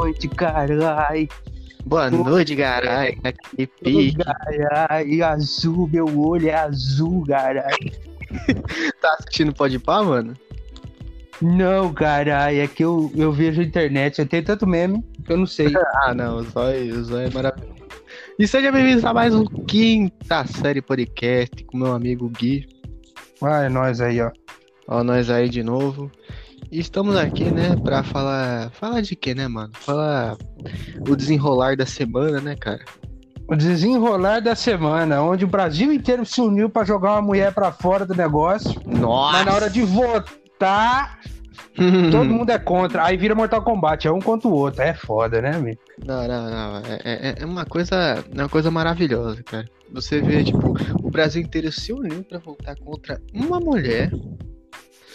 noite, carai. Boa noite, carai. Aqui pique. Carai, azul, meu olho é azul, carai. Tá assistindo Pode Pá, mano? Não, carai, é que eu, eu vejo a internet, eu tenho tanto meme que eu não sei. ah, não, o Zóio, o Zóio é maravilhoso. E seja bem-vindo a mais um quinta série podcast com meu amigo Gui. Ah, é nóis aí, ó. Ó, nós aí de novo. E estamos aqui, né, pra falar. Falar de quê, né, mano? Falar o desenrolar da semana, né, cara? O desenrolar da semana, onde o Brasil inteiro se uniu pra jogar uma mulher pra fora do negócio. Nossa! Mas na hora de votar, todo mundo é contra. Aí vira Mortal Kombat, é um contra o outro. É foda, né, amigo? Não, não, não. É, é, é uma coisa. É uma coisa maravilhosa, cara. Você vê, tipo, o Brasil inteiro se uniu pra votar contra uma mulher.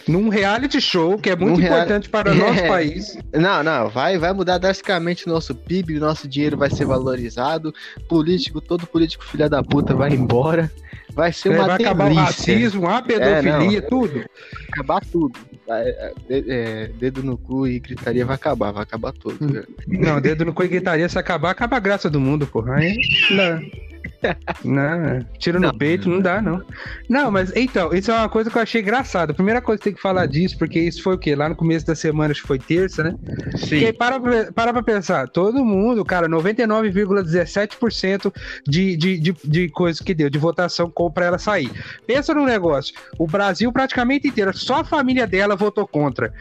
Num reality show, que é muito Num importante para o nosso É. país. Não, não, vai, vai mudar drasticamente o nosso PIB, o nosso dinheiro vai ser valorizado, político, todo político filha da puta vai embora, vai ser uma vai acabar o racismo, a pedofilia, tudo. acabar tudo, Vai, é, é, dedo no cu e gritaria vai acabar, vai acabar tudo. Não, dedo no cu e gritaria, se acabar, acaba a graça do mundo, porra. Aí, não. Não, tiro no Não. peito, não dá, não. Não, mas então, isso é uma coisa que eu achei engraçada. A primeira coisa que tem que falar disso, porque isso foi o quê? Lá no começo da semana, acho que foi terça, né? Porque aí para, para pra pensar, todo mundo, cara, 99,17% de, de, de, de coisa que deu, de votação compra ela sair. Pensa num negócio, o Brasil praticamente inteiro, só a família dela votou contra.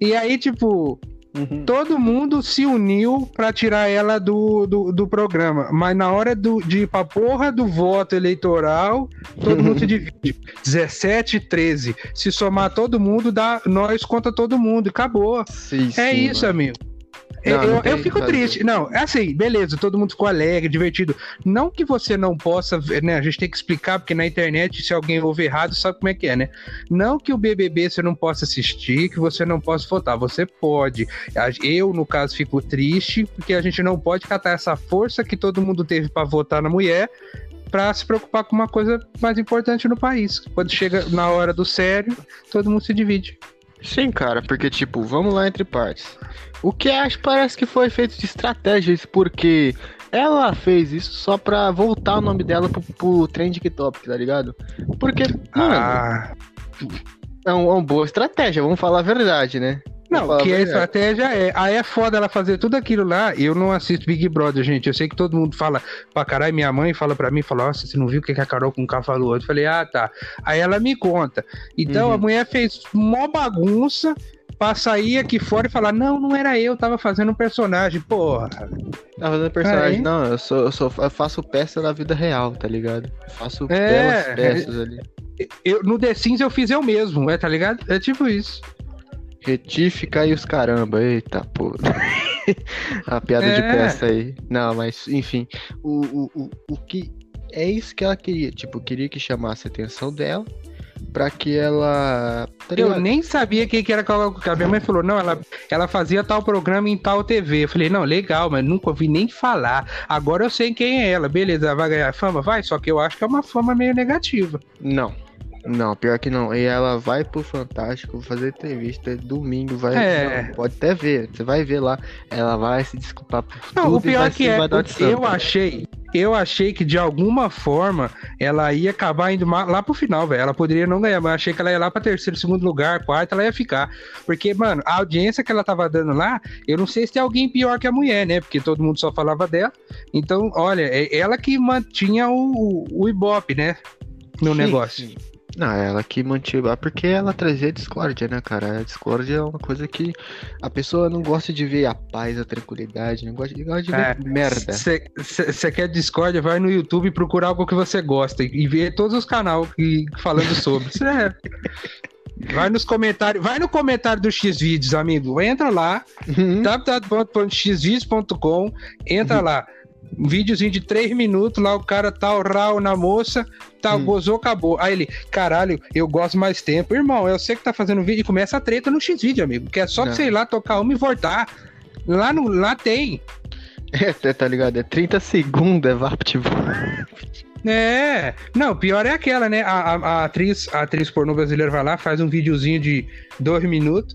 E aí, tipo, Uhum. todo mundo se uniu pra tirar ela do, do, do programa. Mas na hora do, de ir pra porra do voto eleitoral, todo mundo se divide. 17, 13. Se somar todo mundo, dá nós contra todo mundo. Acabou. Sim, É sim, isso, mano. amigo. Não, eu, não eu fico triste. Não, é assim, beleza, todo mundo ficou alegre, divertido. Não que você não possa, ver, né? A gente tem que explicar, porque na internet, se alguém ouve errado, sabe como é que é, né? Não que o BBB você não possa assistir, que você não possa votar. Você pode. Eu, no caso, fico triste, porque a gente não pode catar essa força que todo mundo teve pra votar na mulher pra se preocupar com uma coisa mais importante no país. Quando chega na hora do sério, todo mundo se divide. Sim, cara, porque, tipo, vamos lá entre partes. O que acho parece que foi feito de estratégia isso, porque ela fez isso só pra voltar o nome dela pro, pro Trending Topic, tá ligado? Porque, mano, Ah. é, um- é uma boa estratégia, vamos falar a verdade, né? Não, que a estratégia é. Aí é foda ela fazer tudo aquilo lá. Eu não assisto Big Brother, gente. Eu sei que todo mundo fala pra caralho. Minha mãe fala pra mim, fala, nossa, você não viu o que a Carol com K falou? Eu falei, ah, tá. Aí ela me conta. Então Uhum. a mulher fez mó bagunça pra sair aqui fora e falar, não, não era eu, tava fazendo um personagem. Porra. Tá fazendo personagem, não, eu, sou, eu, sou, eu faço peça na vida real, tá ligado? Eu faço É, belas peças ali. Eu, no The Sims eu fiz eu mesmo, é, tá ligado? É tipo isso. Retífica e os caramba, eita porra. a piada de É. peça aí. Não, mas enfim, o, o, o, o que é isso que ela queria, tipo, queria que chamasse a atenção dela pra que ela, tá Eu nem sabia quem que era Carol Conká. Minha mãe falou, não, ela, ela fazia tal programa em tal TV. Eu falei, não, legal, mas nunca ouvi nem falar. Agora eu sei quem é ela. Beleza, vai ganhar fama? Vai, só que eu acho que é uma fama meio negativa. Não. Não, pior que não. E ela vai pro Fantástico fazer entrevista domingo, vai. É. não, pode até ver, você vai ver lá. Ela vai se desculpar por Não, tudo o e pior que é, eu achei, eu achei que de alguma forma ela ia acabar indo lá pro final, velho. Ela poderia não ganhar, mas eu achei que ela ia lá pra terceiro, segundo lugar, quarto, ela ia ficar. Porque, mano, a audiência que ela tava dando lá, eu não sei se tem alguém pior que a mulher, né? Porque todo mundo só falava dela. Então, olha, é ela que mantinha o, o Ibope, né? No Sim, negócio. sim. Não, ela que mantive. Porque ela trazia discórdia, né, cara? A discórdia é uma coisa que a pessoa não gosta de ver a paz, a tranquilidade, não gosta de, gosta de É, ver merda. Você quer Discord, vai no YouTube procurar algo que você gosta e, e ver todos os canais que, falando sobre. Isso é. Vai nos comentários, vai no comentário do Xvideos, amigo. Entra lá, Uhum. www.xvideos.com, entra lá. Um videozinho de 3 minutos, lá o cara tá o rau na moça, tá, Hum. gozou, acabou. Aí ele, caralho, eu gosto mais tempo. Irmão, eu sei que tá fazendo vídeo e começa a treta no Xvideo, amigo. Que é só Não. você ir lá tocar uma e voltar. Lá, no, lá tem. É, tá ligado? É 30 segundos, é VaptVup. É, não, pior é aquela, né? A, a- a atriz, a atriz pornô brasileira vai lá, faz um videozinho de dois minutos,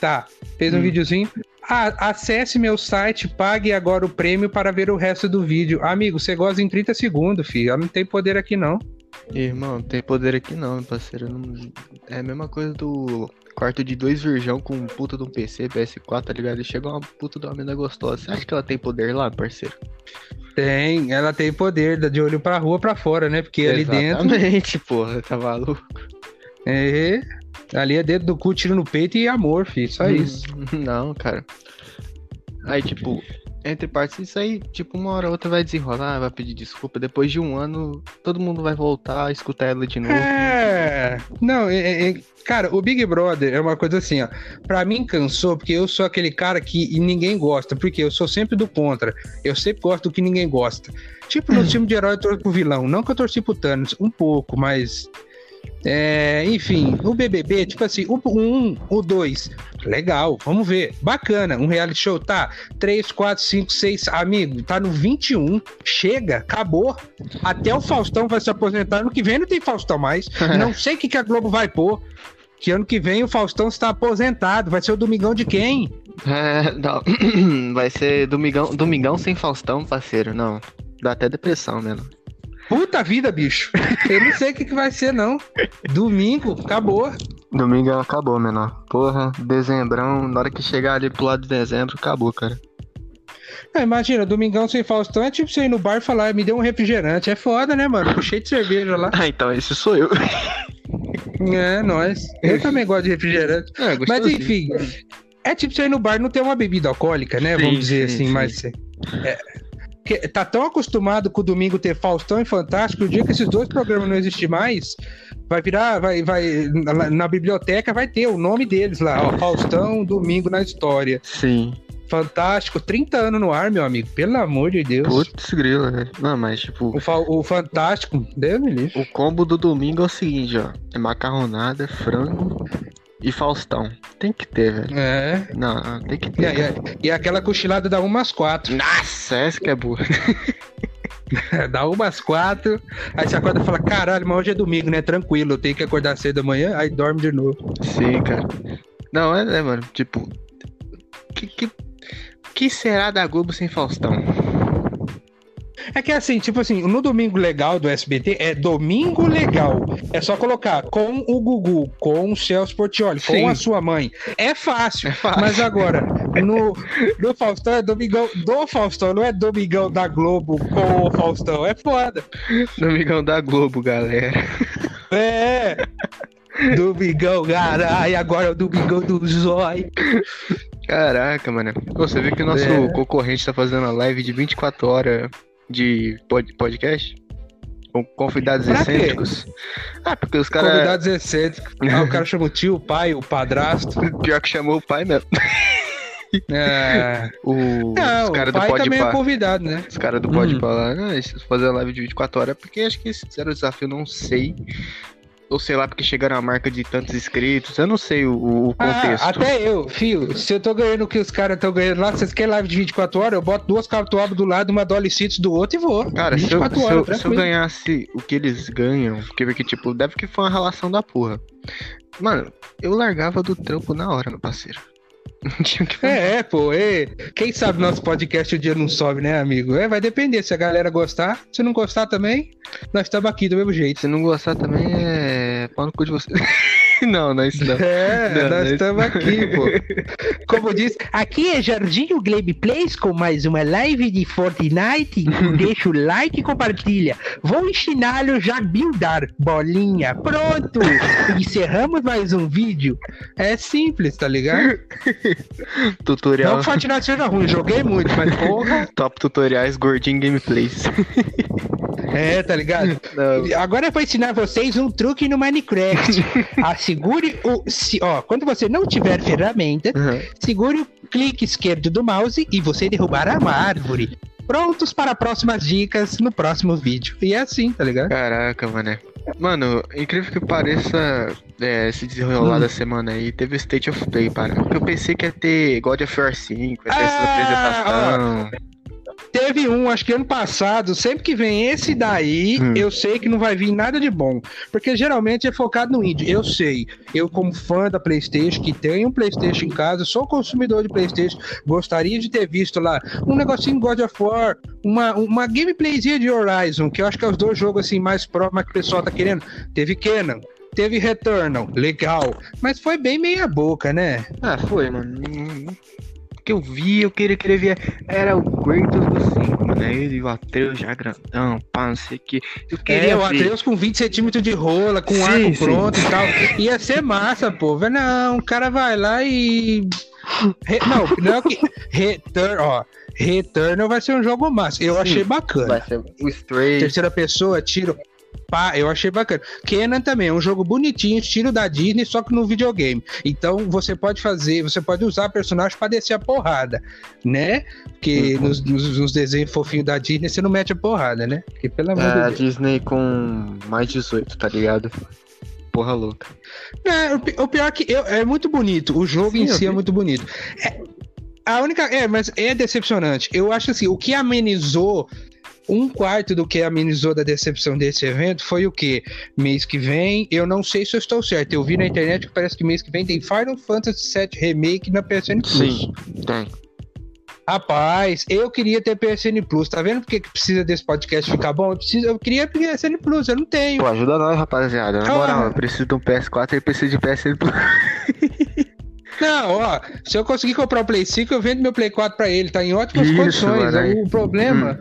tá? Fez um Hum. videozinho, Ah, acesse meu site, pague agora o prêmio para ver o resto do vídeo. Amigo, você goza em 30 segundos, filho. Ela não tem poder aqui, não. Irmão, não tem poder aqui não, parceiro. Não- É a mesma coisa do quarto de dois virgão com um puta de um PC, PS4, tá ligado? E chega uma puta de uma mina gostosa. Você acha que ela tem poder lá, parceiro? Tem, ela tem poder, de olho pra rua pra fora, né? Porque ali dentro. Exatamente, porra, tá maluco? É. Ali é dentro do cu, tiro no peito e amor, filho. Só isso. Não, cara. Aí, tipo, entre partes, isso aí, tipo, uma hora ou outra vai desenrolar, vai pedir desculpa. Depois de um ano, todo mundo vai voltar a escutar ela de novo. É. Não, é- é- cara, o Big Brother é uma coisa assim, ó. Pra mim cansou, porque eu sou aquele cara que ninguém gosta. Porque eu sou sempre do contra. Eu sempre gosto do que ninguém gosta. Tipo, no filme de herói eu torço pro vilão. Não que eu torci pro Thanos, um pouco, mas. É, enfim, o BBB, tipo assim, o 1, um, o 2, legal, vamos ver, bacana, um reality show, tá, 3, 4, 5, 6, amigo, tá no 21, chega, acabou, até o Faustão vai se aposentar, ano que vem não tem Faustão mais, não sei o que, que a Globo vai pôr, que ano que vem o Faustão está aposentado, vai ser o Domingão de quem? É, não. Vai ser domingão, domingão sem Faustão, parceiro. Não. Dá até depressão, mesmo. Puta vida, bicho, eu não sei o que, que vai ser não, domingo, acabou. Domingão acabou, menor. Porra, dezembrão, na hora que chegar ali pro lado de dezembro, acabou, cara. Ah, imagina, domingão sem Faustão é tipo você ir no bar e falar, me deu um refrigerante. É foda, né, mano? Puxei de cerveja lá. Ah, então esse sou eu. É, nós. Eu também gosto de refrigerante. É, Mas enfim, é tipo você ir no bar e não ter uma bebida alcoólica, né? Sim, Vamos dizer sim, assim, sim. mas. É, tá tão acostumado com o domingo ter Faustão e Fantástico, o dia que esses dois programas não existir mais, vai virar, vai, vai, na, na biblioteca vai ter o nome deles lá, ó, Faustão, Domingo na História. Sim. Fantástico, 30 anos no ar, meu amigo, pelo amor de Deus. Putz, grila, velho. Não, mas tipo, O, fa- o Fantástico, Deus me livre. o combo do domingo é o seguinte, ó. É macarronada, frango e Faustão. Tem que ter, velho. É. Não, tem que E, ter. e- e aquela cochilada dá umas quatro. Nossa, essa que é boa. dá umas quatro. Aí você acorda e fala: caralho, mas hoje é domingo, né? Tranquilo, eu tenho que acordar cedo amanhã. Aí dorme de novo. Sim, cara. Não, é, é mano, tipo. Que, que, que será da Globo sem Faustão? É que assim, tipo assim, no domingo legal do SBT é domingo legal. É só colocar com o Gugu, com o Celso Portioli, Sim. com a sua mãe. É fácil. É fácil. Mas agora, no, no Faustão é domingão do Faustão, não é domingão da Globo com o Faustão. É foda. Domingão da Globo, galera. É. Domingão, caralho, agora é o domingão do Zói. Caraca, mano. Você viu que o nosso É. concorrente tá fazendo uma live de 24 horas de pod- podcast? Com convidados Pra quê? excêntricos? Ah, porque os caras. Convidados excêntricos. Ah, o cara chama o tio, o pai, o padrasto. Pior que chamou o pai mesmo. É... O... Não, os caras o do pai também é convidado, né? Os caras do Pode Hum. falar, não, eles fazer a live de 24 horas porque acho que eles fizeram o desafio, não sei. Ou sei lá, porque chegaram a marca de tantos inscritos. Eu não sei o, o Ah, contexto. até eu, fio, se eu tô ganhando o que os caras estão ganhando lá, vocês querem live de 24 horas, eu boto duas catuabas do lado, uma Dolly Cities do outro e vou. Cara, se eu, 24 se, eu, horas, se eu ganhasse o que eles ganham, porque, porque, tipo, deve que foi uma relação da porra. Mano, eu largava do trampo na hora, meu parceiro. É, é, pô, é. Quem sabe nosso podcast o dia não sobe, né, amigo? É, vai depender. Se a galera gostar, se não gostar também, nós estamos aqui do mesmo jeito. Se não gostar também é pau no cu de você. não, não é isso não. É, Não, nós não, estamos aqui, pô. Como diz, aqui é Jardim Glebe Plays com mais uma live de Fortnite. Deixa o like e compartilha. Vou ensiná-lo já buildar. Bolinha, pronto. Encerramos mais um vídeo. É simples, tá ligado? Tutorial. Não que Fortnite seja ruim, joguei muito, mas porra. Top tutoriais gordinho gameplays. É, tá ligado? Não. Agora eu vou ensinar vocês um truque no Minecraft. Assegure o. Se, ó, quando você não tiver ferramenta, Uhum. segure o clique esquerdo do mouse e você derrubará uma árvore. Prontos para próximas dicas no próximo vídeo. E é assim, tá ligado? Caraca, mano. Mano, incrível que pareça é, esse desenrolar Hum. da semana aí, teve o State of Play, para. Eu pensei que ia ter God of War 5, ia ter essa Ah, apresentação. Teve um, acho que ano passado, sempre que vem esse daí, Hum. eu sei que não vai vir nada de bom. Porque geralmente é focado no indie. Eu sei, eu como fã da PlayStation, que tem um PlayStation em casa, sou consumidor de PlayStation, gostaria de ter visto lá um negocinho God of War, uma, uma gameplayzinha de Horizon, que eu acho que é os dois jogos assim mais próximos que o pessoal tá querendo. Teve Kenan. Teve Returnal, legal. Mas foi bem meia boca, né? Ah, foi, mano. O que eu vi, eu queria, queria ver era o Kratos do 5, mano. Ele e o Atreus já grandão, pá, não sei o que. Eu queria É, o. Atreus com 20 centímetros de rola, com Sim, arco sim. pronto e tal. Ia ser massa, pô. Não, o cara vai lá e. Re- Não, não que. Return, ó. Returnal vai ser um jogo massa. Eu Sim. achei bacana. Vai ser o Stray. Terceira pessoa, tiro. Pá, eu achei bacana. Kenan também é um jogo bonitinho, estilo da Disney, só que no videogame. Então você pode fazer, você pode usar personagens pra descer a porrada, né? Porque Uhum. nos, nos- nos desenhos fofinhos da Disney você não mete a porrada, né? Porque pelo amor de É, a Deus. Disney com mais 18, tá ligado? Porra louca. É, o o pior é que eu- é muito bonito. O jogo Sim, em si é vi. muito bonito. É, a única. É, mas é decepcionante. Eu acho assim, o que amenizou. Um quarto do que amenizou da decepção desse evento foi o que? Mês que vem, eu não sei se eu estou certo. Eu vi na internet que parece que mês que vem tem Final Fantasy VII Remake na PSN Plus. Sim, tem. Rapaz, eu queria ter PSN Plus. Tá vendo por que precisa desse podcast ficar bom? Eu, preciso, eu queria PSN Plus, eu não tenho. Pô, ajuda nós, rapaziada. Na Ah. moral, eu preciso de um PS4 e preciso de PSN Plus. Não, ó, se eu conseguir comprar o Play 5, eu vendo meu Play 4 pra ele, tá em ótimas Isso, condições. mano. O problema,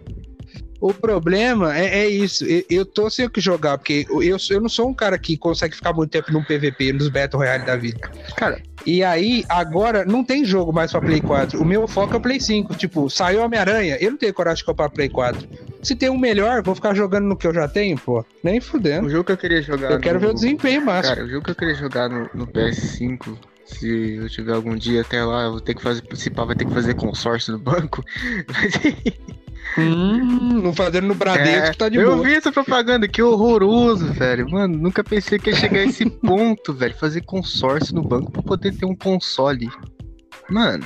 o problema é, é isso. Eu, eu tô sem o que jogar, porque eu, eu não sou um cara que consegue ficar muito tempo num PVP, nos Battle Royale da vida. Cara, E aí, agora, não tem jogo mais pra Play 4. O meu foco é o Play 5. Tipo, saiu Homem-Aranha, eu não tenho coragem de comprar Play 4. Se tem um melhor, vou ficar jogando no que eu já tenho, pô. Nem o fudendo. jogo que eu queria jogar. Eu quero no- ver o desempenho máximo. Cara, o jogo que eu queria jogar no, no PS5, se eu tiver algum dia até lá, eu vou ter que fazer. Se pá, vai ter que fazer consórcio no banco. Hum, não fazendo no Bradesco, É, tá de eu boa. vi essa propaganda, que horroroso, velho. Mano, nunca pensei que ia chegar a esse ponto, velho. Fazer consórcio no banco pra poder ter um console. Mano,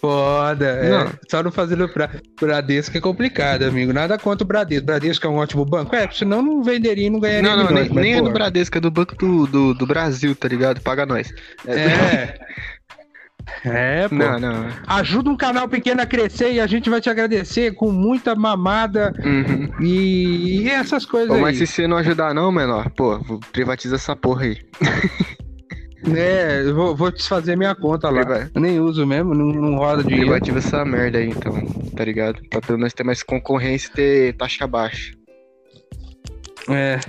Foda, é. Não. Só não fazendo pra Bradesco é complicado, amigo. Nada contra o Bradesco. Bradesco é um ótimo banco. É, senão não venderia e não ganharia não, não, milhões, nem, nem é no Bradesco, é do Banco do, do, do Brasil, tá ligado? Paga nós. É. É, pô. Não, não. Ajuda um canal pequeno a crescer e a gente vai te agradecer com muita mamada Uhum. e, e essas coisas Ô, aí. mas se você não ajudar, não, menor, pô, privatiza essa porra aí. É, eu vou, vou desfazer minha conta lá. Priva- Eu nem uso mesmo, não, não roda dinheiro. Privatiza essa merda aí, então, tá ligado? Pra pelo menos ter mais concorrência e ter taxa baixa. É.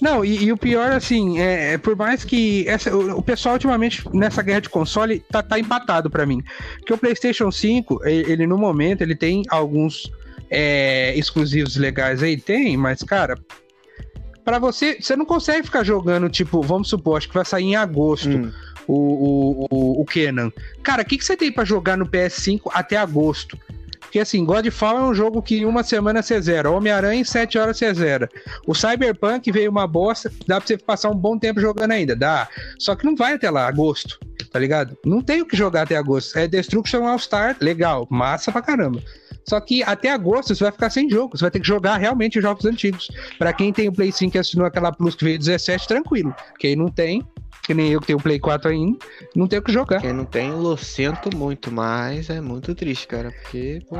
Não, e, e o pior, assim, é, é por mais que. Essa, o, o pessoal, ultimamente, nessa guerra de console, tá, tá empatado pra mim. Porque o PlayStation 5, ele, ele, no momento, ele tem alguns é, exclusivos legais aí, tem, mas, cara. Pra você, você não consegue ficar jogando, tipo, vamos supor, acho que vai sair em agosto Hum. o, o, o, o Kenan. Cara, o que, que você tem pra jogar no PS5 até agosto? Porque assim, Godfall é um jogo que uma semana você zera. Homem-Aranha em 7 horas você zera. O Cyberpunk veio uma bosta, dá pra você passar um bom tempo jogando ainda, dá. Só que não vai até lá, agosto, tá ligado? Não tem o que jogar até agosto. É Destruction All Star, legal, massa pra caramba. Só que até agosto você vai ficar sem jogo, você vai ter que jogar realmente os jogos antigos. Pra quem tem o Play 5 e assinou aquela Plus que veio 17, tranquilo. Quem não tem, que nem eu que tenho o Play 4 ainda, não tem o que jogar. Quem não tem, eu sinto muito, mas é muito triste, cara. Porque, pô,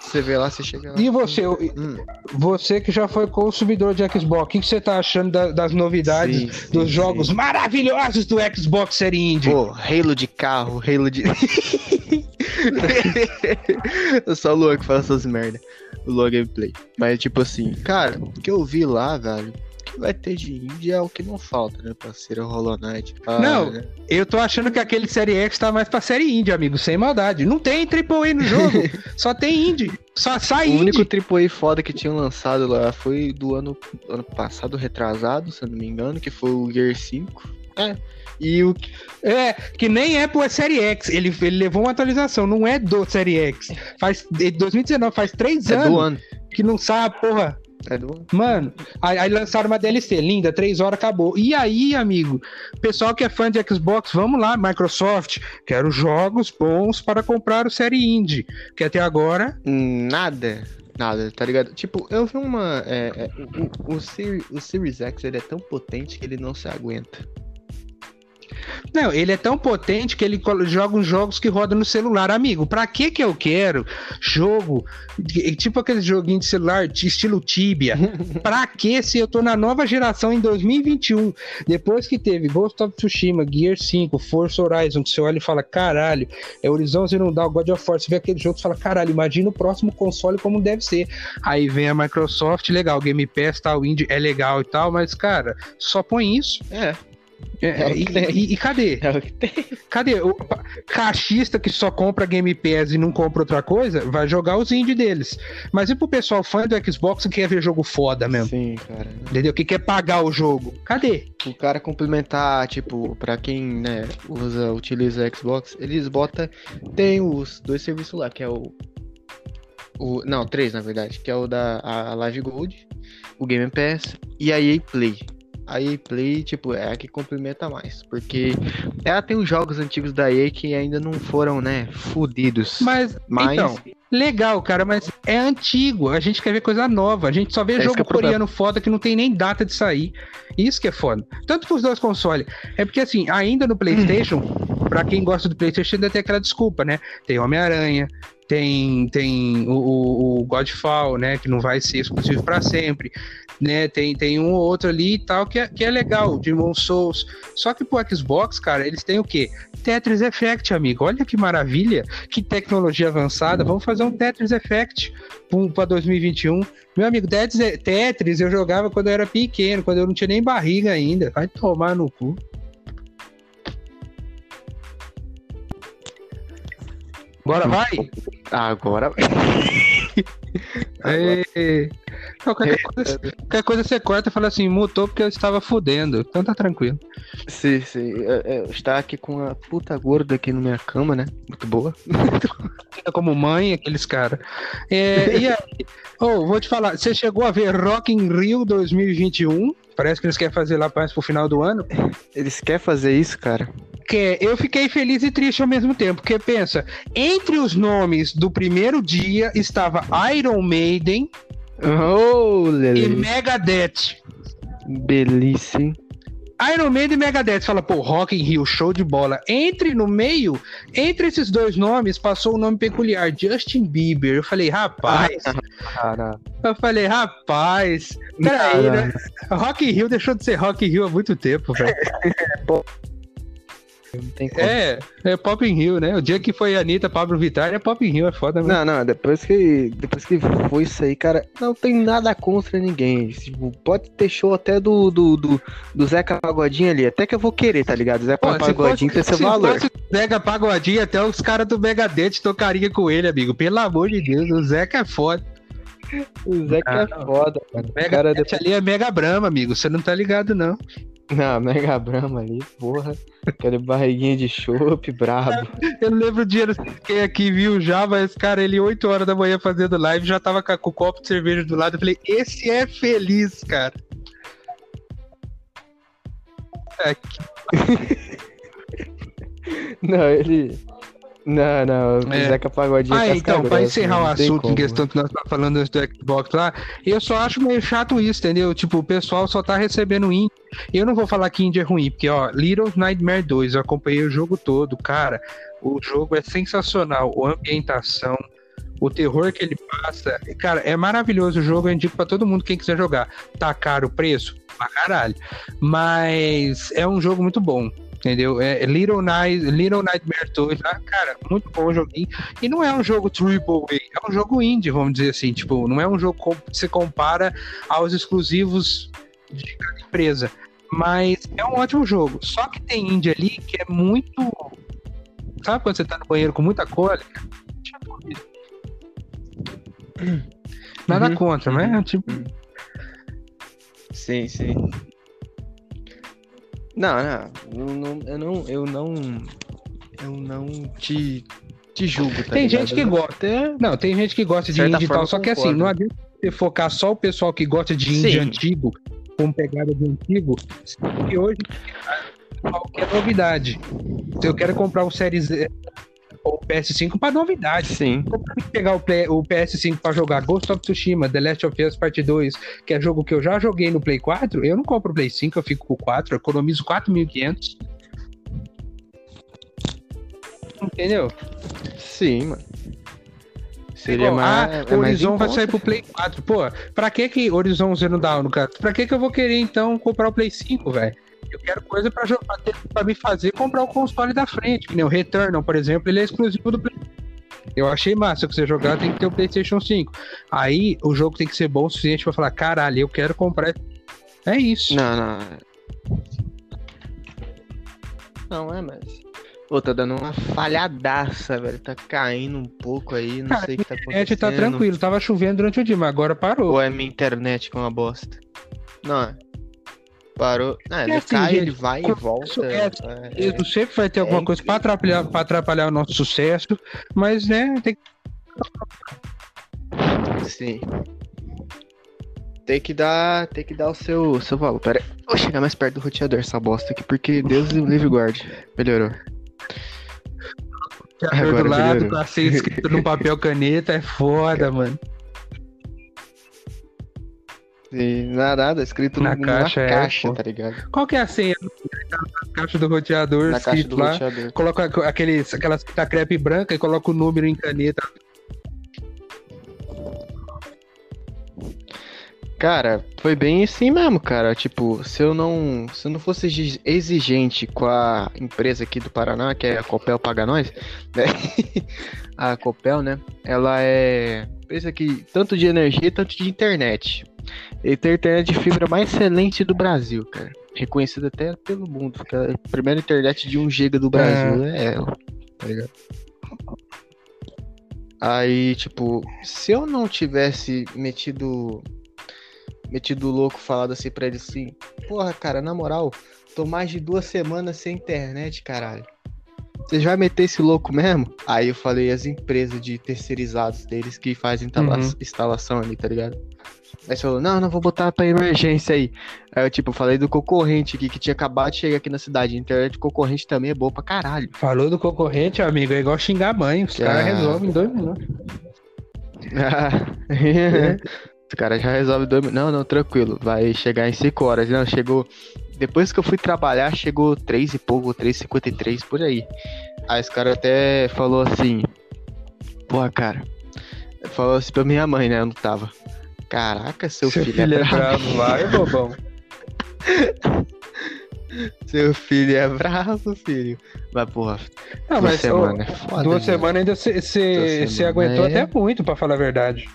você vê lá, você chega lá. E você, Hum, você que já foi consumidor de Xbox, o que que você tá achando da- das novidades sim, sim, dos sim. jogos maravilhosos do Xbox Series Indie? Pô, Halo de carro, Halo de. eu sou o Luan que fala essas merda. O Luan Gameplay. Mas, tipo assim, cara, o que eu vi lá, velho, que vai ter de indie é o que não falta, né, parceiro? Hollow Knight. Ah, Não, né? Eu tô achando que aquele Série X tá mais pra Série Indie, amigo, sem maldade. Não tem AAA no jogo, só tem Indie. Só sai O Indie. único AAA foda que tinham lançado lá foi do ano, ano passado, retrasado, se eu não me engano, que foi o Gear 5. É. E o É, que nem é pro Série X. Ele, ele levou uma atualização, não é do Série X. Faz, de 2019, faz três é anos ano. que não sai a porra. É do... Mano, aí, aí lançaram uma DLC linda, três horas acabou. E aí, amigo, pessoal que é fã de Xbox, vamos lá, Microsoft, quero jogos bons para comprar o Série Indie, que até agora Nada. Nada, tá ligado? Tipo, eu vi uma. é, é, o, o, Siri- o Series X ele é tão potente que ele não se aguenta. Não, ele é tão potente que ele joga uns jogos que rodam no celular. Amigo, pra que que eu quero jogo, tipo aquele joguinho de celular de estilo Tibia? pra que se eu tô na nova geração em 2021? Depois que teve Ghost of Tsushima, Gear 5, Forza Horizon, que você olha e fala, caralho, é Horizon Zero Dawn, God of War, você vê aquele jogo e fala, caralho, imagina o próximo console como deve ser. Aí vem a Microsoft, legal, Game Pass, tal, Indie é legal e tal, mas, cara, só põe isso. É, É, É que e, e- e cadê? é. Cadê? O cachista que só compra Game Pass e não compra outra coisa, vai jogar os indie deles. Mas e pro pessoal fã do Xbox que quer ver jogo foda mesmo? Sim, cara. Entendeu? Que quer pagar o jogo? Cadê? O cara complementar, tipo, pra quem, né, usa, utiliza Xbox, eles botam. Tem os dois serviços lá, que é o. o não, três na verdade, que é o da a Live Gold, o Game Pass e a EA Play. A EA Play, tipo, é a que complementa mais, porque ela tem os jogos antigos da EA que ainda não foram, né, fudidos. Mas, Mas- então, legal, cara, mas é antigo. A gente quer ver coisa nova. A gente só vê É jogo é coreano foda que não tem nem data de sair. Isso que é foda. Tanto pros dois consoles. É porque, assim, ainda no PlayStation, pra quem gosta do PlayStation, ainda tem aquela desculpa, né? Tem Homem-Aranha, tem, tem o, o, o Godfall, né? Que não vai ser exclusivo pra sempre. Né? Tem, tem um ou outro ali e tal que é, que é legal, Demon Souls. Só que pro Xbox, cara, eles têm o quê? Tetris Effect, amigo. Olha que maravilha, que tecnologia avançada. Vamos fazer um Tetris Effect para 2021. Meu amigo, Tetris, eu jogava quando eu era pequeno, quando eu não tinha nem barriga ainda. Vai tomar no cu. Bora, vai! Agora. É, Qualquer, coisa, qualquer coisa você corta e fala assim, mutou porque eu estava fudendo. Então tá tranquilo. Sim, sim. Eu, eu estar aqui com a puta gorda aqui na minha cama, né? Muito boa. Como mãe, aqueles caras. É, e aí, oh, vou te falar, você chegou a ver Rock in Rio 2021? Parece que eles querem fazer lá mais pro final do ano. Eles querem fazer isso, cara? Que eu fiquei feliz e triste ao mesmo tempo, porque pensa, entre os nomes do primeiro dia estava Iron Maiden Oh, e Lele. Megadeth. Belíssimo. Iron Maiden e Megadeth fala, pô, Rock in Rio, show de bola. Entre no meio, entre esses dois nomes, passou o nome peculiar, Justin Bieber. Eu falei, rapaz, Cara. eu falei, rapaz, peraí, né? Rock in Rio deixou de ser Rock in Rio há muito tempo, velho. Não tem como. É, é Pop in Rio, né? O dia que foi Anitta, Pablo Vittar, é Pop in Rio, é foda mesmo. Não, não, depois que, depois que foi isso aí, cara, não tem nada contra ninguém. Tipo, pode ter show até do, do, do, do Zeca Pagodinho ali, até que eu vou querer, tá ligado? Zeca Pô, Pagodinho fosse- tem seu se valor. o Zeca Pagodinho, até os caras do Megadeth tocariam com ele, amigo. Pelo amor de Deus, o Zeca é foda. O Zeca é Não. foda, mano. O Megadeth cara depois... ali é Mega Brama, amigo. Você não tá ligado, não. Não, Mega Brahma ali, porra. Aquele barriguinha de chopp, brabo. Eu não lembro o dia quem aqui viu já, mas, cara, ele 8 horas da manhã fazendo live, já tava com, o copo de cerveja do lado. Eu falei, esse é feliz, cara. É, Não, ele. Não, não, o É. Zeca Pagodinho Ah, é então, pra grossa, encerrar o assunto em como. questão que nós estamos falando antes do Xbox lá, eu só acho meio chato isso, entendeu? Tipo, o pessoal só tá recebendo indie. Eu não vou falar que indie é ruim, porque, ó, Little Nightmare 2, eu acompanhei o jogo todo, cara. O jogo é sensacional, a ambientação, o terror que ele passa. Cara, é maravilhoso o jogo, eu indico pra todo mundo quem quiser jogar. Tá caro o preço? Pra caralho. Mas é um jogo muito bom. Entendeu? É Little, Night, Little Nightmare 2 lá, cara, muito bom o joguinho. E não é um jogo triple A, é um jogo indie, vamos dizer assim. Tipo, não é um jogo que se compara aos exclusivos de cada empresa. Mas é um ótimo jogo. Só que tem indie ali que é muito. Sabe quando você tá no banheiro com muita cólica? Tipo. Nada Uhum, contra, mas é tipo. Sim, sim. Não, não, eu não, eu não, eu não, te, te julgo, tá Tem ligado? gente que gosta. Até Não, tem gente que gosta de Certa indie e tal, só que assim, não adianta você focar só o pessoal que gosta de indie Sim. antigo, com pegada de antigo, e hoje qualquer novidade. Se eu quero comprar um Série Z ou PS5 para novidade. Sim. Pegar o, Play- o PS5 para jogar Ghost of Tsushima, The Last of Us Part 2, que é jogo que eu já joguei no Play 4, eu não compro o Play 5, eu fico com o 4, eu economizo 4.500. Entendeu? Sim, mano. Seria Igual, mais. ah, é Horizon vai sair pro Play 4. Pô, pra que que Horizon Zero Dawn, no caso? Pra que que eu vou querer, então, comprar o Play 5, velho? Eu quero coisa pra, pra, ter- pra me fazer comprar o console da frente. Que nem o Returnal, por exemplo, ele é exclusivo do Play eu achei massa que você jogar, tem que ter o PlayStation 5. Aí o jogo tem que ser bom o suficiente pra falar: caralho, eu quero comprar. É isso. Não, não. Não é, mas. Pô, tá dando uma falhadaça, velho. Tá caindo um pouco aí, não Cara, sei o que tá A acontecendo. internet tá tranquilo, tava chovendo durante o dia, mas agora parou. Ou é minha internet que é uma bosta? Não, é. Parou. Ah, É ele assim, cai, gente, ele vai e volta. é- é- Isso sempre vai ter alguma é coisa pra atrapalhar, pra atrapalhar o nosso sucesso, mas né, tem que Sim. Tem que dar, tem que dar o seu, seu valor. Pera aí. Vou chegar mais perto do roteador essa bosta aqui, porque Deus o livre guarde. Melhorou. Agora do lado, melhorou. senha escrita no papel caneta, é foda, mano. E nada, nada, escrito Na caixa, é, caixa, pô. tá ligado? Qual que é a senha? Na caixa do roteador, Na caixa escrito do lá. roteador. Coloca aqu- aqueles, aquelas fita crepe branca e coloca o número em caneta. Cara, foi bem assim mesmo, cara. Tipo, se eu não, se eu não fosse exi- exigente com a empresa aqui do Paraná, que é a Copel Paga Nós, né? a Copel, né? Ela é empresa que tanto de energia, tanto de internet. E tem a internet de fibra mais excelente do Brasil, cara. Reconhecida até pelo mundo, porque a primeira internet de 1 GB do Brasil é ela, tá ligado? Aí, tipo, se eu não tivesse metido metido louco, falado assim pra ele assim, porra, cara, na moral, tô mais de duas semanas sem internet, caralho. Você já vai meter esse louco mesmo? Aí eu falei as empresas de terceirizados deles que fazem instala- Uhum. instalação ali, tá ligado? Aí você falou, não, não vou botar pra emergência aí. Aí eu, tipo, falei do concorrente aqui, que tinha acabado de chegar aqui na cidade. A internet concorrente também é boa pra caralho. Falou do concorrente, amigo, é igual xingar mãe. Os Já. caras resolvem em dois minutos. Os caras já resolvem dois Não, não, tranquilo. Vai chegar em 5 horas. Não, chegou. Depois que eu fui trabalhar, chegou 3 e pouco, 3,53 por aí. Aí os caras até falou assim. Porra, cara. Falou assim pra minha mãe, né? Eu não tava. Caraca, seu, Seu filho, filho é é bravo. bravo, vai, bobão. Seu filho é bravo, filho. Mas, porra, Não, duas mas semanas é foda. duas né? semanas ainda você aguentou é- até muito, pra falar a verdade.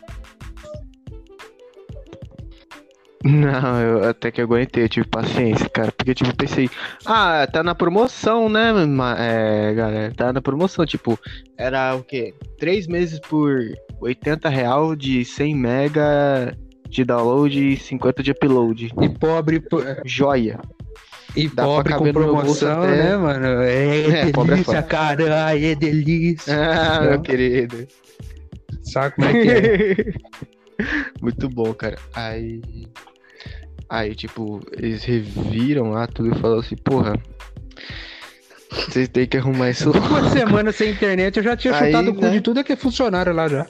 Não, eu até que aguentei, eu tive paciência, cara. Porque, tipo, pensei, ah, tá na promoção, né, é, galera? Tá na promoção, tipo, era o quê? Três meses por 80 real de 100 mega de download e 50 de upload. E pobre, pô, Joia. e Dá pobre com promoção, né, mano? É, É, pobre é delícia, foda. cara. Ai, é delícia. Ah, meu querido. Sabe como é que é? Muito bom, cara. Aí. Aí, tipo, eles reviram lá tudo e falaram assim, porra. Vocês têm que arrumar isso Uma semana sem internet, eu já tinha Aí, chutado o cu né? de tudo que é funcionário lá já.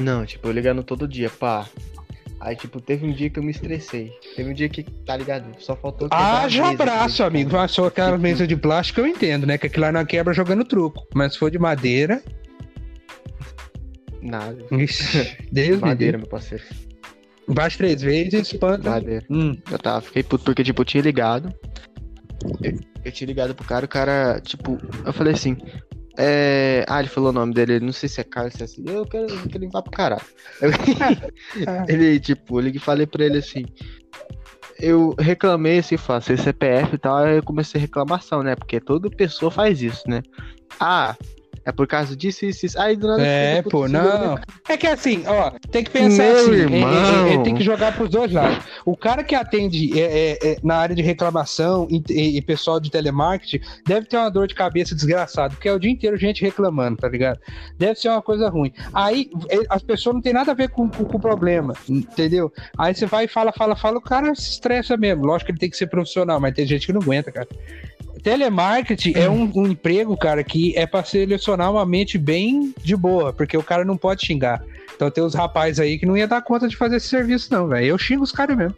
Não, tipo, eu ligando todo dia, pá. Aí, tipo, teve um dia que eu me estressei. Teve um dia que, tá ligado? Só faltou quebrar a Haja mesa, abraço, amigo. Ah, Só aquela mesa de plástico eu entendo, né? Que aquilo lá não quebra jogando truco. Mas se for de madeira. Nada. Ixi, Deus Madeira, meu parceiro. Bate três vezes, espanta. Madeira. Hum, Eu tava, fiquei puto porque, tipo, eu tinha ligado. Eu, eu tinha ligado pro cara, o cara, tipo, eu falei assim. É... Ah, ele falou o nome dele, não sei se é Carlos, se é assim. Eu quero, eu quero limpar pro caralho. Eu- ele, tipo, eu e falei pra ele assim. Eu reclamei assim, faço CPF e tal, aí eu comecei a reclamação, né? Porque toda pessoa faz isso, né? Ah, é por causa disso, isso, isso. Aí do nada. É, pô, não. É que assim, ó, tem que pensar Meu assim. é- irmão. é- é- tem que jogar pros dois lados. O cara que atende é, é, é, na área de reclamação e, e- e pessoal de telemarketing deve ter uma dor de cabeça desgraçada, porque é o dia inteiro gente reclamando, tá ligado? Deve ser uma coisa ruim. Aí é, as pessoas não tem nada a ver com, com, com o problema, entendeu? Aí você vai e fala, fala, fala, o cara se estressa mesmo. Lógico que ele tem que ser profissional, mas tem gente que não aguenta, cara. Telemarketing é um, um emprego, cara, que é pra selecionar uma mente bem de boa, porque o cara não pode xingar. Então tem os rapazes aí que não ia dar conta de fazer esse serviço, não, velho. Eu xingo os caras mesmo.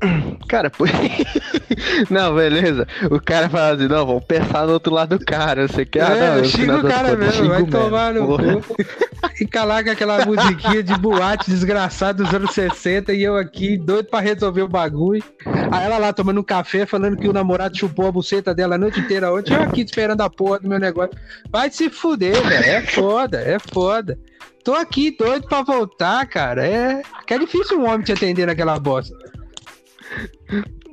Cara, pô. não, beleza. O cara fala assim, não, vamos pensar no outro lado do cara. Você quer? Ah, é, não, eu xingo o cara contas, mesmo, vai tomar no Porra. cu. E calar com aquela musiquinha de boate desgraçada dos anos 60 e eu aqui doido pra resolver o bagulho. Aí ela lá tomando um café, falando que o namorado chupou a buceta dela a noite inteira ontem. Eu aqui esperando a porra do meu negócio. Vai se fuder, velho. É foda, é foda. Tô aqui doido pra voltar, cara. É, que é difícil um homem te atender naquela bosta.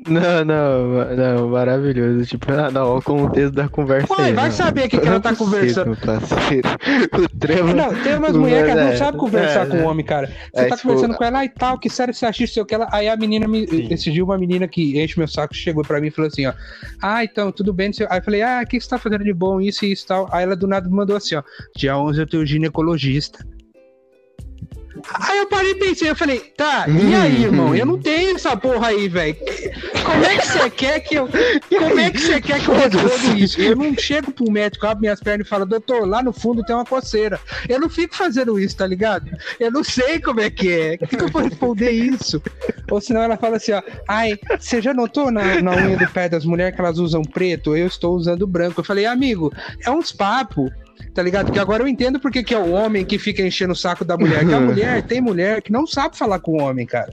Não, não, não, maravilhoso. Tipo, ah, não, o contexto da conversa Ué, aí. vai não. saber o que que ela tá Não é conversando. parceiro. O trema. Não, tem umas mulheres que é, não sabem conversar é, com o homem, cara. Você É, tá tipo, conversando com ela "Ai, e tal, que sério você acha isso, sei o que ela. Aí a menina me. Sim. Esse dia uma menina que enche meu saco chegou pra mim e falou assim, ó. Ah, então, tudo bem. Aí eu falei, ah, o que que você tá fazendo de bom, isso e isso e tal. Aí ela do nada me mandou assim, ó. Dia 11 eu tenho ginecologista. Aí eu parei e pensei, eu falei, tá, e aí, irmão? Eu não tenho essa porra aí, velho. Como é que você quer que eu. Como é que você quer que eu responda isso? Eu não chego pro médico, abro minhas pernas e falo, doutor, lá no fundo tem uma coceira. Eu não fico fazendo isso, tá ligado? Eu não sei como é que é. Como que eu vou responder isso? Ou senão ela fala assim, ó, ai, você já notou na, na unha do pé das mulheres que elas usam preto? Eu estou usando branco. Eu falei, amigo, é uns papos. Tá ligado? Porque agora eu entendo porque que é o homem que fica enchendo o saco da mulher. Que a mulher, tem mulher que não sabe falar com o homem, cara.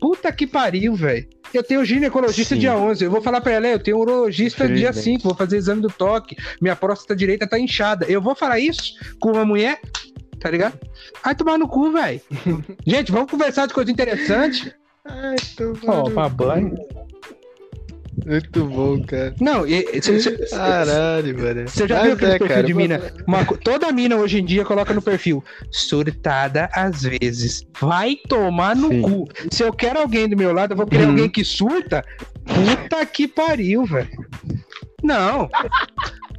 Puta que pariu, velho. Eu tenho ginecologista Sim. dia 11. Eu vou falar pra ela, eu tenho urologista dia Infelizmente. 5. Vou fazer exame do toque. Minha próstata direita tá inchada. Eu vou falar isso com uma mulher, tá ligado? Vai tomar no cu, velho. Gente, vamos conversar de coisa interessante. Ai, tô Ó, pra banho. Muito bom, cara. Não, você Caralho, mano. já Mas viu aquele é, perfil cara, de mas- mina? Uma toda mina hoje em dia coloca no perfil surtada às vezes. Vai tomar no Sim. cu. Se eu quero alguém do meu lado, eu vou querer Uhum. alguém que surta. Puta que pariu, velho. Não.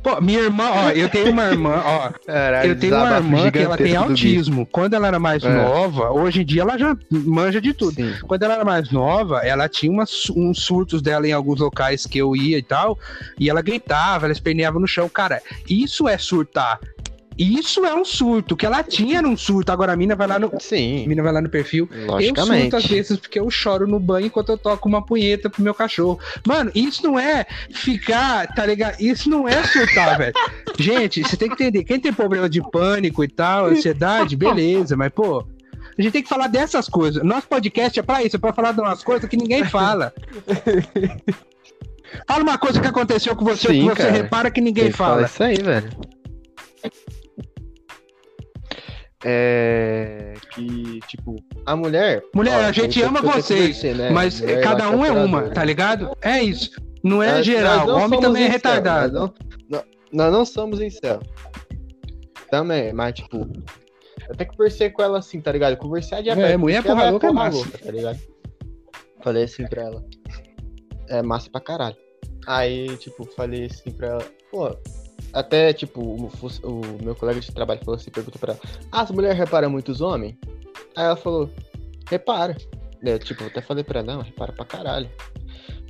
Pô, minha irmã, ó, eu tenho uma irmã, ó. Caralho, Eu tenho uma irmã que ela tem autismo. Quando ela era mais É. nova, hoje em dia ela já manja de tudo. Sim. Quando ela era mais nova, ela tinha umas, uns surtos dela em alguns locais que eu ia e tal, e ela gritava, ela esperneava no chão. Cara, isso é surtar. Isso é um surto. Que ela tinha era um surto. Agora a mina vai lá no. A Sim, mina vai lá no perfil. Eu logicamente. surto às vezes porque eu choro no banho enquanto eu toco uma punheta pro meu cachorro. Mano, isso não é ficar, tá ligado? Isso não é surtar, velho. Gente, você tem que entender. Quem tem problema de pânico e tal, ansiedade, beleza, mas, pô. A gente tem que falar dessas coisas. Nosso podcast é pra isso, é pra falar de umas coisas que ninguém fala. Fala uma coisa que aconteceu com você, Sim, que você cara. repara que ninguém falar fala. isso aí, velho. É. Que, tipo, a mulher. Mulher, ó, a gente ama vocês, conversei, né? Mas Mulher, cada é um é uma, tá ligado? É isso. Não é Nós- geral. nós não Homem também é retardado. Nós não, nó- nós não somos incel. Também, mas tipo. Eu tenho que conversar com ela assim, tá ligado? Conversar de É, mulher porra louca é massa. louca, tá ligado? Falei assim pra ela. É massa pra caralho. Aí, tipo, falei assim pra ela, pô, até, tipo, o, o meu colega de trabalho falou assim, perguntou pra ela, ah, as mulheres reparam muito os homens? Aí ela falou, repara. Eu, tipo, eu até falei pra ela, não, repara pra caralho.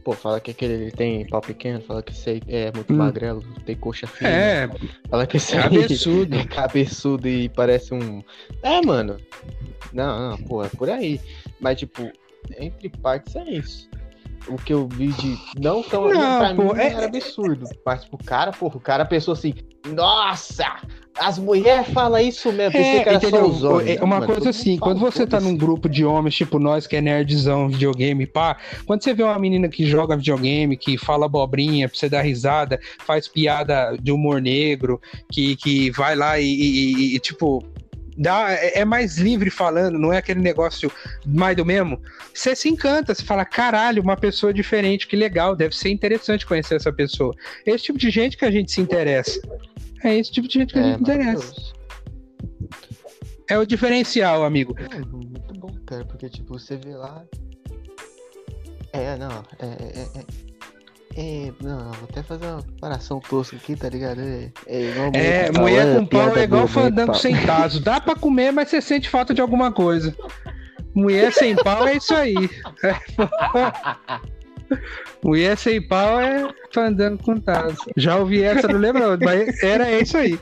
Pô, fala que aquele ele tem pau pequeno, fala que esse é muito Hum. magrelo, tem coxa fina. É, Fala que esse aí cabeçudo. é cabeçudo e parece um. É, mano. Não, não, pô, é por aí. Mas, tipo, entre partes é isso. O que eu vi de. Não tão. Não, pra pô, mim é- era absurdo. Mas pro cara, porra, o cara pensou assim: Nossa! As mulheres falam isso mesmo. Pensei É, que era entendeu? só os homens. É Não, uma mano, coisa assim, quando você tá num grupo de homens, tipo nós que é nerdzão, videogame, pá, quando você vê uma menina que joga videogame, que fala abobrinha pra você dar risada, faz piada de humor negro, que, que vai lá e- e- e, tipo, dá, é é mais livre falando, não é aquele negócio mais do mesmo. Você se encanta, você fala, caralho, uma pessoa diferente, que legal, deve ser interessante conhecer essa pessoa. Esse tipo de gente que a gente se interessa. É esse tipo de gente que a É, gente interessa. É o diferencial, amigo. É, muito bom, cara, porque tipo, você vê lá. É, não, é. é, é, é não, vou até fazer uma comparação tosca aqui, tá ligado? É, é, igual É, mulher com pau é igual fandango sem taso. Dá pra comer, mas você sente falta de alguma coisa. Mulher sem pau é isso aí. Mulher sem pau é fandango com taso. Já ouvi essa, não lembro, onde, mas era isso aí.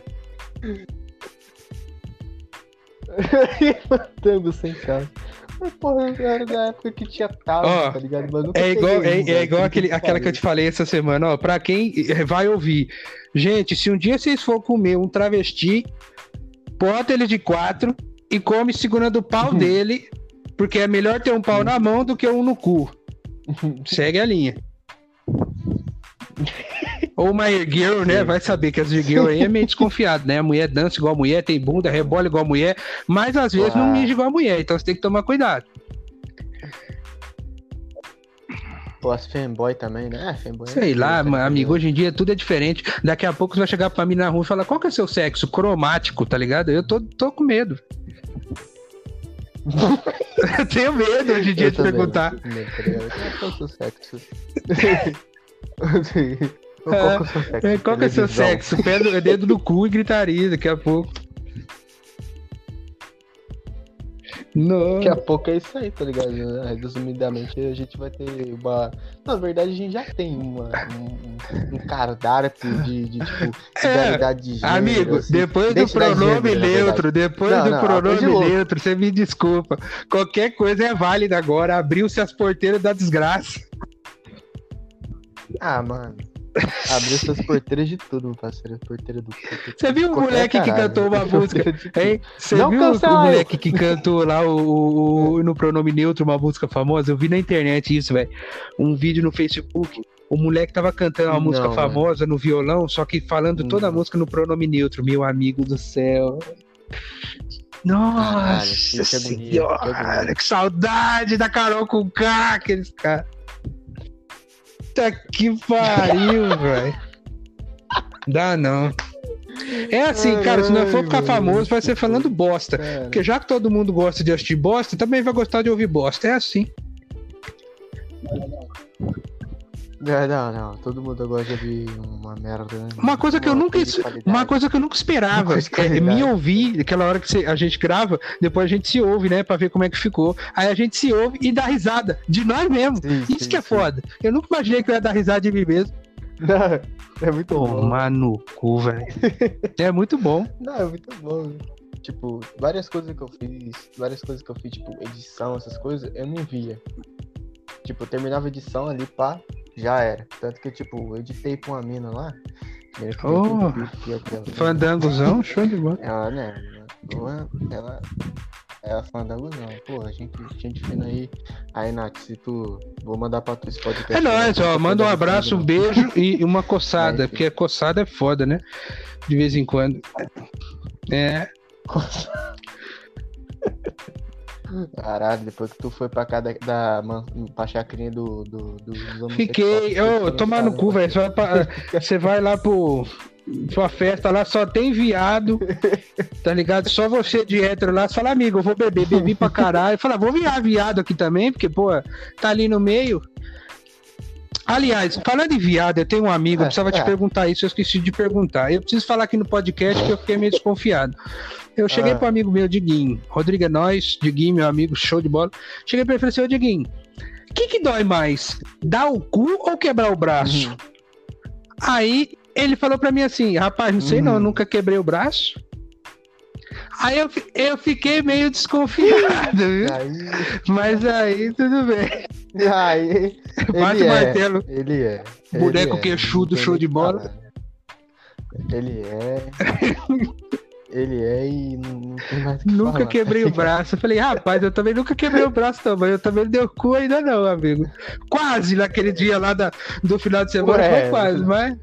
Fandango sem casa. Mas, porra, era da época que tinha taso, Ó, tá ligado? Mas nunca É igual, é, é igual por aquele, aquela que eu te falei essa semana, ó. Pra quem vai ouvir. Gente, se um dia vocês for comer um travesti, bota ele de quatro e come segurando o pau dele, porque é melhor ter um pau na mão do que um no cu. Segue a linha. Ou uma girl, né? Vai saber que as girl aí é meio desconfiado, né? A mulher dança igual a mulher, tem bunda, rebola igual a mulher, mas às vezes não Uau. mija igual a mulher, então você tem que tomar cuidado. Pô, as fanboy também, né? Ah, fanboy é Sei lá, tudo, ma- tá amigo, hoje em dia tudo é diferente. Daqui a pouco você vai chegar pra mim na rua e falar, qual que é seu sexo? Cromático, tá ligado? Eu tô, tô com medo. Eu tenho medo hoje em dia Eu de perguntar. também, tá ligado? Qual é o seu sexo? Qual que é o seu sexo? É, Qual que é seu Televisão. sexo? Pé no- dedo no cu e gritaria daqui a pouco. Não. Daqui a pouco é isso aí, tá ligado? Resumidamente, a gente vai ter uma. Na verdade, a gente já tem uma, um, um cardápio de, de tipo, de gênero. Amigo, assim. depois do pronome gênero, neutro, depois Não, do não, pronome neutro, você me desculpa. Qualquer coisa é válida agora. Abriu-se as porteiras da desgraça. Ah, mano. Abriu suas porteiras de tudo, meu parceiro. Porteira do. Você viu o moleque que cantou uma música? Hein? Você Não viu o moleque que cantou lá o, o- no pronome neutro uma música famosa? Eu vi na internet isso, velho. Um vídeo no Facebook. O moleque tava cantando uma Não, música famosa no violão, só que falando toda a Não. música no pronome neutro. Meu amigo do céu. Nossa Caralho, que agonia, que senhora, agonia. que saudade da Carol com K, aqueles caras. Puta que pariu, velho. Dá não. É assim, cara, se não for ficar famoso, vai ser falando bosta. Cara, Porque já que todo mundo gosta de assistir bosta, também vai gostar de ouvir bosta. É assim. Não, não, não. Todo mundo gosta de uma merda. né? Uma coisa que eu nunca. Uma coisa que eu nunca esperava. É, me ouvir, aquela hora que a gente grava, depois a gente se ouve, né? Pra ver como é que ficou. Aí a gente se ouve e dá risada. De nós mesmo. Sim, Isso sim, que é sim. foda. Eu nunca imaginei que eu ia dar risada de mim mesmo. é muito bom. Tomar no cu, velho. É muito bom. Não, é muito bom. Tipo, várias coisas que eu fiz, várias coisas que eu fiz, tipo, edição, essas coisas, eu não via. Tipo, eu terminava a edição ali, pá, já era. Tanto que, tipo, eu editei pra uma mina lá. Oh, que Fandangozão, show de bola. Ela, né, ela, ela é fandango não, porra, gente, gente fina aí. Aí, Nath, se tu, vou mandar pra tu esse podcast. É nóis, ó. Manda um abraço, um beijo e uma coçada. É, porque coçada é foda, né? De vez em quando. É. Caralho, depois que tu foi pra cá da, da man- pra chacrinha do, do, do, dos Fiquei. Ô, tomar no cu, velho. Você vai pra- Você vai lá pro. Sua festa lá, só tem viado, tá ligado? Só você de hétero lá, fala, amigo, eu vou beber, bebi pra caralho. Fala, vou virar viado aqui também, porque, pô, tá ali no meio. Aliás, falando em viado, eu tenho um amigo, eu É, precisava te é. perguntar isso, eu esqueci de perguntar. Eu preciso falar aqui no podcast porque eu fiquei meio desconfiado. Eu cheguei Ah. pro amigo meu, Diguinho, Rodrigo é nós, Diguinho, meu amigo, show de bola. Cheguei pra ele e falei assim, ô Diguinho, o que que dói mais? Dar o cu ou quebrar o braço? Uhum. Aí ele falou pra mim assim, rapaz, não sei não, Uhum. nunca quebrei o braço. Aí eu, eu fiquei meio desconfiado, viu? Aí, Mas aí tudo bem. aí, Bate ele o é, martelo. ele é. Boneco ele é, queixudo, show de bola. Ele é. Ele é e não, não tem mais que Nunca falar. quebrei o braço. Eu falei, rapaz, eu também nunca quebrei o braço, não, mas eu também não dei o cu ainda não, amigo. Quase naquele dia lá da, do final de semana, Ué, foi quase, mas.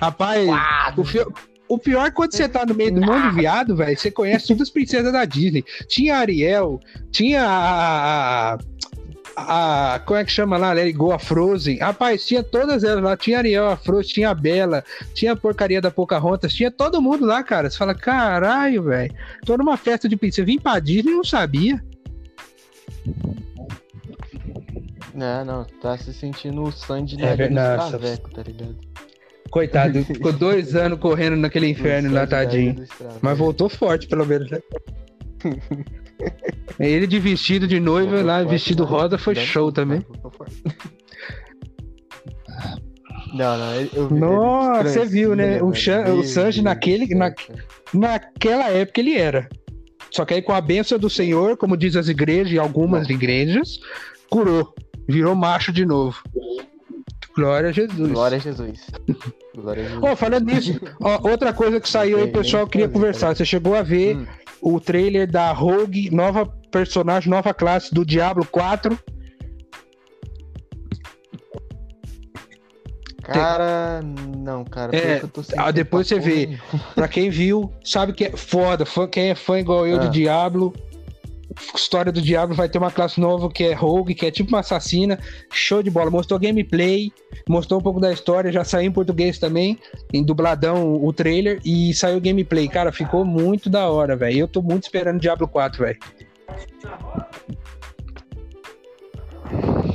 Rapaz, o, o pior é quando você tá no meio do mundo viado, velho, você conhece todas as princesas da Disney. Tinha a Ariel, tinha a, a. Como é que chama lá? It Go, a Frozen. Rapaz, tinha todas elas lá. Tinha a Ariel, a Frozen, tinha a Bela, tinha a porcaria da Pocahontas, tinha todo mundo lá, cara. Você fala, caralho, velho. Tô numa festa de princesa. Vim pra Disney e não sabia. É, não, tá se sentindo o Sandy É na do nossa. Tá ligado? Coitado, ficou dois anos correndo naquele inferno lá, tadinho. Mas voltou forte, pelo menos, né? Ele de vestido de noiva lá, vestido né? rosa, foi show também. Não, não, eu vi. Nossa, você viu, né? velho. O, Chan- o Sanji naquele, do na, naquela época ele era. Só que aí com a bênção do Senhor, como diz as igrejas e algumas igrejas, curou. Virou macho de novo. Glória a Jesus. Glória a Jesus. Glória a Jesus. Ô, falando nisso, ó, outra coisa que saiu aí, o pessoal queria conversar. Você chegou a ver Hum. O trailer da Rogue, nova personagem, nova classe do Diablo 4. Cara, não, cara. É, ah, depois você vê. Pra quem viu, sabe que é foda. Fã, quem é fã igual eu Ah. de Diablo, história do Diablo vai ter uma classe nova que é Rogue, que é tipo uma assassina. Show de bola. Mostrou gameplay, mostrou um pouco da história, já saiu em português também, em dubladão o trailer, e saiu gameplay. Cara, ficou muito da hora, velho. Eu tô muito esperando Diablo 4, velho.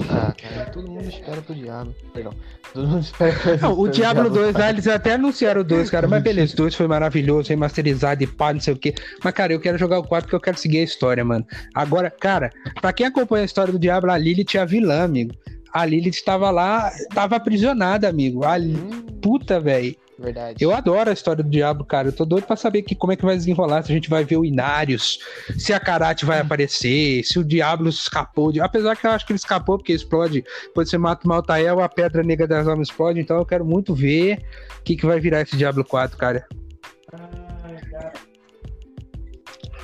Ah, cara, todo mundo espera pro diabo. Perdão. Não, o Diablo 2 lá, quatro. eles até anunciaram o 2, cara, mas beleza, o 2 foi maravilhoso, remasterizado e pá, não sei o quê. Mas, cara, eu quero jogar o 4 porque eu quero seguir a história, mano. Agora, cara, pra quem acompanha a história do Diablo, a Lilith é a vilã, amigo. A Lilith estava lá, estava aprisionada, amigo. A Hum, puta, velho. Verdade. Eu adoro a história do Diablo, cara. Eu tô doido pra saber que, como é que vai desenrolar, se a gente vai ver o Inarius, se a Karate vai aparecer, se o Diablo escapou. De... Apesar que eu acho que ele escapou, porque explode. Depois você mata o Maltael, a Pedra Negra das Almas explode. Então eu quero muito ver o que, que vai virar esse Diablo 4, cara.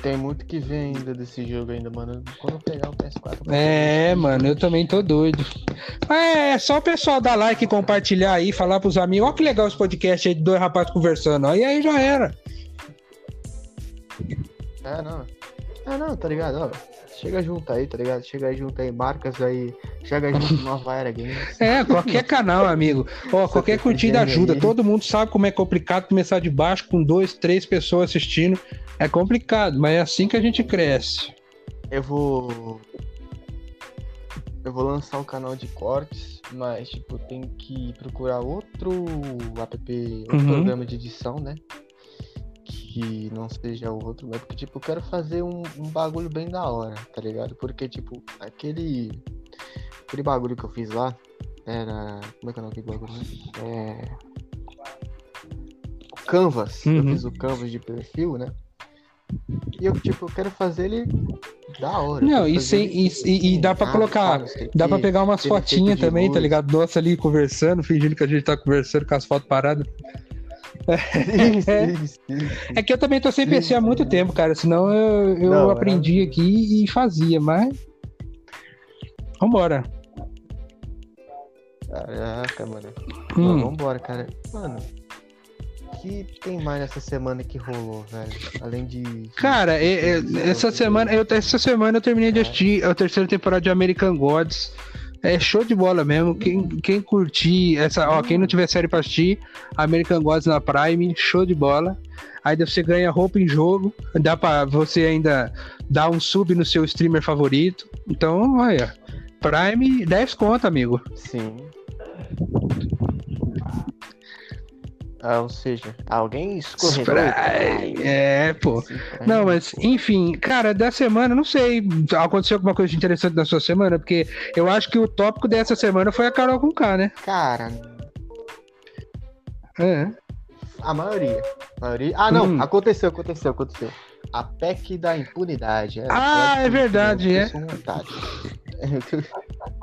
Tem muito que ver ainda desse jogo ainda, mano. Quando eu pegar o PS4. eu vou É, mano, eu também tô doido. É, é só o pessoal dar like, compartilhar aí, falar pros amigos. Olha que legal esse podcast aí de dois rapazes conversando. ó. E aí já era. É, não. É, não, tá ligado? Ó, chega junto aí, tá ligado? Chega junto aí, marcas aí. Chega junto Nova Era Games. É, qualquer canal, amigo. Ó, qualquer curtida ajuda. aí. Todo mundo sabe como é complicado começar de baixo com dois, três pessoas assistindo. É complicado, mas é assim que a gente cresce. Eu vou. Eu vou lançar um canal de cortes, mas, tipo, tem que procurar outro app, outro Uhum. programa de edição, né? Que não seja o outro, né? Porque, tipo, eu quero fazer um, um bagulho bem da hora, tá ligado? Porque, tipo, aquele. Aquele bagulho que eu fiz lá era. Como é que é o nome daquele bagulho? É. O Canvas. Eu Uhum. fiz o Canvas de perfil, né? E eu, tipo, eu quero fazer ele da hora. eu Não, e, sem, e, e- e dá pra colocar. sabe, Dá pra pegar umas fotinhas também, tá ligado? Nossa ali conversando, fingindo que a gente tá conversando com as fotos paradas. Isso, isso, isso. É que eu também tô sem Sim, PC há muito sim. tempo, cara. Senão eu, eu Não, aprendi aqui e fazia, mas. Vambora. Caraca, mano. Hum. Mano, vambora, cara. Mano, o que tem mais essa semana que rolou, velho? Além de. de- Cara, é- é- de- essa semana, eu, essa semana eu terminei de assistir a terceira temporada de American Gods. É show de bola mesmo. Quem, quem curtir essa, ó, quem não tiver série pra assistir, American Gods na Prime, show de bola. Aí você ganha roupa em jogo, dá pra você ainda dar um sub no seu streamer favorito. Então, olha, Prime 10 conto, amigo. Sim. Ah, ou seja, alguém escorregou. É, pô. Não, mas enfim, cara, da semana, não sei, aconteceu alguma coisa interessante na sua semana, porque eu acho que o tópico dessa semana foi a Carol com K, né? Cara, É. a maioria. A maioria... Ah, não, Hum. aconteceu, aconteceu, aconteceu. A PEC da impunidade. Ah, a PEC é verdade, é.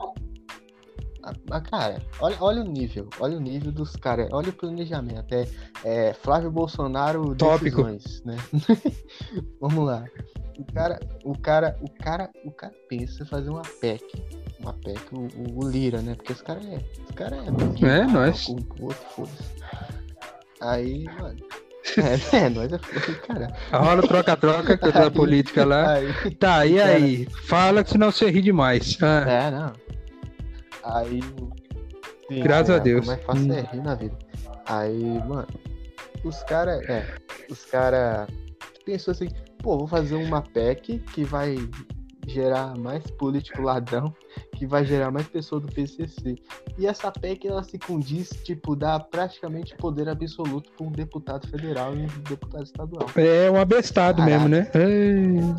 Ah, cara, olha, olha o nível, olha o nível dos caras, olha o planejamento. É, é Flávio Bolsonaro Tópico. decisões, né? Vamos lá. O cara, o cara, o cara, o cara pensa em fazer uma PEC. Uma PEC, o, o- o Lira, né? Porque os caras é. Os caras é. É, nós. Com o outro, foda-se. Aí, mano. É, é nós é cara. Rola troca-troca da política lá. Aí, Tá, e Cara. aí? Fala que senão você ri demais. Ah, é, não. Aí. sim, Graças é, a Deus. Mais fácil é rir na vida. Aí, mano, os caras. É, os caras pensou assim, pô, vou fazer uma PEC que vai gerar mais político ladrão, que vai gerar mais pessoas do PCC. E essa PEC, ela se condiz, tipo, dá praticamente poder absoluto para um deputado federal e um deputado estadual. É um abestado Caraca. mesmo, né? Ei.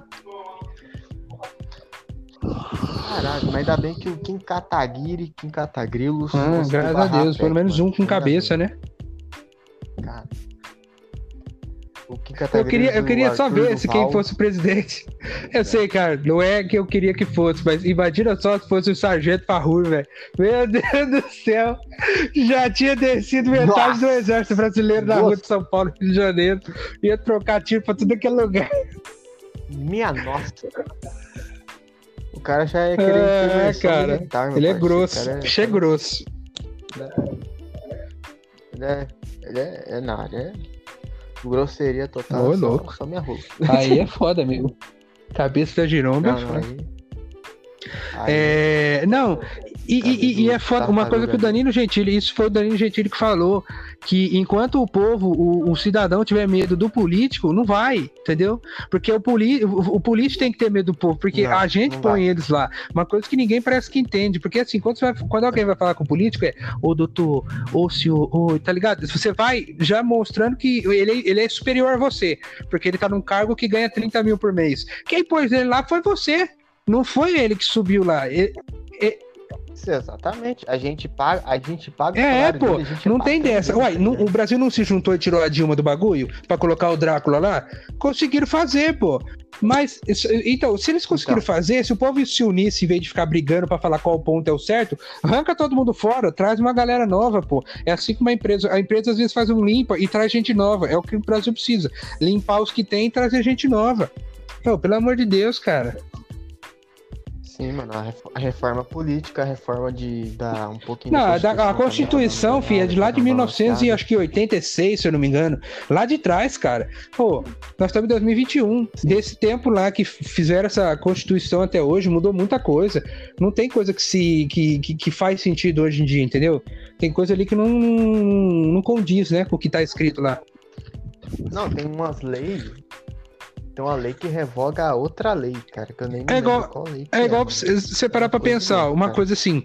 Caralho, mas ainda bem que o Kim Kataguiri, Kim Katagrilo... Ah, graças a Deus, pelo menos um com cabeça, né? cara. O Kim Eu queria, eu do queria só ver se quem fosse o presidente. Eu sei, cara, não é que eu queria que fosse, mas imagina só se fosse o Sargento Farrur, velho. Meu Deus do céu. Já tinha descido metade do Nossa. exército brasileiro na rua Nossa. de São Paulo, Rio de Janeiro. Ia trocar tiro pra tudo aquele lugar. Minha nossa. O cara já é querer É, cara. militar, Ele é grosso. O cara Bicho é grosso. Ele é, ele é, é na área. É grosseria total. Ô, só, louco. Só minha roupa. Aí é foda, amigo. Cabeça da giromba Não, é não, foda. aí, aí, É, não, e, e- e- é foda. Uma coisa que o Danilo Gentili, isso foi o Danilo Gentili que falou, que enquanto o povo, o, o cidadão tiver medo do político, não vai, entendeu? Porque o, poli, o, o político tem que ter medo do povo, porque Não, a gente põe vai. eles lá. Uma coisa que ninguém parece que entende, porque assim, quando, vai- quando alguém vai falar com o político, é, ô doutor, ô senhor, ô, tá ligado? Você vai já mostrando que ele, ele é superior a você, porque ele tá num cargo que ganha 30 mil por mês. Quem pôs ele lá foi você. Não foi ele que subiu lá. Ele- exatamente. A gente paga, a gente paga É, pô, dele, a gente não tem dessa. Uai, não- o Brasil não se juntou e tirou a Dilma do bagulho pra colocar o Drácula lá? Conseguiram fazer, pô. Mas, então, se eles conseguiram Então. fazer, se o povo se unisse em vez de ficar brigando pra falar qual ponto é o certo, arranca todo mundo fora, traz uma galera nova, pô. É assim que uma empresa. A empresa às vezes faz um limpa e traz gente nova. É o que o Brasil precisa. Limpar os que tem e trazer gente nova. Pô, pelo amor de Deus, cara. Sim, mano, a ref- a reforma política, a reforma de dar um pouquinho Não, da a Constituição, pra filho, é de lá de dar uma 1900 e balanceada. acho que 86, se eu não me engano. Lá de trás, cara. Pô, nós estamos em 2021. Desse tempo lá que fizeram essa Constituição até hoje, mudou muita coisa. Não tem coisa que se que, que, que faz sentido hoje em dia, entendeu? Tem coisa ali que não, não condiz, né, com o que tá escrito lá. Não, tem umas leis. Tem uma lei que revoga a outra lei, cara, que eu nem É igual- qual lei que É igual mano. você parar pra pensar, louca, uma coisa assim.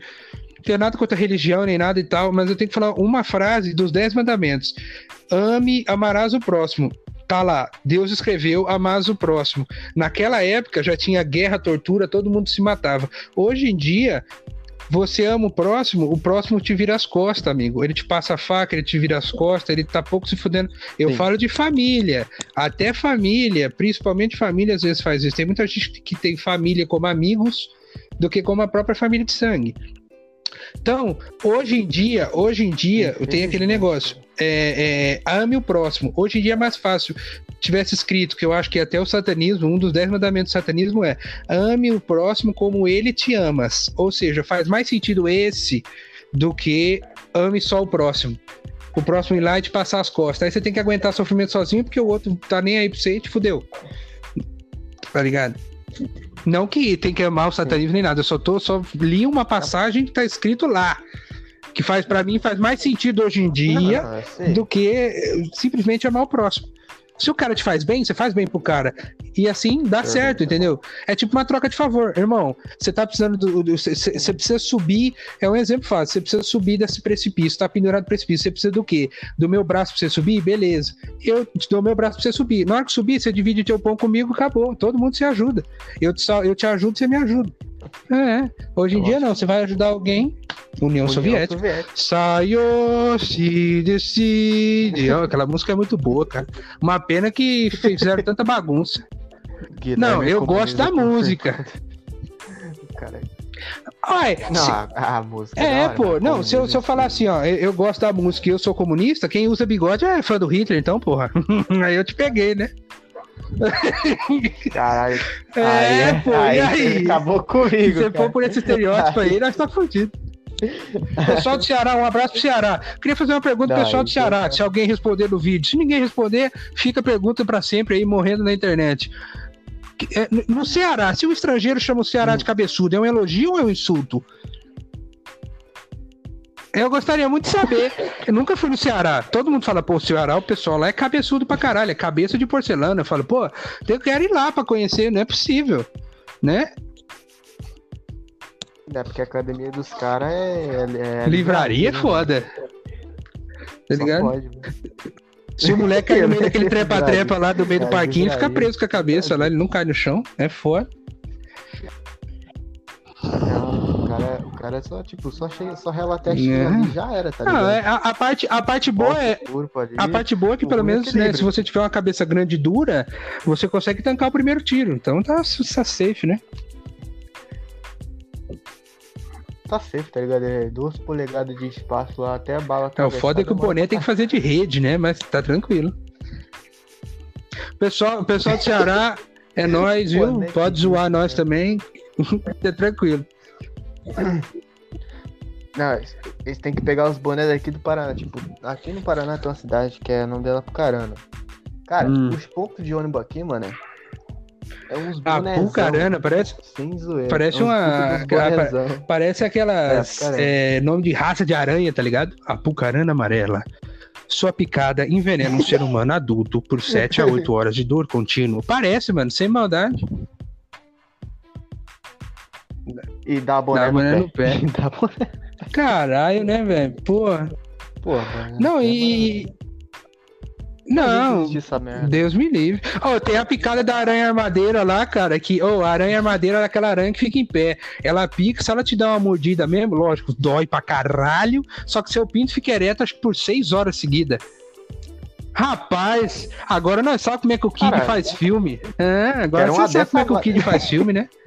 Não tem nada contra religião nem nada e tal, mas eu tenho que falar uma frase dos Dez Mandamentos: Ame, amarás o próximo. Tá lá, Deus escreveu amarás o próximo. Naquela época já tinha guerra, tortura, todo mundo se matava. Hoje em dia, você ama o próximo, o próximo te vira as costas, amigo. Ele te passa a faca, ele te vira as costas, ele tá pouco se fudendo. Eu Sim. falo de família. Até família, principalmente família, às vezes faz isso. Tem muita gente que tem família como amigos do que como a própria família de sangue. Então, hoje em dia, hoje em dia, eu tenho aquele negócio. É, é, ame o próximo. Hoje em dia é mais fácil. Tivesse escrito, que eu acho que até o satanismo, um dos dez mandamentos do satanismo é ame o próximo como ele te amas. Ou seja, faz mais sentido esse do que ame só o próximo. O próximo ir lá e te passar as costas. Aí você tem que aguentar sofrimento sozinho porque o outro tá nem aí pra você e te fudeu. Tá ligado? Não que tem que amar o satanismo nem nada, eu só tô só li uma passagem que tá escrito lá. Que faz para mim faz mais sentido hoje em dia Não, eu sei. do que simplesmente amar o próximo. Se o cara te faz bem, você faz bem pro cara. E assim dá É certo, entendeu? É tipo uma troca de favor. Irmão, você tá precisando do. Você precisa subir. É um exemplo fácil. Você precisa subir desse precipício, tá pendurado no precipício. Você precisa do quê? Do meu braço pra você subir? Beleza. Eu te dou meu braço pra você subir. Na hora que subir, você divide teu pão comigo, acabou. Todo mundo se ajuda. Eu te, eu te ajudo, você me ajuda. É. Hoje em dia não. Você vai ajudar alguém. União, União Soviética. Soviética. Saiu, se decide. Ó, aquela música é muito boa, cara. Uma pena que fizeram tanta bagunça. Guilherme Não, eu gosto da música. Cara, Ai, não, se- a, a música. é, da hora, pô. mas Não, se eu, se eu falar assim, ó, eu, eu gosto da música e eu sou comunista, quem usa bigode é fã do Hitler, então, porra. Aí eu te peguei, né? Caralho. É, aí, pô, aí, e aí? você acabou Se comigo. você cara. for por esse estereótipo aí, nós tá fudido. Pessoal do Ceará, um abraço pro Ceará. Queria fazer uma pergunta pro pessoal do Ceará, se alguém responder no vídeo. Se ninguém responder, fica a pergunta para sempre aí, morrendo na internet. É, no Ceará, se um estrangeiro chama o Ceará de cabeçudo, é um elogio ou é um insulto? Eu gostaria muito de saber. Eu nunca fui no Ceará. Todo mundo fala, pô, o Ceará, o pessoal lá é cabeçudo pra caralho, é cabeça de porcelana. Eu falo, pô, eu quero ir lá pra conhecer, não é possível, né? É, porque a academia dos caras é, é, é, Livraria é foda. Tá ligado? Pode, Se o moleque cair no meio daquele trepa-trepa lá do meio do parquinho, ele fica preso com a cabeça lá, ele não cai no chão, é foda. Não, cara, é só, tipo, só, chega, só rela a é. ali já era, tá ligado? Não, é, a, a, parte, a parte boa é. a parte boa é que, pelo menos, né, se você tiver uma cabeça grande e dura, você consegue tancar o primeiro tiro. Então tá, tá safe, né? tá safe, tá ligado? É duas polegadas de espaço lá, até a bala É, o foda é que o boné tem que fazer de rede, né? Mas tá tranquilo. Pessoal, pessoal do Ceará, é nós, viu? Pode zoar nós também. tá tranquilo. Não, eles têm que pegar os bonés daqui do Paraná. Tipo, aqui no Paraná tem uma cidade que é o nome dela Pucarana. Cara, hum. os pontos de ônibus aqui, mano, é uns A Pucarana, parece. Sem zoeira. Parece é uma. Parece aquelas. É, é, nome de raça de aranha, tá ligado? A Pucarana amarela. Sua picada envenena um ser humano adulto por 7 a 8 horas de dor contínua. Parece, mano, sem maldade. E dá boné, dá boné no, pé. No pé. dá boné. Caralho, né, velho? Porra. Porra. Não, e. Não, Deus me livre. Oh, tem a picada da aranha armadeira lá, cara, que, oh, a aranha armadeira é aquela aranha que fica em pé. Ela pica, se ela te dá uma mordida mesmo, lógico, dói pra caralho, só que seu pinto fica ereto acho que por seis horas seguidas. Rapaz, agora nós sabemos como é que o Kid faz filme. É, agora você sabe como é que o Kid faz filme, né?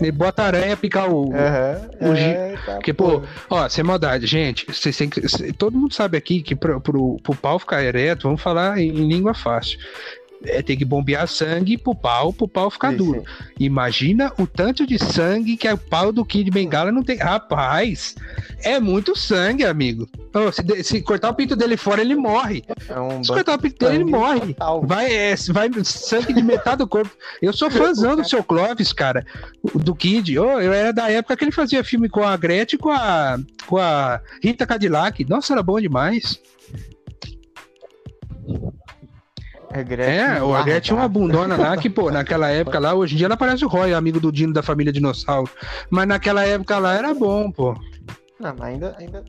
Ele bota aranha picar o. Uhum, o é, tá, Porque, pô, ó, sem maldade, gente. Vocês têm que, todo mundo sabe aqui que pro, pro, pro pau ficar ereto, vamos falar em, em língua fácil é, tem que bombear sangue pro pau, pro pau ficar sim, duro. Sim. Imagina o tanto de sangue que o pau do Kid Bengala não tem. Rapaz, é muito sangue, amigo. Se, se, cortar o pinto dele fora, ele morre. É um se cortar o pinto dele, ele morre. Vai, é, vai sangue de metade do corpo. Eu sou fãzão do seu Clóvis, cara. Do Kid. Oh, eu era da época que ele fazia filme com a Gretchen com a, com a Rita Cadillac. Nossa, era bom demais. É, é o Gretchen tinha uma bundona lá que, pô, naquela época lá, hoje em dia ela parece o Roy, amigo do Dino da família Dinossauro. Mas naquela época lá era bom, pô. Não, mas ainda. ainda...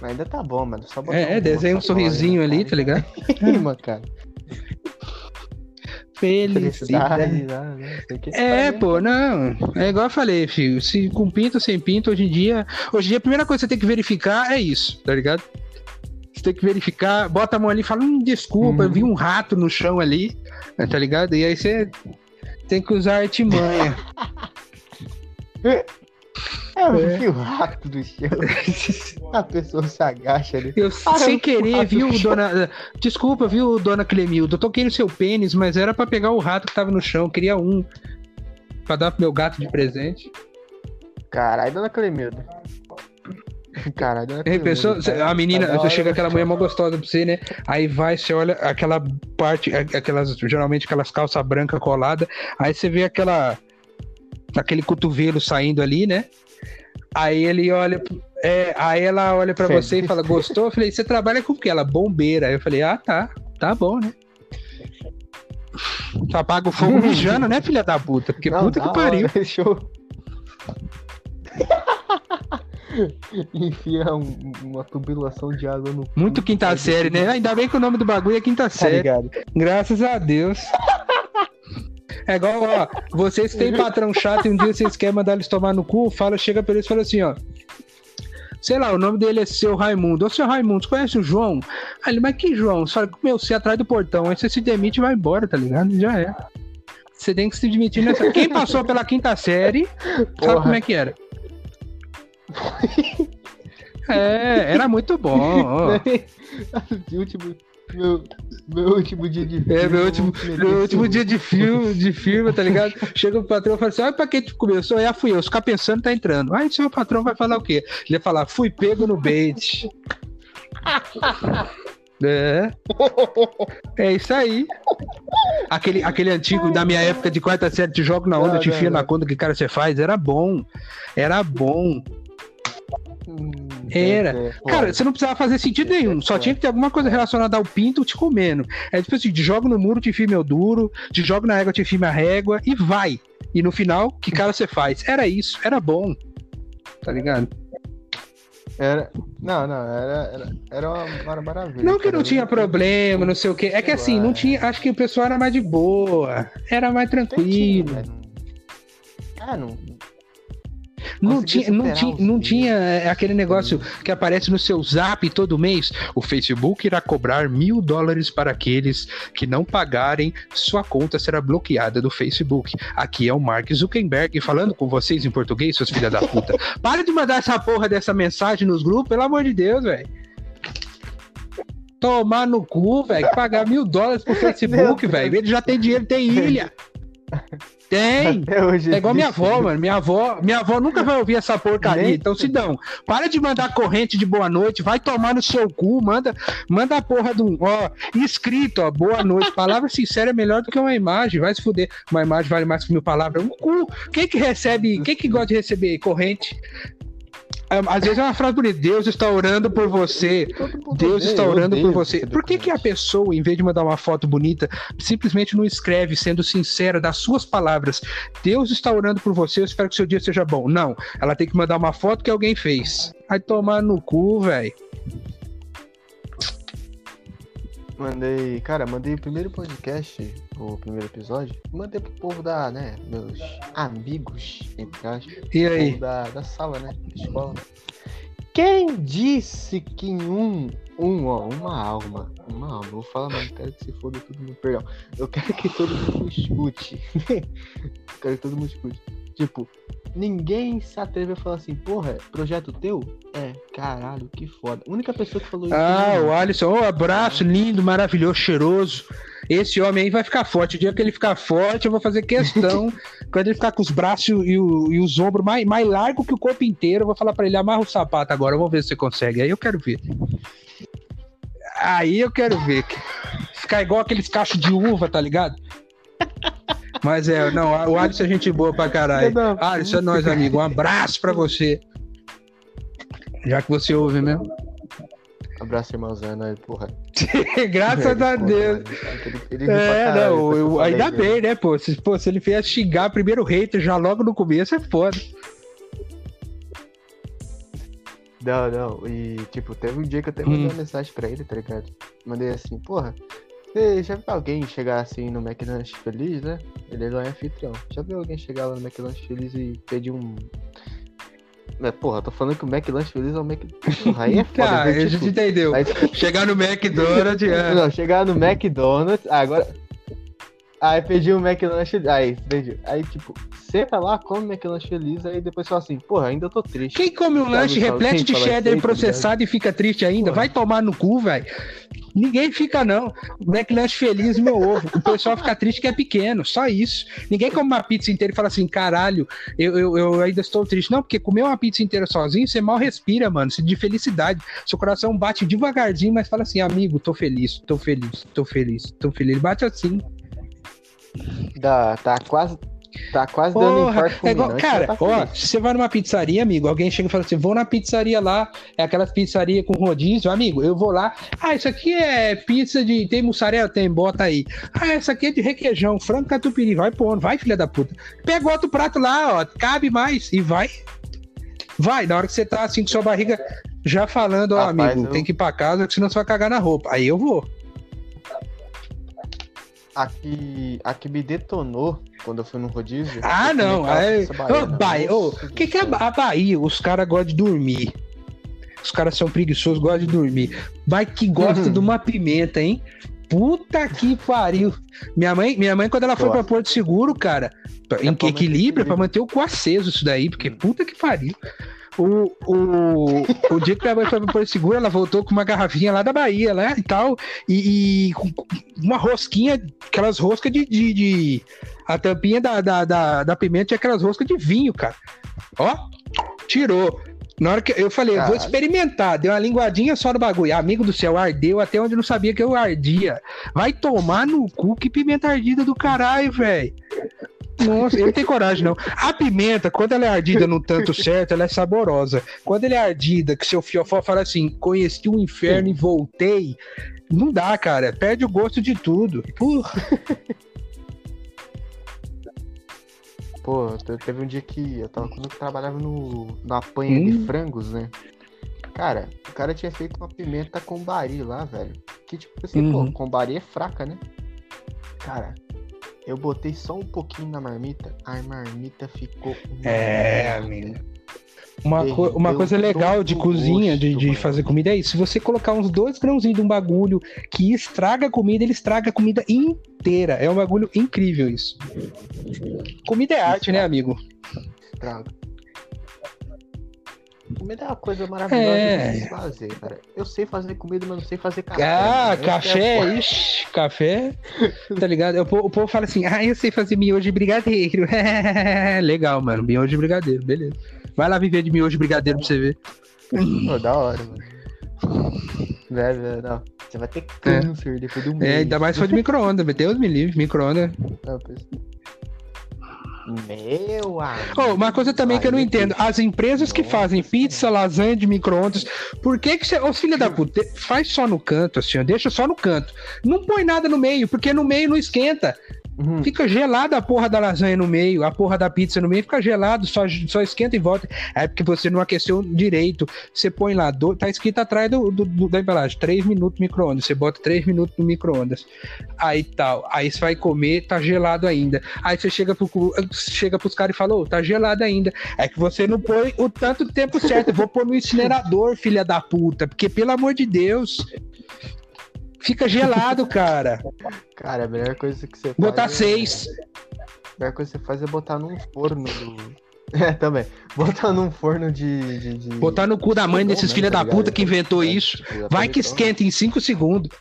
Mas ainda tá bom, mano. Só é, é desenha um sorrisinho ali, cara. tá ligado? Rima, cara. Felicidade. Né? É, pô, não. É igual eu falei, filho. Se com pinto ou sem pinto, hoje em dia. Hoje em dia, a primeira coisa que você tem que verificar é isso, tá ligado? Tem que verificar, bota a mão ali e fala, hum, desculpa, uhum. eu vi um rato no chão ali, tá ligado? E aí você tem que usar artimanha. Eu é. vi o rato do chão. A pessoa se agacha ali. Eu, ah, sem querer, viu, dona. Desculpa, viu, dona Clemilda? Eu toquei no seu pênis, mas era para pegar o rato que tava no chão. Eu queria um. Pra dar pro meu gato de presente. Caralho, dona Clemilda. Caralho, é pessoa, a menina, você chega aquela mulher mó gostosa pra você, né? Aí vai, você olha aquela parte, aquelas, geralmente aquelas calças brancas coladas, aí você vê aquela, aquele cotovelo saindo ali, né? Aí ele olha, é, aí ela olha para você e fala, gostou? Eu falei, você trabalha com o que? Ela, bombeira. Aí eu falei, ah, tá, tá bom, né? Tu apaga o fogo mijando, né, filha da puta? Porque Não, puta que pariu. Hora, show. enfia um, uma tubulação de água no. Muito quinta série, né? Ainda bem que o nome do bagulho é quinta tá série. Tá Graças a Deus. É igual, ó, vocês que têm patrão chato e um dia vocês querem mandar eles tomar no cu, fala, chega pra eles e fala assim, ó. Sei lá, o nome dele é seu Raimundo. Ô, seu Raimundo, você conhece o João? Aí ele, mas que João? Você fala, meu, você é atrás do portão. Aí você se demite e vai embora, tá ligado? Já é. Você tem que se demitir nessa. Quem passou pela quinta série, Porra. sabe como é que era? É, era muito bom. último, meu, Meu último dia de É, meu último, meu último dia de filme, de filme, tá ligado? Chega o patrão e fala assim: olha pra quem tu começou, é, fui eu. Se ficar pensando, tá entrando. Aí seu patrão vai falar o quê? Ele vai falar, fui pego no bait. É. É isso aí. Aquele, aquele antigo da minha época de quarta série, te jogo na onda, Não, te enfia na conta que cara você faz, era bom. Era bom. Era. Cara, você não precisava fazer sentido nenhum. Só tinha que ter alguma coisa relacionada ao pinto te comendo. É tipo assim, te jogo no muro, te enfia meu duro, te jogo na égua, te enfia minha régua e vai. E no final, que cara você faz? Era isso, era bom. Tá ligado? Era. Não, não, era, era, era uma, maravilha. Não que não tinha problema, não sei o quê. É que assim, não tinha. Acho que o pessoal era mais de boa. Era mais tranquilo. Ah, não. Não tinha, não tinha, não tinha aquele negócio que aparece no seu zap todo mês. O Facebook irá cobrar mil dólares para aqueles que não pagarem, sua conta será bloqueada do Facebook. Aqui é o Mark Zuckerberg falando com vocês em português, seus filha da puta. Para de mandar essa porra dessa mensagem nos grupos, pelo amor de Deus, velho. Tomar no cu, velho. Pagar mil dólares pro Facebook, velho. Ele já tem dinheiro, tem ilha. Tem. É igual minha avó, mano. Minha avó, minha avó nunca vai ouvir essa porcaria. Nem- Então, Sidão, para de mandar corrente de boa noite, vai tomar no seu cu, manda, manda a porra de um, ó, escrito, ó, boa noite. Palavra sincera é melhor do que uma imagem, vai se fuder. Uma imagem vale mais que mil palavras. Um cu. Quem que recebe, quem que gosta de receber corrente? Ah, Às vezes é uma frase bonita, Deus está orando por você. Deus está orando por você. Por que, que a pessoa, em vez de mandar uma foto bonita, simplesmente não escreve, sendo sincera das suas palavras? Deus está orando por você, eu espero que seu dia seja bom. Não, ela tem que mandar uma foto que alguém fez. Vai tomar no cu, velho. Mandei, cara, mandei o primeiro podcast, o primeiro episódio, mandei pro povo da, né, meus amigos, entre aspas, E aí? da, da sala, né, da escola. Quem disse que em um, um, ó, uma alma, uma alma, eu vou falar, mas quero que se foda todo mundo, perdão, eu quero que todo mundo escute, eu quero que todo mundo escute, tipo, ninguém se atreve a falar assim, porra, projeto teu? É, caralho, que foda. A única pessoa que falou isso Ah, foi o. Alisson, ô abraço, lindo, maravilhoso, cheiroso. Esse homem aí vai ficar forte. O dia que ele ficar forte, eu vou fazer questão. quando ele ficar com os braços e, o- e os ombros mais, mais largos que o corpo inteiro, eu vou falar pra ele: amarra o sapato agora, vamos ver se você consegue. Aí eu quero ver. Aí eu quero ver. Ficar igual aqueles cachos de uva, tá ligado? Mas é, não, o Alisson é gente boa pra caralho. Alisson é nós, amigo. Um abraço pra você. Já que você ouve mesmo. Abraço, irmãozão, é nóis, porra. Graças a Deus. Ele, ele É, não, eu- eu ainda dele. bem, né, pô? Se, pô, se ele vier xingar primeiro o hater já logo no começo, é foda. Não, não. E, tipo, teve um dia que eu até mandei Hum. uma mensagem pra ele, tá ligado? Mandei assim, porra, você já viu alguém chegar assim no McDonald's feliz, né? Ele é o anfitrião. Já viu alguém chegar lá no McDonald's feliz e pedir um. Mas, porra, tô falando que o McDonald's feliz é o Mac. Porra, aí é foda. Tá, viu? a gente Tipo, entendeu. aí- Chegar no McDonald's, é. Não, chegar no McDonald's, agora. Aí pedi um feliz. Aí, entendi. Aí, tipo, senta lá, come McDonald's feliz, aí depois fala assim, porra, ainda tô triste. Quem come um Sabe, lanche repleto de cheddar aí, tá processado e fica triste ainda? Vai tomar no cu, velho. Ninguém fica, não. McLanche feliz, meu ovo. O pessoal fica triste que é pequeno, só isso. Ninguém come uma pizza inteira e fala assim, caralho, eu, eu, eu ainda estou triste. Não, porque comer uma pizza inteira sozinho, você mal respira, mano, de felicidade. Seu coração bate devagarzinho, mas fala assim, amigo, tô feliz, tô feliz, tô feliz, tô feliz. Ele bate assim. Dá, tá quase. Tá quase dando Porra, infarto é igual, cara, tá ó, se você vai numa pizzaria, amigo, alguém chega e fala assim, vou na pizzaria lá, é aquelas pizzaria com rodízio, amigo, eu vou lá, ah, isso aqui é pizza de, tem mussarela? Tem, bota aí. Ah, essa aqui é de requeijão, frango catupiry, vai pondo, vai filha da puta. Pega outro prato lá, ó, cabe mais, e vai. Vai, na hora que você tá assim com sua barriga já falando, ó, Rapaz, amigo, eu- tem que ir pra casa, senão você vai cagar na roupa. Aí eu vou. A que, a que me detonou quando eu fui no rodízio. Ah, não. É... Bahia, ô, Nossa o que, que é a Bahia? Os caras gostam de dormir. Os caras são preguiçosos, gostam de dormir. Vai que gosta Uhum. de uma pimenta, hein? Puta que pariu. Minha mãe, minha mãe quando ela foi pra Porto Seguro, cara, em manter equilíbrio, equilíbrio. pra manter o cu aceso isso daí, porque Hum. puta que pariu. O, o, o dia que minha mãe foi pra Porto Seguro, ela voltou com uma garrafinha lá da Bahia, né? E tal. E, e uma rosquinha, aquelas roscas de. de, de- a tampinha da, da, da, da pimenta tinha aquelas roscas de vinho, cara. Ó, tirou. Na hora que eu falei, eu vou Caralho. experimentar, deu uma linguadinha só no bagulho. Amigo do céu, ardeu até onde não sabia que eu ardia. Vai tomar no cu que pimenta ardida do caralho, velho. Nossa, não tenho coragem, não. A pimenta, quando ela é ardida no tanto certo, ela é saborosa. Quando ela é ardida, que seu fiofó fala assim, conheci o inferno e voltei, não dá, cara. Perde o gosto de tudo. Porra. Pô, te- teve um dia que eu tava quando eu trabalhava no, na apanha Hum. de frangos, né? Cara, o cara tinha feito uma pimenta com bari lá, velho. Que tipo assim, Uhum. pô, com bari é fraca, né? Cara, eu botei só um pouquinho na marmita, a marmita ficou. É, amigo. Uma, co- uma coisa legal de cozinha, de, gosto, de mano. fazer comida é isso. Se você colocar uns dois grãozinhos de um bagulho que estraga a comida, ele estraga a comida inteira. É um bagulho incrível isso. Comida é arte, né, amigo? Estraga. Comida é uma coisa maravilhosa É. de fazer, cara. Eu sei fazer comida, mas não sei fazer café. Ah, é a café, foda. ixi, café, tá ligado? O povo, o povo fala assim, ah, eu sei fazer miojo de brigadeiro. Legal, mano, miojo de brigadeiro, beleza. Vai lá viver de miojo de brigadeiro pra você ver. Pô, da hora, mano. Velho, não. Você vai ter câncer depois do mês. É, ainda mais for de micro-ondas, Deus me livre, micro-ondas. Não, Meu amigo. Oh, uma coisa também que eu não entendo, as empresas que fazem pizza, lasanha de micro-ondas, por que que você, ô filho da puta, faz só no canto, assim, ó, deixa só no canto. Não põe nada no meio, porque no meio não esquenta. Uhum. Fica gelada a porra da lasanha no meio, a porra da pizza no meio, fica gelado, só, só esquenta e volta. É porque você não aqueceu direito. Você põe lá, do- tá escrito atrás do, do- do- da embalagem, 3 minutos no micro-ondas. Você bota 3 minutos no micro-ondas. Aí tal. Aí você vai comer, tá gelado ainda. Aí você chega, pro, chega pros caras e fala, ô, tá gelado ainda. É que você não põe o tanto tempo certo. Eu vou pôr no incinerador, filha da puta. Porque, pelo amor de Deus. Fica gelado, cara. Cara, a melhor coisa que você Botar faz. é- seis. A melhor coisa que você faz é botar num forno do. É, também. Botar num forno de. de, de- Botar no cu da mãe desses né, filha tá da puta que inventou É, isso. Vai que então, esquenta em 5 segundos.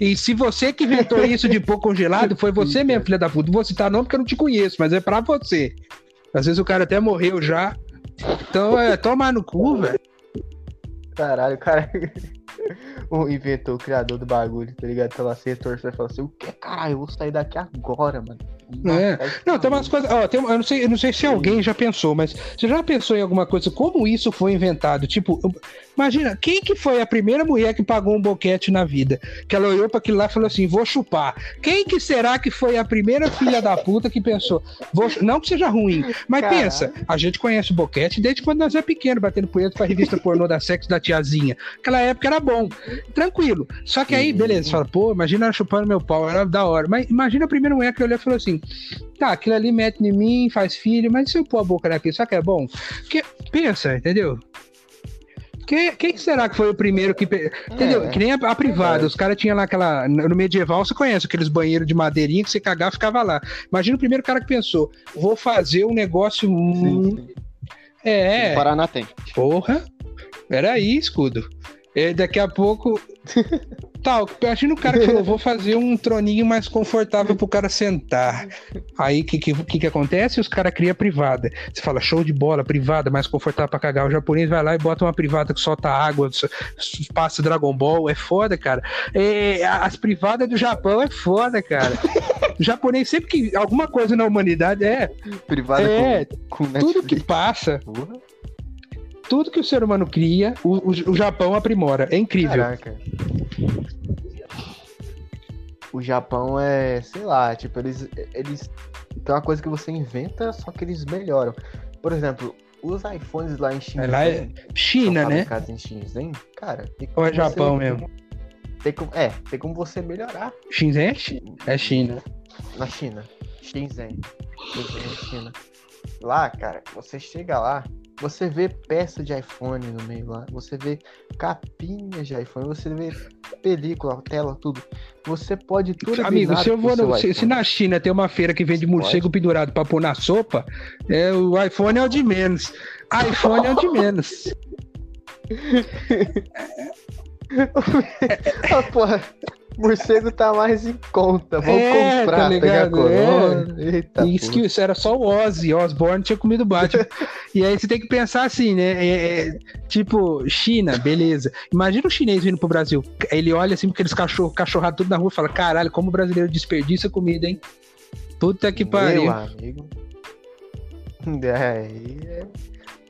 E se você que inventou isso de pôr congelado, foi você mesmo, filha da puta. Não vou citar não porque eu não te conheço, mas é pra você. Às vezes o cara até morreu já. Então é tomar no cu, velho. Caralho, o cara. o inventor, o criador do bagulho, tá ligado? Tá lá sem torcer e fala assim: o que, caralho? Eu vou sair daqui agora, mano. É. Esse Não, tem umas coisas. Ó, tem, eu, não sei, eu não sei se alguém já pensou, mas você já pensou em alguma coisa? Como isso foi inventado? Tipo, imagina, quem que foi a primeira mulher que pagou um boquete na vida? Que ela olhou pra aquilo lá e falou assim: vou chupar. Quem que será que foi a primeira filha da puta que pensou? Vou, não que seja ruim, mas pensa, a gente conhece o boquete desde quando nós é pequeno, batendo punheta pra revista pornô da sexo da tiazinha. Aquela época era bom, tranquilo. Só que aí, beleza, você fala, pô, imagina ela chupando meu pau, era da hora. Mas imagina a primeira mulher que olhou e falou assim: tá, aquilo ali mete em mim, faz filho, mas se eu pôr a boca naquilo, será que é bom? Porque, pensa, entendeu? Quem, quem será que foi o primeiro que. Entendeu? É. que nem a, a privada, É. os caras tinham lá aquela. No medieval, você conhece aqueles banheiros de madeirinha que você cagava ficava lá. Imagina o primeiro cara que pensou: vou fazer um negócio. Sim, sim. É, Paraná tem. Porra! Peraí, escudo. E daqui a pouco. Tal, imagina o cara que falou: vou fazer um troninho mais confortável pro cara sentar. Aí o que, que, que, acontece? Os caras criam privada. Você fala, show de bola, privada, mais confortável pra cagar. O japonês vai lá e bota uma privada que solta água, passa Dragon Ball. É foda, cara. É, as privadas do Japão é foda, cara. O japonês, sempre que alguma coisa na humanidade é. Privada É, com, com Tudo que passa, Porra, tudo que o ser humano cria, o, o, o Japão aprimora. É incrível. Caraca. O Japão é, sei lá, tipo, eles, eles tem uma coisa que você inventa, só que eles melhoram. Por exemplo, os iPhones lá em Shenzhen, Lá é China, né? em Shenzhen, cara, Ou é Japão você- mesmo? Tem como, é, tem como você melhorar Shenzhen é Chi- é China. na China. Shenzhen. Shenzhen é China. Lá, cara, você chega lá, você vê peça de iPhone no meio lá, você vê capinhas de iPhone, você vê película, tela, tudo. Você pode tudo Amigo, se eu vou no, se, se, na China tem uma feira que vende morcego pode. pendurado pra pôr na sopa, é, o iPhone é o de menos. iPhone é o de menos. ah, porra, morcego tá mais em conta. Vamos é, comprar, tá pegar corona. É. Eita, isso, que, isso era só o Ozzy. Osborne tinha comido Batman. e aí você tem que pensar assim, né? É, é, tipo, China, beleza. Imagina o chinês vindo pro Brasil. Ele olha assim, porque eles cachorro, cachorrado tudo na rua e fala: caralho, como o brasileiro desperdiça comida, hein? Puta que pariu. Meu amigo. É, é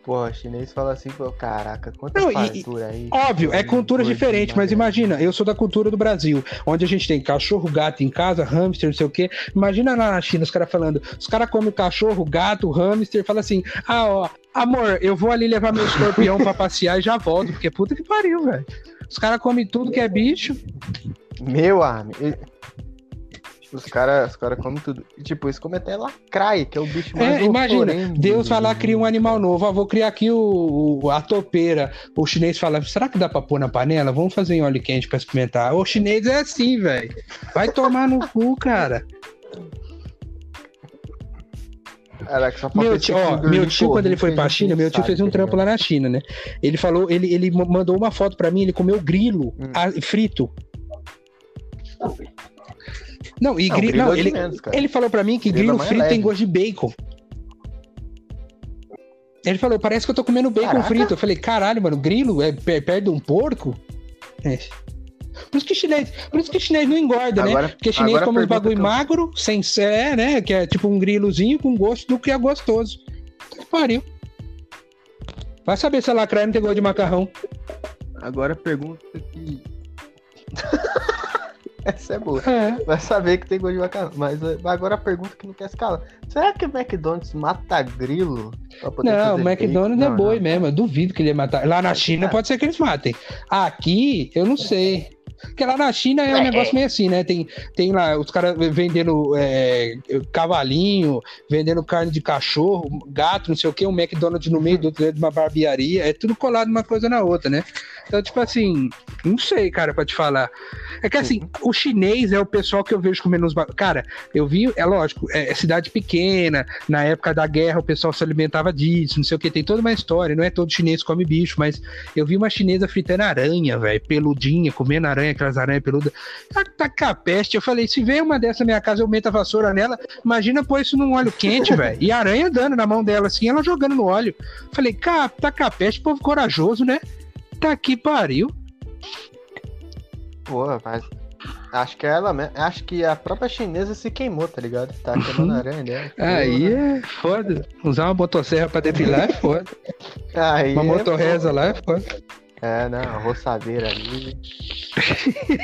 Porra, chinês fala assim, pô, caraca, quanta não, fartura aí. Óbvio, é cultura diferente, mas imagina, eu sou da cultura do Brasil, onde a gente tem cachorro, gato em casa, hamster, não sei o quê. Imagina lá na China os caras falando, os caras comem cachorro, gato, hamster, fala assim, ah, ó, amor, eu vou ali levar meu escorpião pra passear e já volto, porque puta que pariu, velho. Os caras comem tudo que é bicho. Meu amigo. Os caras os cara comem tudo. E, tipo, eles comem até lacraia, que é o bicho mais É, imagina, Deus vai lá cria um animal novo. Ah, vou criar aqui o, o, a topeira. O chinês fala, será que dá pra pôr na panela? Vamos fazer em óleo quente pra experimentar. O chinês é assim, velho. Vai tomar no cu, cara. Caraca, meu tio, ó, meu tio quando ele foi pra China, meu tio fez um trampo lá na China, né? Ele falou, ele, ele mandou uma foto pra mim, ele comeu grilo hum. frito. Não, e não, gri... não, é ele, menos, ele falou para mim que grilo, grilo frito tem gosto de bacon. Ele falou, parece que eu tô comendo bacon Caraca. frito. Eu falei, caralho, mano, grilo é perto de um porco? É. Por isso que chinês, por isso que chinês não engorda, né? agora, né? Porque chinês come um bagulho eu... magro, sem ser, né? Que é tipo um grilozinho com gosto do que é gostoso. Que pariu. Vai saber se a lacraia não tem gosto de macarrão. Agora pergunta que. Essa é boa. É. Vai saber que tem gosto de macarrão. Mas agora a pergunta que não quer escalar. Será que o McDonald's mata grilo? Não, o McDonald's é boi mesmo. Eu duvido que ele ia matar. Lá na China é. pode ser que eles matem. Aqui, eu não sei. Porque lá na China é um é, negócio meio assim, né? Tem, tem lá os caras vendendo é, cavalinho, vendendo carne de cachorro, gato, não sei o que, um McDonald's no meio do de uma barbearia, é tudo colado uma coisa na outra, né? Então, tipo assim, não sei, cara, pra te falar. É que assim, o chinês é o pessoal que eu vejo comendo uns. Cara, eu vi, é lógico, é, é, cidade pequena, na época da guerra o pessoal se alimentava disso, não sei o que, tem toda uma história, não é todo chinês come bicho, mas eu vi uma chinesa fritando aranha, velho, peludinha, comendo aranha, aquelas aranhas peludas. Tá com a peste. Eu falei, se vem uma dessa na minha casa, eu meto a vassoura nela, imagina pôr isso num óleo quente, velho. E a aranha dando na mão dela, assim, ela jogando no óleo. Falei, cara, tá com a peste, povo corajoso, né? Tá que pariu. Pô, mas Acho que ela mesmo. Acho que a própria chinesa se queimou, tá ligado? Tá queimando a aranha dela. Aí é foda. Usar uma motosserra pra depilar é foda. Aí uma é motorreza lá é foda. É, não, a roçadeira ali.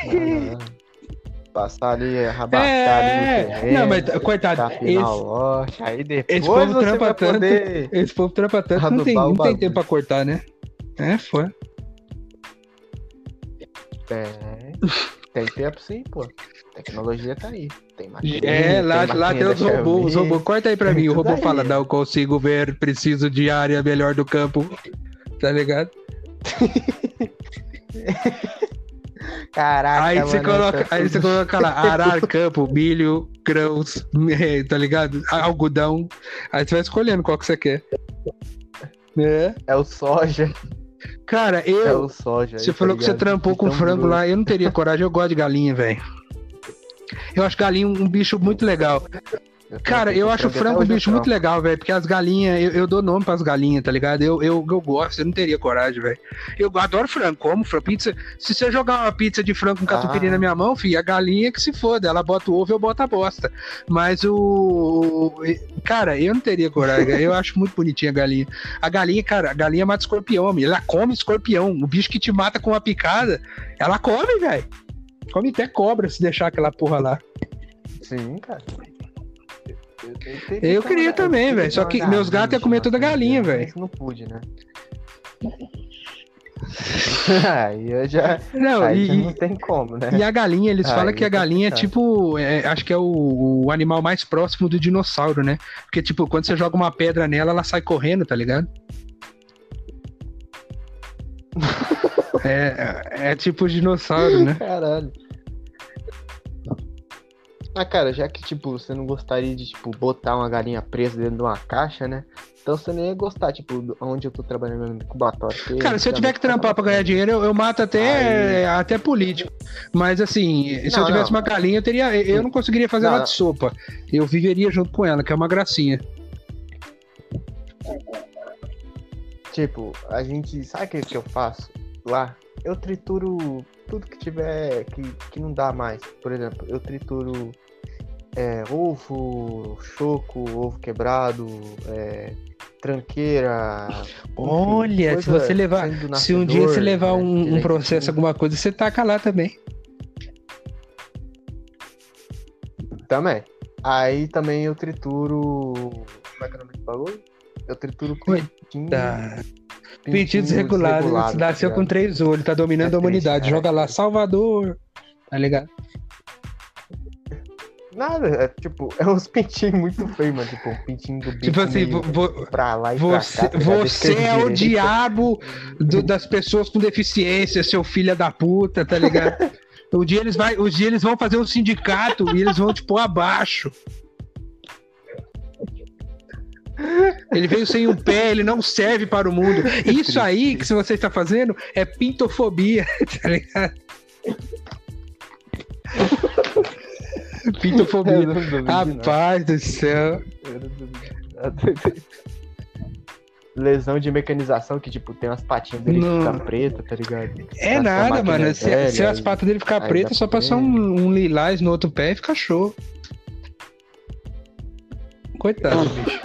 não, não. Passar ali, rabacar é... ali terreno, Não, mas coitado, esse, loja, aí depois esse povo trampa tanto, poder... esse povo trampa tanto, não tem, não tem tempo pra cortar, né? É, foi. Tem. Tem tempo sim, pô. Tecnologia tá aí. Tem maquininha, É, lá tem, lá tem os robôs. Os robôs. Corta aí pra mim. O robô fala: Não consigo ver, preciso de área melhor do campo. Tá ligado? Caraca, aí você, coloca, aí você coloca lá, arar campo, milho, grãos, tá ligado? Algodão. Aí você vai escolhendo qual que você quer. É, é o soja. Cara, eu. É o soja. Você falou tá que você trampou com frango lá. Eu não teria coragem, eu gosto de galinha, velho. Eu acho galinha um bicho muito legal. Cara, eu acho o frango um bicho muito legal, velho, porque as galinhas, eu, eu dou nome pras galinhas, tá ligado? Eu, eu, eu gosto, eu não teria coragem, velho. Eu adoro frango, como frango, pizza. Se você jogar uma pizza de frango com catupiry ah. na minha mão, filho, a galinha que se foda, ela bota o ovo, eu boto a bosta. Mas o. Cara, eu não teria coragem, eu acho muito bonitinha a galinha. A galinha, cara, a galinha mata escorpião, amigo. ela come escorpião. O bicho que te mata com uma picada, ela come, velho. Come até cobra se deixar aquela porra lá. Sim, cara. Eu, eu queria também, velho. Só que meus gatos iam comer toda a galinha, velho. Não pude, né? aí eu já. Não, aí e, não tem como, né? E a galinha, eles aí falam que a galinha é tipo. É, acho que é o, o, animal mais próximo do dinossauro, né? Porque, tipo, quando você joga uma pedra nela, ela sai correndo, tá ligado? É, é tipo dinossauro, né? Caralho. Ah, cara, já que, tipo, você não gostaria de, tipo, botar uma galinha presa dentro de uma caixa, né? Então você nem ia gostar, tipo, onde eu tô trabalhando no incubatório. porque Cara, se eu tiver que trampar pra ganhar dinheiro, eu, eu mato até, até político. Mas assim, se eu Não, tivesse não. uma galinha, eu teria. Eu não conseguiria fazer Não, ela de sopa. Eu viveria junto com ela, que é uma gracinha. Tipo, a gente. Sabe o que, que eu faço lá? Eu trituro tudo que tiver. Que, que não dá mais. Por exemplo, eu trituro é, ovo, choco, ovo quebrado, é, tranqueira. Olha, se você levar. Se um dia você levar né, um, um processo, alguma coisa, você taca lá também. Também. Aí também eu trituro. Como é que é o nome do bagulho? Eu trituro pintinho. Tá. pintinho Pedido desregulado. desregulado, Você tá nasceu com três olhos, tá dominando É a humanidade. triste, Joga é. lá, Salvador. Tá ligado? Nada, é tipo, é uns pintinhos muito feios, mano. Tipo, um pintinho do bico Tipo assim, meio vo- vo- pra lá e Você, pra cá. tá você é o direita. diabo do- das pessoas com deficiência, seu filho da puta, tá ligado? O dia eles, vai, o dia eles vão fazer um sindicato e eles vão pôr abaixo. Ele veio sem um pé, ele não serve para o mundo. Isso aí que você está fazendo é pintofobia, tá ligado? Pintofobia. Rapaz do céu. Lesão de mecanização que, tipo, tem umas patinhas dele que Não. ficam pretas, tá ligado? É Essa nada, mano. Se, velha, se as patas dele ficar pretas, só passar um, um lilás no outro pé e fica show. Coitado, bicho.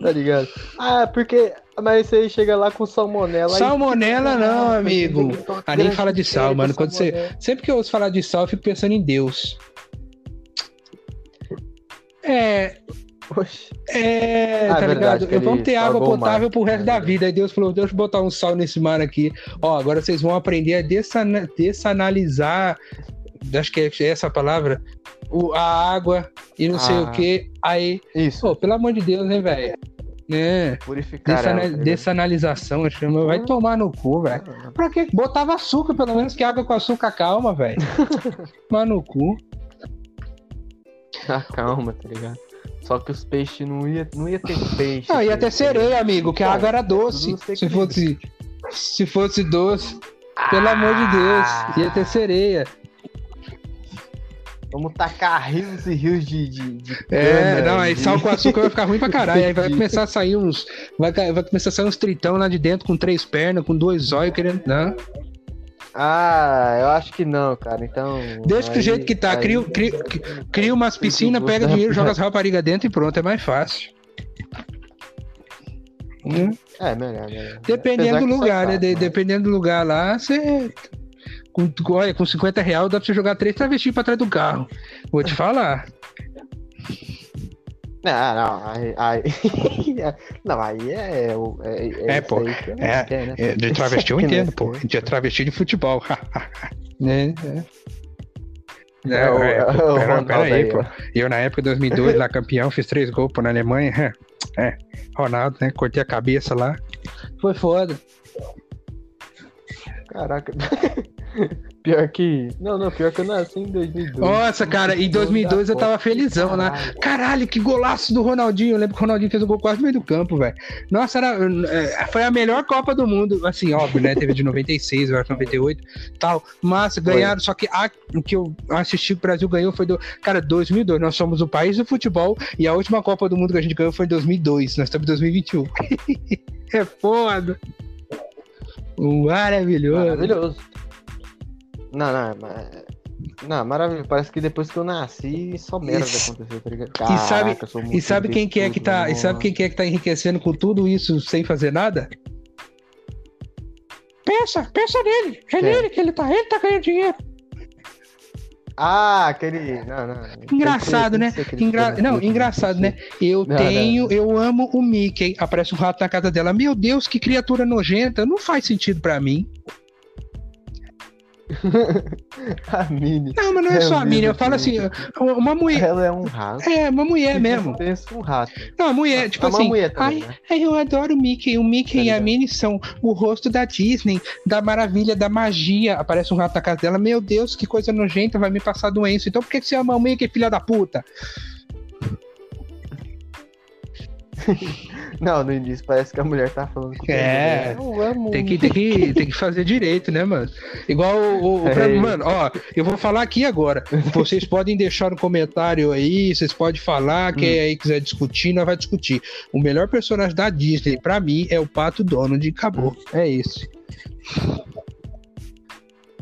Tá ligado? Ah, porque. Mas você chega lá com salmonela. aí- Salmonela não, Ah, amigo. que Ah, nem fala de sal, mano. Quando você-. Sempre que eu ouço falar de sal, eu fico pensando em Deus. É, Oxe. é, Ah, tá verdade, ligado? vamos ter água salvou o mar. potável pro resto É da vida. Aí Deus falou: deixa eu botar um sal nesse mar aqui. Ó, agora vocês vão aprender a dessana- dessanalizar. Acho que é essa a palavra. O, a água e não sei Ah. o que. Aí, Isso. pô, pelo amor de Deus, né, velho? É. Purificar. Dessana- ela, tá dessanalização, vai tomar no cu, velho. Pra quê? Botava açúcar, pelo menos que água com açúcar calma, velho. Tomar no cu. Ah, calma, tá ligado? Só que os peixes não ia, não ia ter peixe. Não, ia tá ter sereia, amigo, que a água era doce. tudo você Se fosse, se fosse doce, pelo amor de Deus, ia ter sereia. Vamos tacar rios e rios de. de, de É, cana, não, aí de- sal com açúcar vai ficar ruim pra caralho. Aí vai começar a sair uns. Vai, vai começar a sair uns tritão lá de dentro com três pernas, com dois olhos querendo. Não. Ah, eu acho que não, cara. Então. Deixa do jeito que tá. aí- Cria, cria, cria umas piscinas, pega dinheiro, joga as raparigas dentro e pronto, é mais fácil. Hum. É, melhor, melhor. Dependendo do que lugar, né? mas- dependendo do lugar lá, você. Com- olha, com 50 reais dá pra você jogar três travestis pra trás do carro. Vou te falar. Não, não, aí. aí... não, aí é. o- É, É, isso pô, não é, quero, né? É, de travesti eu entendo, não pô. De travesti de futebol. né? É. É, É, é o pô, pera, Ronaldo pera aí, aí, pô. Eu, na época de 2002, lá campeão, fiz três gols pô, na Alemanha. É, Ronaldo, né? Cortei a cabeça lá. Foi foda. Caraca. Pior que. Não, não, pior que eu nasci em 2002. Nossa, cara, em 2002 eu tava felizão lá. Caralho. Que golaço do Ronaldinho. Eu lembro que o Ronaldinho fez um gol quase no meio do campo, velho. Nossa, era, é, foi a melhor Copa do Mundo. Assim, óbvio, né? Teve de 96, eu acho, 98 tal. Mas ganharam, só que a o que eu assisti que o Brasil ganhou foi do. Cara, 2002. Nós somos o país do futebol e a última Copa do Mundo que a gente ganhou foi em 2002. Nós estamos em 2021. é foda. Maravilhoso. Maravilhoso. Não, não, mas. Não, maravilhoso. Parece que depois que eu nasci, só merda Isso. aconteceu, tá ligado? E sabe- Caraca, sou muito E sabe quem que é que tá, e sabe quem que é que tá enriquecendo com tudo isso sem fazer nada? Pensa, pensa nele. É Quem? nele que ele tá, ele tá ganhando dinheiro. Ah, aquele. Não, não. que Engraçado, né? que Engra- Não, puta, engraçado, né? Eu Não, tenho, não. eu amo o Mickey. Aparece um rato na casa dela. Meu Deus, que criatura nojenta. Não faz sentido pra mim. a Mini. Não, mas não é, É só a o Minnie. Eu falo assim, uma mulher. Ela é um rato. É, uma mulher mesmo. Pensa um rato. Não, a mulher, tipo É assim. mulher também, ai, né? ai, eu adoro o Mickey. O Mickey Tá e a ligado. Minnie são o rosto da Disney, da maravilha, da magia. Aparece um rato na casa dela. Meu Deus, que coisa nojenta, vai me passar doença. Então por que que você ama o Mickey, filha da puta? Não, no início parece que a mulher tá falando com É. né? Eu amo. Tem que, tem, que, tem que fazer direito, né, mano? Igual o. o- pra- É. Mano, ó, eu vou falar aqui agora. Vocês podem deixar no comentário aí, vocês podem falar, quem Hum. aí quiser discutir, nós vai discutir. O melhor personagem da Disney, pra mim, é o Pato Donald e acabou. É isso.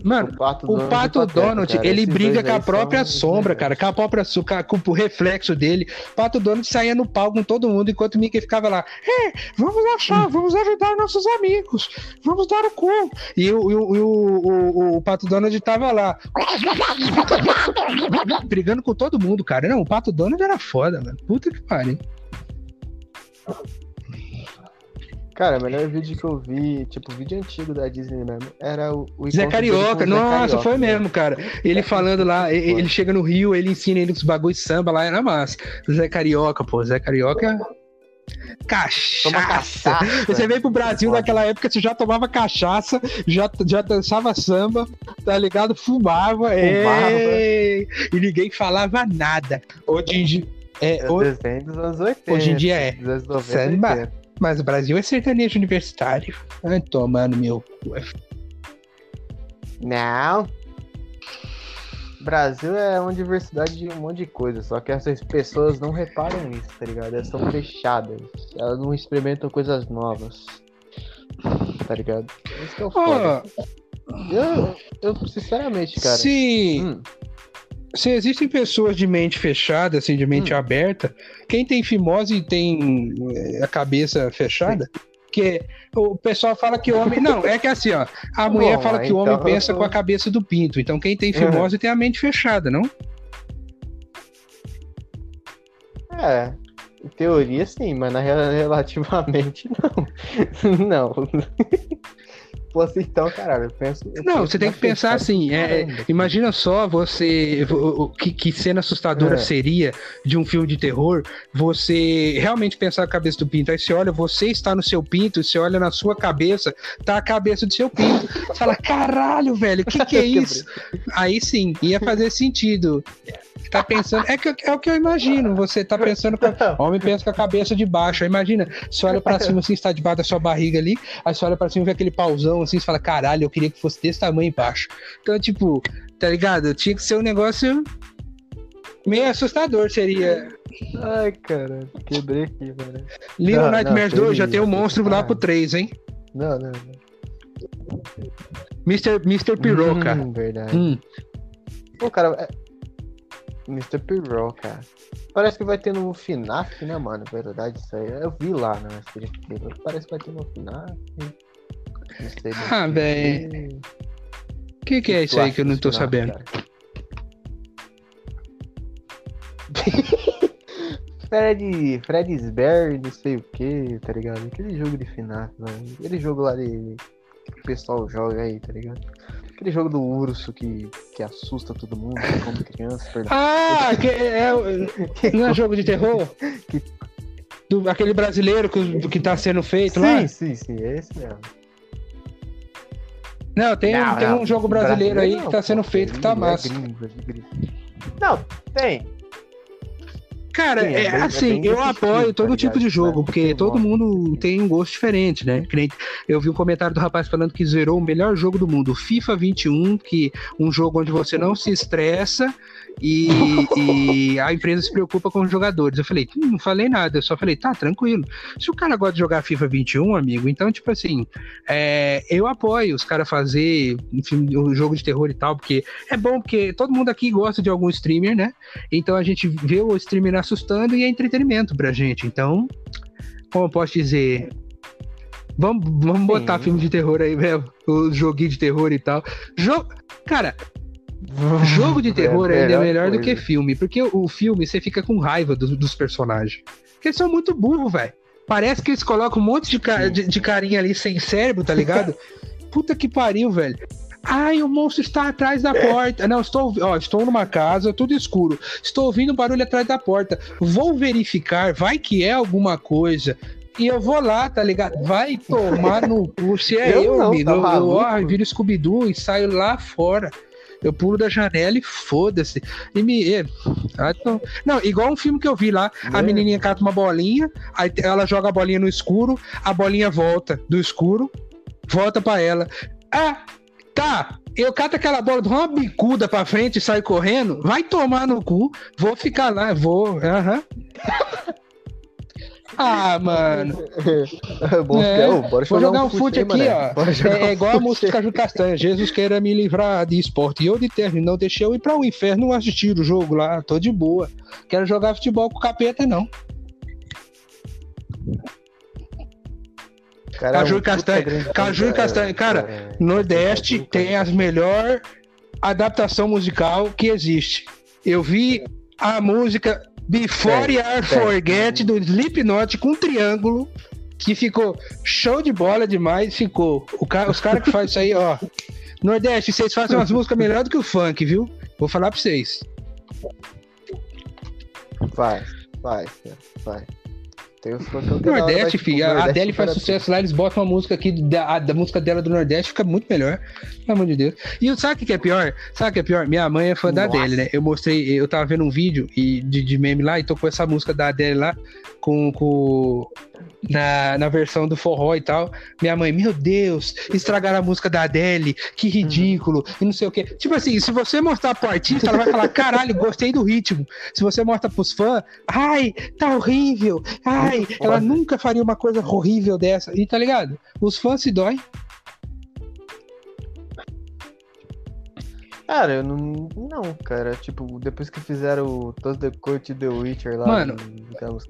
Mano, O Pato o Donald, Pato Pateta, Donald, cara, ele briga com a própria sombra, cara, com a própria com, o reflexo dele. Pato Donald saía no pau com todo mundo, enquanto o Mickey ficava lá, é, vamos achar, vamos ajudar nossos amigos, vamos dar o cu. E o, e o, e o, o- o Pato Donald tava lá, brigando com todo mundo, cara. Não, o Pato Donald era foda, mano. Puta que pariu. Cara, o melhor vídeo que eu vi, tipo, vídeo antigo da Disney mesmo, era o, o Zé Carioca, Zé nossa, Carioca, foi mesmo, cara. Ele falando lá, e- ele chega no Rio, ele ensina ele os bagulho de samba lá, era massa. Zé Carioca, pô, Zé Carioca. Toma Cachaça. cachaça. Você veio pro Brasil naquela época, você já tomava cachaça, já, já dançava samba, tá ligado? Fumava, é, e ninguém falava nada. Hoje em dia. É, É hoje- dos anos 80. Hoje em dia é. Dos anos 90, Samba. 80. mas o Brasil é sertanejo universitário. Ai, tomando meu. cu. Não. Brasil é uma diversidade de um monte de coisa, só que essas pessoas não reparam isso, tá ligado? Elas são fechadas. Elas não experimentam coisas novas. Tá ligado? Isso que é o foda. Ó, Eu, eu, sinceramente, cara. se, hum, se existem pessoas de mente fechada, assim, de mente Hum. aberta, quem tem fimose tem eh, a cabeça fechada, que o pessoal fala que o homem. Não, é que assim, ó. A mulher Bom, fala que o homem então pensa com a cabeça do pinto. Então quem tem fimose tem a mente fechada, não? é. Em teoria, sim, mas na relativamente, não. não. Fosse então, caralho, eu penso. eu Não, penso você tem que pensar fechada. assim, é, imagina só você, o- que, que cena assustadora É. seria de um filme de terror, você realmente pensar a cabeça do pinto, aí você olha, você está no seu pinto, você olha na sua cabeça, tá a cabeça do seu pinto, você fala, caralho, velho, o que que é isso? Aí sim, ia fazer sentido. Tá pensando, é, que, é o que eu imagino, você tá pensando, com a- homem pensa com a cabeça de baixo, aí imagina, você olha pra cima assim, está debaixo da sua barriga ali, aí você olha pra cima e vê aquele pauzão assim, você fala, caralho, eu queria que fosse desse tamanho embaixo. Então, tipo, tá ligado? Tinha que ser um negócio meio assustador, seria. Ai, cara, quebrei aqui, mano. Little Nightmares não, 2 já tem isso, monstro lá cara. pro 3, hein? Não, não, não. Mr. Mr. Piroca. Hum, verdade. Hum. Pô, cara, é... Mr. Piroca. Parece que vai ter no FNAF, né, mano? Verdade, isso aí. Eu vi lá na inteira. Parece que vai ter no FNAF. Não sei. do Ah, que. véi. O que, que é tu isso aí que eu não tô FNAF, sabendo? Fred, Fred's não sei o que, tá ligado? Aquele jogo de FNAF, mano. Aquele jogo lá de. que o pessoal joga aí, tá ligado? Aquele jogo do urso que, que assusta todo mundo, que come criança, perdão. Ah, que é, não é jogo de terror? Do, aquele brasileiro que, que tá sendo feito lá? Sim, sim, sim, é esse mesmo. Não, tem, Não, tem não, um jogo brasileiro aí não, que tá sendo feito que tá é massa. gringo, é gringo. Não, tem. Cara, Sim, é é, bem- é assim, bem eu desse apoio estilo, todo tá tipo de jogo, porque todo mundo tem um gosto diferente, né? Eu vi um comentário do rapaz falando que zerou o melhor jogo do mundo, o FIFA 21, que um jogo onde você não se estressa e, e a empresa se preocupa com os jogadores. Eu falei, "Hum, não falei nada, eu só falei, tá, tranquilo. Se o cara gosta de jogar FIFA 21, amigo, então, tipo assim, é, eu apoio os caras fazer enfim, um jogo de terror e tal, porque é bom, porque todo mundo aqui gosta de algum streamer, né? Então a gente vê o streamer assustando e é entretenimento pra gente. Então, como eu posso dizer. Vamos, vamos botar filme de terror aí mesmo. O joguinho de terror e tal. Jo... Cara, jogo de terror É ainda é melhor melhor do coisa. que filme. Porque o, filme você fica com raiva dos, dos personagens. Porque eles são muito burros, velho. Parece que eles colocam um monte de, ca- de, de carinha ali sem cérebro, tá ligado? Puta que pariu, velho. Ai, o monstro está atrás da porta. Não, estou, ó, estou numa casa, tudo escuro. Estou ouvindo barulho atrás da porta. Vou verificar, vai que é alguma coisa. E eu vou lá, tá ligado? Vai tomar no cu. Se é eu, Eu não, amigo, tá eu, eu, ó, viro Scooby-Doo e saio lá fora. Eu pulo da janela e foda-se. E me. e- ah, não. igual um filme que eu vi lá. A É. menininha cata uma bolinha, aí ela joga a bolinha no escuro, a bolinha volta do escuro, volta pra ela. Ah, tá. Eu cato aquela bola, dou uma bicuda pra frente e saio correndo. Vai tomar no cu. Vou ficar lá, vou. Aham. Ah, mano. Bom, É, bora Vou jogar um fute aí, aqui, mané. ó. É, é um igual a fute. música de Caju Castanha. Jesus queira me livrar de esporte. E eu de terno, não deixei eu ir pra o inferno assistir o jogo lá. Tô de boa. Quero jogar futebol com o capeta, não. Cara, Caju um e castanha. Caju e castanha. Cara, é, Nordeste tem as melhor adaptação musical que existe. Eu vi a música Before Are tem. Forget do Slipknot com um triângulo que ficou show de bola demais. Ficou. Ca- os caras que fazem isso aí, ó. Nordeste, vocês fazem umas músicas melhor do que o funk, viu? Vou falar pra vocês. Vai, vai, vai. Tem os funk Nordeste, tipo, filho. A Nordeste Adele faz sucesso lá, eles botam uma música aqui da, da música dela do Nordeste, fica muito melhor. Pelo amor de Deus. E sabe o que que é pior? Sabe o que é pior? Minha mãe é fã da Nossa. Adele, né? Eu mostrei, eu tava vendo um vídeo e, de, de meme lá e tocou essa música da Adele lá com. com na, na versão do forró e tal. Minha mãe, meu Deus, estragaram a música da Adele, que ridículo, e não sei o quê. Tipo assim, se você mostrar pro artista, ela vai falar, caralho, gostei do ritmo. Se você mostra pros fãs, ai, tá horrível, ai, Muito ela nunca faria uma coisa horrível dessa. E tá ligado? Os fãs se dói. Cara, eu não. Não, cara. Tipo, depois que fizeram o Toast the Coach The Witcher lá, Mano.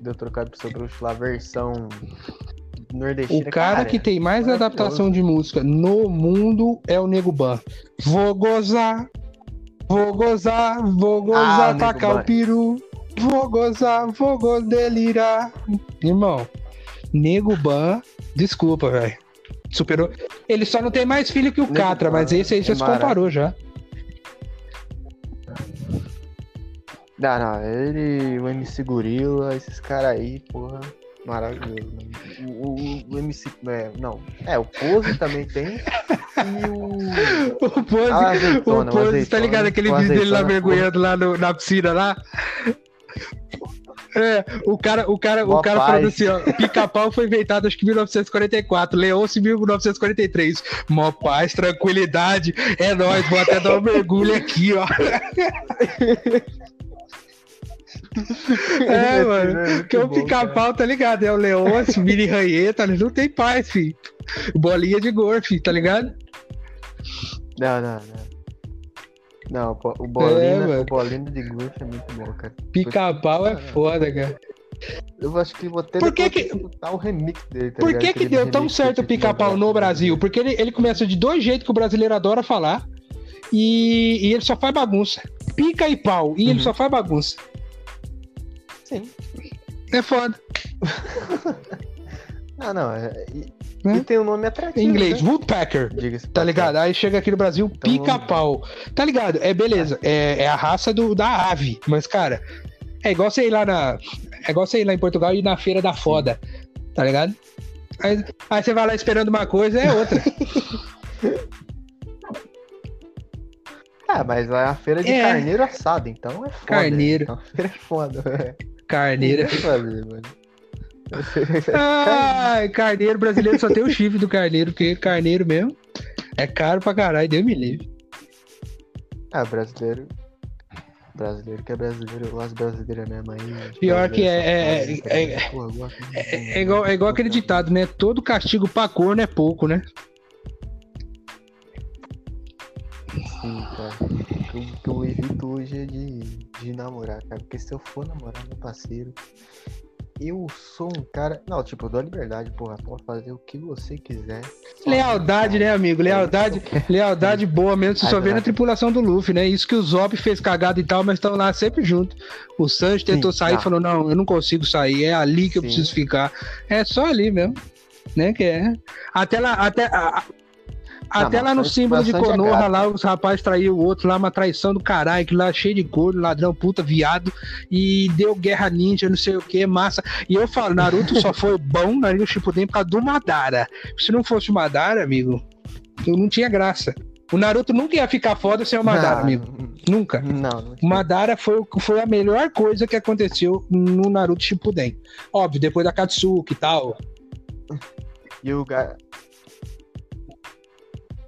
deu trocado pro seu bruxo lá, a versão nordestina. O cara que tem mais adaptação de música no mundo é o Nego Ban. Vou gozar, vou gozar, vou gozar, Ah, tacar o peru. Vou gozar, vou go- delirar. Irmão, Nego Ban, desculpa, velho. Superou. Ele só não tem mais filho que o Nego Catra, Ban mas esse aí é já se comparou já. Não, não, ele, o MC Gorila, esses caras aí, porra, maravilhoso. O, o, o MC. É, não, é, o Pose também tem. E o. O Pose, A azeitona, o Pose tá azeitona, ligado? Aquele vídeo dele lá mergulhando lá no- na piscina lá. É, o cara, o cara, o cara paz. falando assim, ó, pica-pau foi inventado acho que em 1944, Leôncio em 1943. Mó paz, tranquilidade, é nóis, vou até dar um mergulho aqui, ó. É, mano, porque o pica-pau, tá ligado? É o Leôncio, mini ranheta, não tem paz, filho. Bolinha de golfe, tá ligado? Não, não, não. Não, o bo- o bolinha, É, o bolinha de golfe é muito bom, cara. Pica-pau é foda, cara. Eu acho que vou ter Por que que- o remix dele, tá Por ligado? que, que deu tão certo o pica-pau no Brasil? Porque ele, ele começa de dois jeitos que o brasileiro adora falar e, e ele só faz bagunça. Pica e pau. E ele Uhum. só faz bagunça. Sim. É foda. Ah, não, é, e, Né? e tem um nome atrativo, Em inglês, né? Woodpecker. Tá ligado? Aí chega aqui no Brasil, Então, pica-pau. Tá ligado? É beleza. É, é a raça do, da ave. Mas, cara, é igual você ir lá na. É igual você ir lá em Portugal e ir na feira da foda. Tá ligado? Aí, aí você vai lá esperando uma coisa, é outra. Ah, mas é a feira de É. carneiro assado, então é foda. Carneiro. Então a feira é foda. Carneira. Não tem o que fazer, mano. Ai, carneiro brasileiro só tem o chifre do carneiro, porque carneiro mesmo é caro pra caralho, Deus me livre. Ah, brasileiro. Brasileiro que é brasileiro, eu gosto brasileira mesmo aí. Pior que é- é- é- muito É, é igual, é igual aquele ditado, né? Todo castigo pra corno é pouco, né? Sim, cara. O que eu evito hoje é de, de namorar, cara. Porque se eu for namorar, meu parceiro, eu sou um cara. Não, tipo, eu dou liberdade, porra. Pode fazer o que você quiser. Lealdade, né, amigo? Lealdade, lealdade boa mesmo. Você só vê na tripulação do Luffy, né? Isso que o Zop fez cagada e tal, mas estão lá sempre junto. O Sanji tentou Sim, sair e tá. falou: Não, eu não consigo sair, é ali que eu Sim. preciso ficar. É só ali mesmo, né? Que é. Até lá, até. a- a- Até lá no símbolo de Konoha, lá os rapazes traíram o outro lá, uma traição do caralho, que lá cheio de gordo, ladrão, puta, viado, e deu guerra ninja, não sei o que, massa. E eu falo, Naruto só foi bom Naruto Shippuden por causa do Madara. Se não fosse o Madara, amigo, eu não tinha graça. O Naruto nunca ia ficar foda sem o Madara, Ah, amigo. Nunca. Não, não. O Madara foi, foi a melhor coisa que aconteceu no Naruto Shippuden. Óbvio, depois da Katsuki e tal. E o.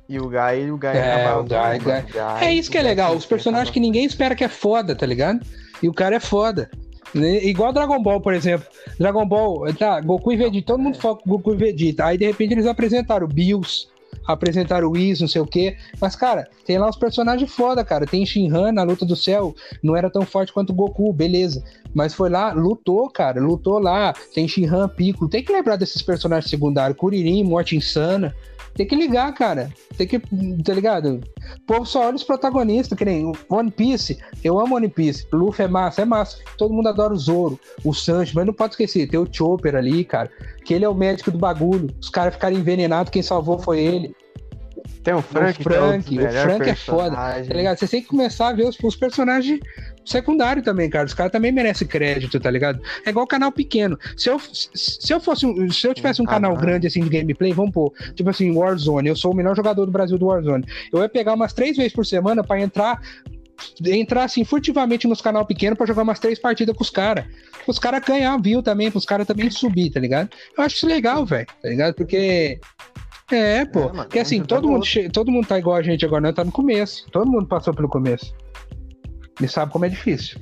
E o Gai, e o Gai É, o com- Gai. Gai, É isso que é legal, os personagens que ninguém espera que é foda, tá ligado? E o cara é foda. Né? Igual Dragon Ball, por exemplo. Dragon Ball, tá, Goku e Vegeta, todo mundo foca Goku e Vegeta. Aí de repente eles apresentaram o Bills, apresentaram o Whis, não sei o quê. Mas, cara, tem lá os personagens foda, cara. Tem Shinhan na luta do céu, não era tão forte quanto o Goku, beleza. Mas foi lá, lutou, cara, lutou lá. Tem Shinhan, Piccolo. Tem que lembrar desses personagens secundários. Kuririn, Morte Insana. Tem que ligar, cara. Tem que, tá ligado? O povo só olha os protagonistas, que nem One Piece. Eu amo One Piece. Luffy é massa, é massa. Todo mundo adora o Zoro, o Sanji, mas não pode esquecer, tem o Chopper ali, cara. Que ele é o médico do bagulho. Os caras ficaram envenenados, quem salvou foi ele. Tem o Frank, o que é Frank, o melhores Frank é foda. Tá ligado? Você tem que começar a ver os, os personagens secundários também, cara. Os caras também merecem crédito, tá ligado? É igual canal pequeno. Se eu, se eu fosse um- se eu tivesse um Ah, canal grande assim de gameplay, vamos pôr, tipo assim, Warzone, eu sou o melhor jogador do Brasil do Warzone. Eu ia pegar umas três vezes por semana pra entrar entrar assim furtivamente nos canal pequeno pra jogar umas três partidas com os caras. Os caras ganhar view também, pros caras também subir, tá ligado? Eu acho isso legal, velho, tá ligado? Porque é, pô. É, mano, Porque assim, ajudando todo mundo, che- todo mundo tá igual a gente agora, não tá no começo. Todo mundo passou pelo começo. E sabe como é difícil.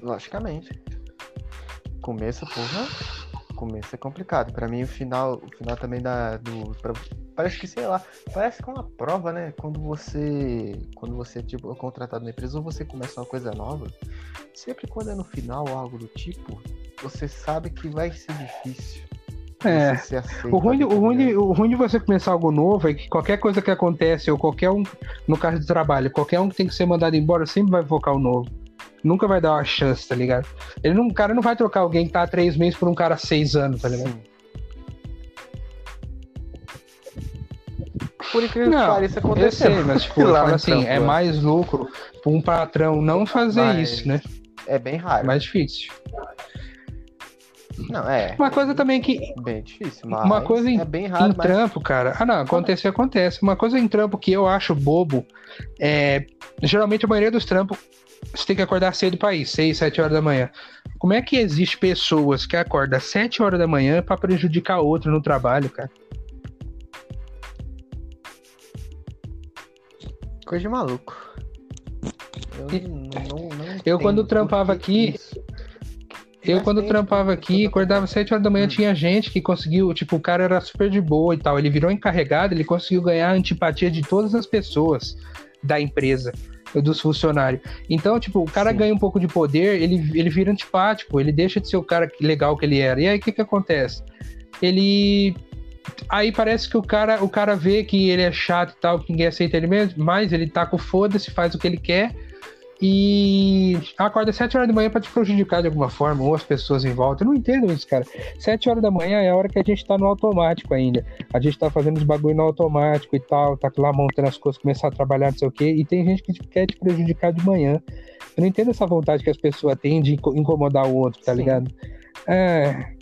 Logicamente. Começo, porra. Começo é complicado. Pra mim, o final, o final também da do pra- parece que sei lá, parece que é uma prova, né? Quando você, quando você tipo é contratado na empresa ou você começa uma coisa nova, sempre quando é no final ou algo do tipo, você sabe que vai ser difícil. É. O ruim, de- o, ruim de, o ruim de você começar algo novo é que qualquer coisa que acontece, ou qualquer um, no caso de trabalho, qualquer um que tem que ser mandado embora sempre vai focar o novo. Nunca vai dar uma chance, tá ligado? Ele não, o cara não vai trocar alguém que tá há três meses por um cara há seis anos, tá ligado? Sim. Por incrível que Não, pareça, Eu aconteceu. sei, mas tipo, eu falo assim, é mais lucro pra um patrão não fazer isso, né? É bem raro. É mais difícil. Não, é. Uma coisa também que Bem difícil, mas Uma coisa em- é bem raro, em mas trampo, cara. Ah, não, acontecer, acontece. Uma coisa em trampo que eu acho bobo é. Geralmente a maioria dos trampos você tem que acordar cedo pra ir, 6, 7 horas da manhã. Como é que existe pessoas que acordam às 7 horas da manhã pra prejudicar outro no trabalho, cara? coisa de maluco. Eu não, não, não Eu, quando trampava aqui, isso- Eu, quando trampava tipo, aqui, acordava às 7 horas da manhã, Hum. tinha gente que conseguiu, tipo, o cara era super de boa e tal. Ele virou encarregado, ele conseguiu ganhar a antipatia de todas as pessoas da empresa, dos funcionários. Então, tipo, o cara Sim. ganha um pouco de poder, ele, ele vira antipático, ele deixa de ser o cara legal que ele era. E aí, o que que acontece? Ele... Aí parece que o cara, o cara vê que ele é chato e tal, que ninguém aceita ele mesmo, mas ele tá com foda-se, faz o que ele quer e acorda às 7 horas da manhã pra te prejudicar de alguma forma, ou as pessoas em volta. Eu não entendo isso, cara. 7 horas da manhã é a hora que a gente tá no automático ainda. A gente tá fazendo os bagulho no automático e tal, tá lá montando as coisas, começar a trabalhar, não sei o quê, e tem gente que quer te prejudicar de manhã. Eu não entendo essa vontade que as pessoas têm de inco- incomodar o outro, tá Sim. ligado? É.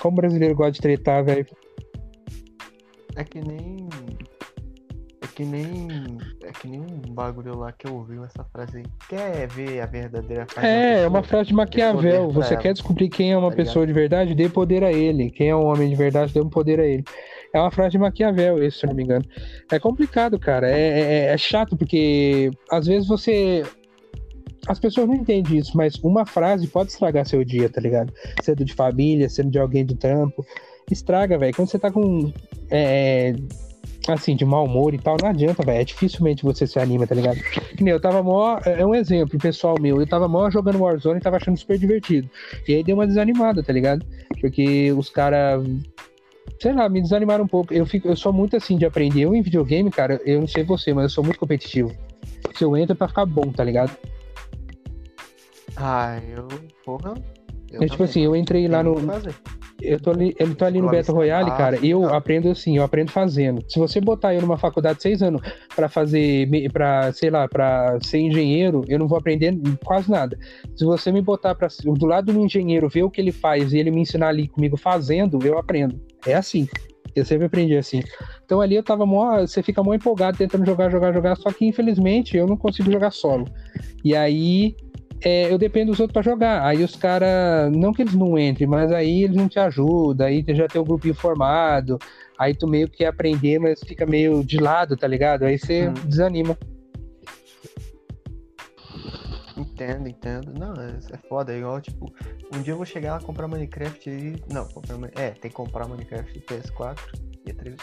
Como brasileiro gosta de tretar, velho. É que nem. É que nem. É que nem um bagulho lá que eu ouvi essa frase aí. Quer ver a verdadeira? É, é uma frase de Maquiavel. Você ela, quer descobrir quem é uma tá pessoa de verdade? Dê poder a ele. Quem é um homem de verdade? Dê um poder a ele. É uma frase de Maquiavel, isso, se não me engano. É complicado, cara. É, é- é chato, porque às vezes você. As pessoas não entendem isso, mas uma frase pode estragar seu dia, tá ligado? Sendo de família, sendo de alguém do trampo. Estraga, velho. Quando você tá com. é, assim, de mau humor e tal, não adianta, velho. É dificilmente você se anima, tá ligado? Que nem eu tava mó. É um exemplo, pessoal meu. Eu tava mó jogando Warzone e tava achando super divertido. E aí deu uma desanimada, tá ligado? Porque os caras. Sei lá, me desanimaram um pouco. Eu, fico, eu sou muito assim de aprender. Eu em videogame, cara, eu não sei você, mas eu sou muito competitivo. Se eu entro é pra ficar bom, tá ligado? Ah, eu. Porra. Eu É tipo assim, eu entrei lá no. fazer. Eu tô ali, eu tô ali no Battle Royale, cara, e eu aprendo assim, eu aprendo fazendo. Se você botar eu numa faculdade de seis anos pra fazer, pra, sei lá, pra ser engenheiro, eu não vou aprender quase nada. Se você me botar pra, do lado do engenheiro, ver o que ele faz e ele me ensinar ali comigo fazendo, eu aprendo. É assim. Eu sempre aprendi assim. Então ali eu tava mó. Você fica mó empolgado tentando jogar, jogar, jogar. Só que infelizmente eu não consigo jogar solo. E aí é, eu dependo dos outros para jogar. Aí os caras, não que eles não entrem, mas aí eles não te ajudam, aí já tem o grupinho formado, aí tu meio que quer aprender, mas fica meio de lado, tá ligado? Aí você hum. desanima. Entendo, entendo. Não, é, é foda, é igual, tipo, um dia eu vou chegar lá comprar Minecraft aí. Não, comprar. É, tem que comprar Minecraft PS4 e a 3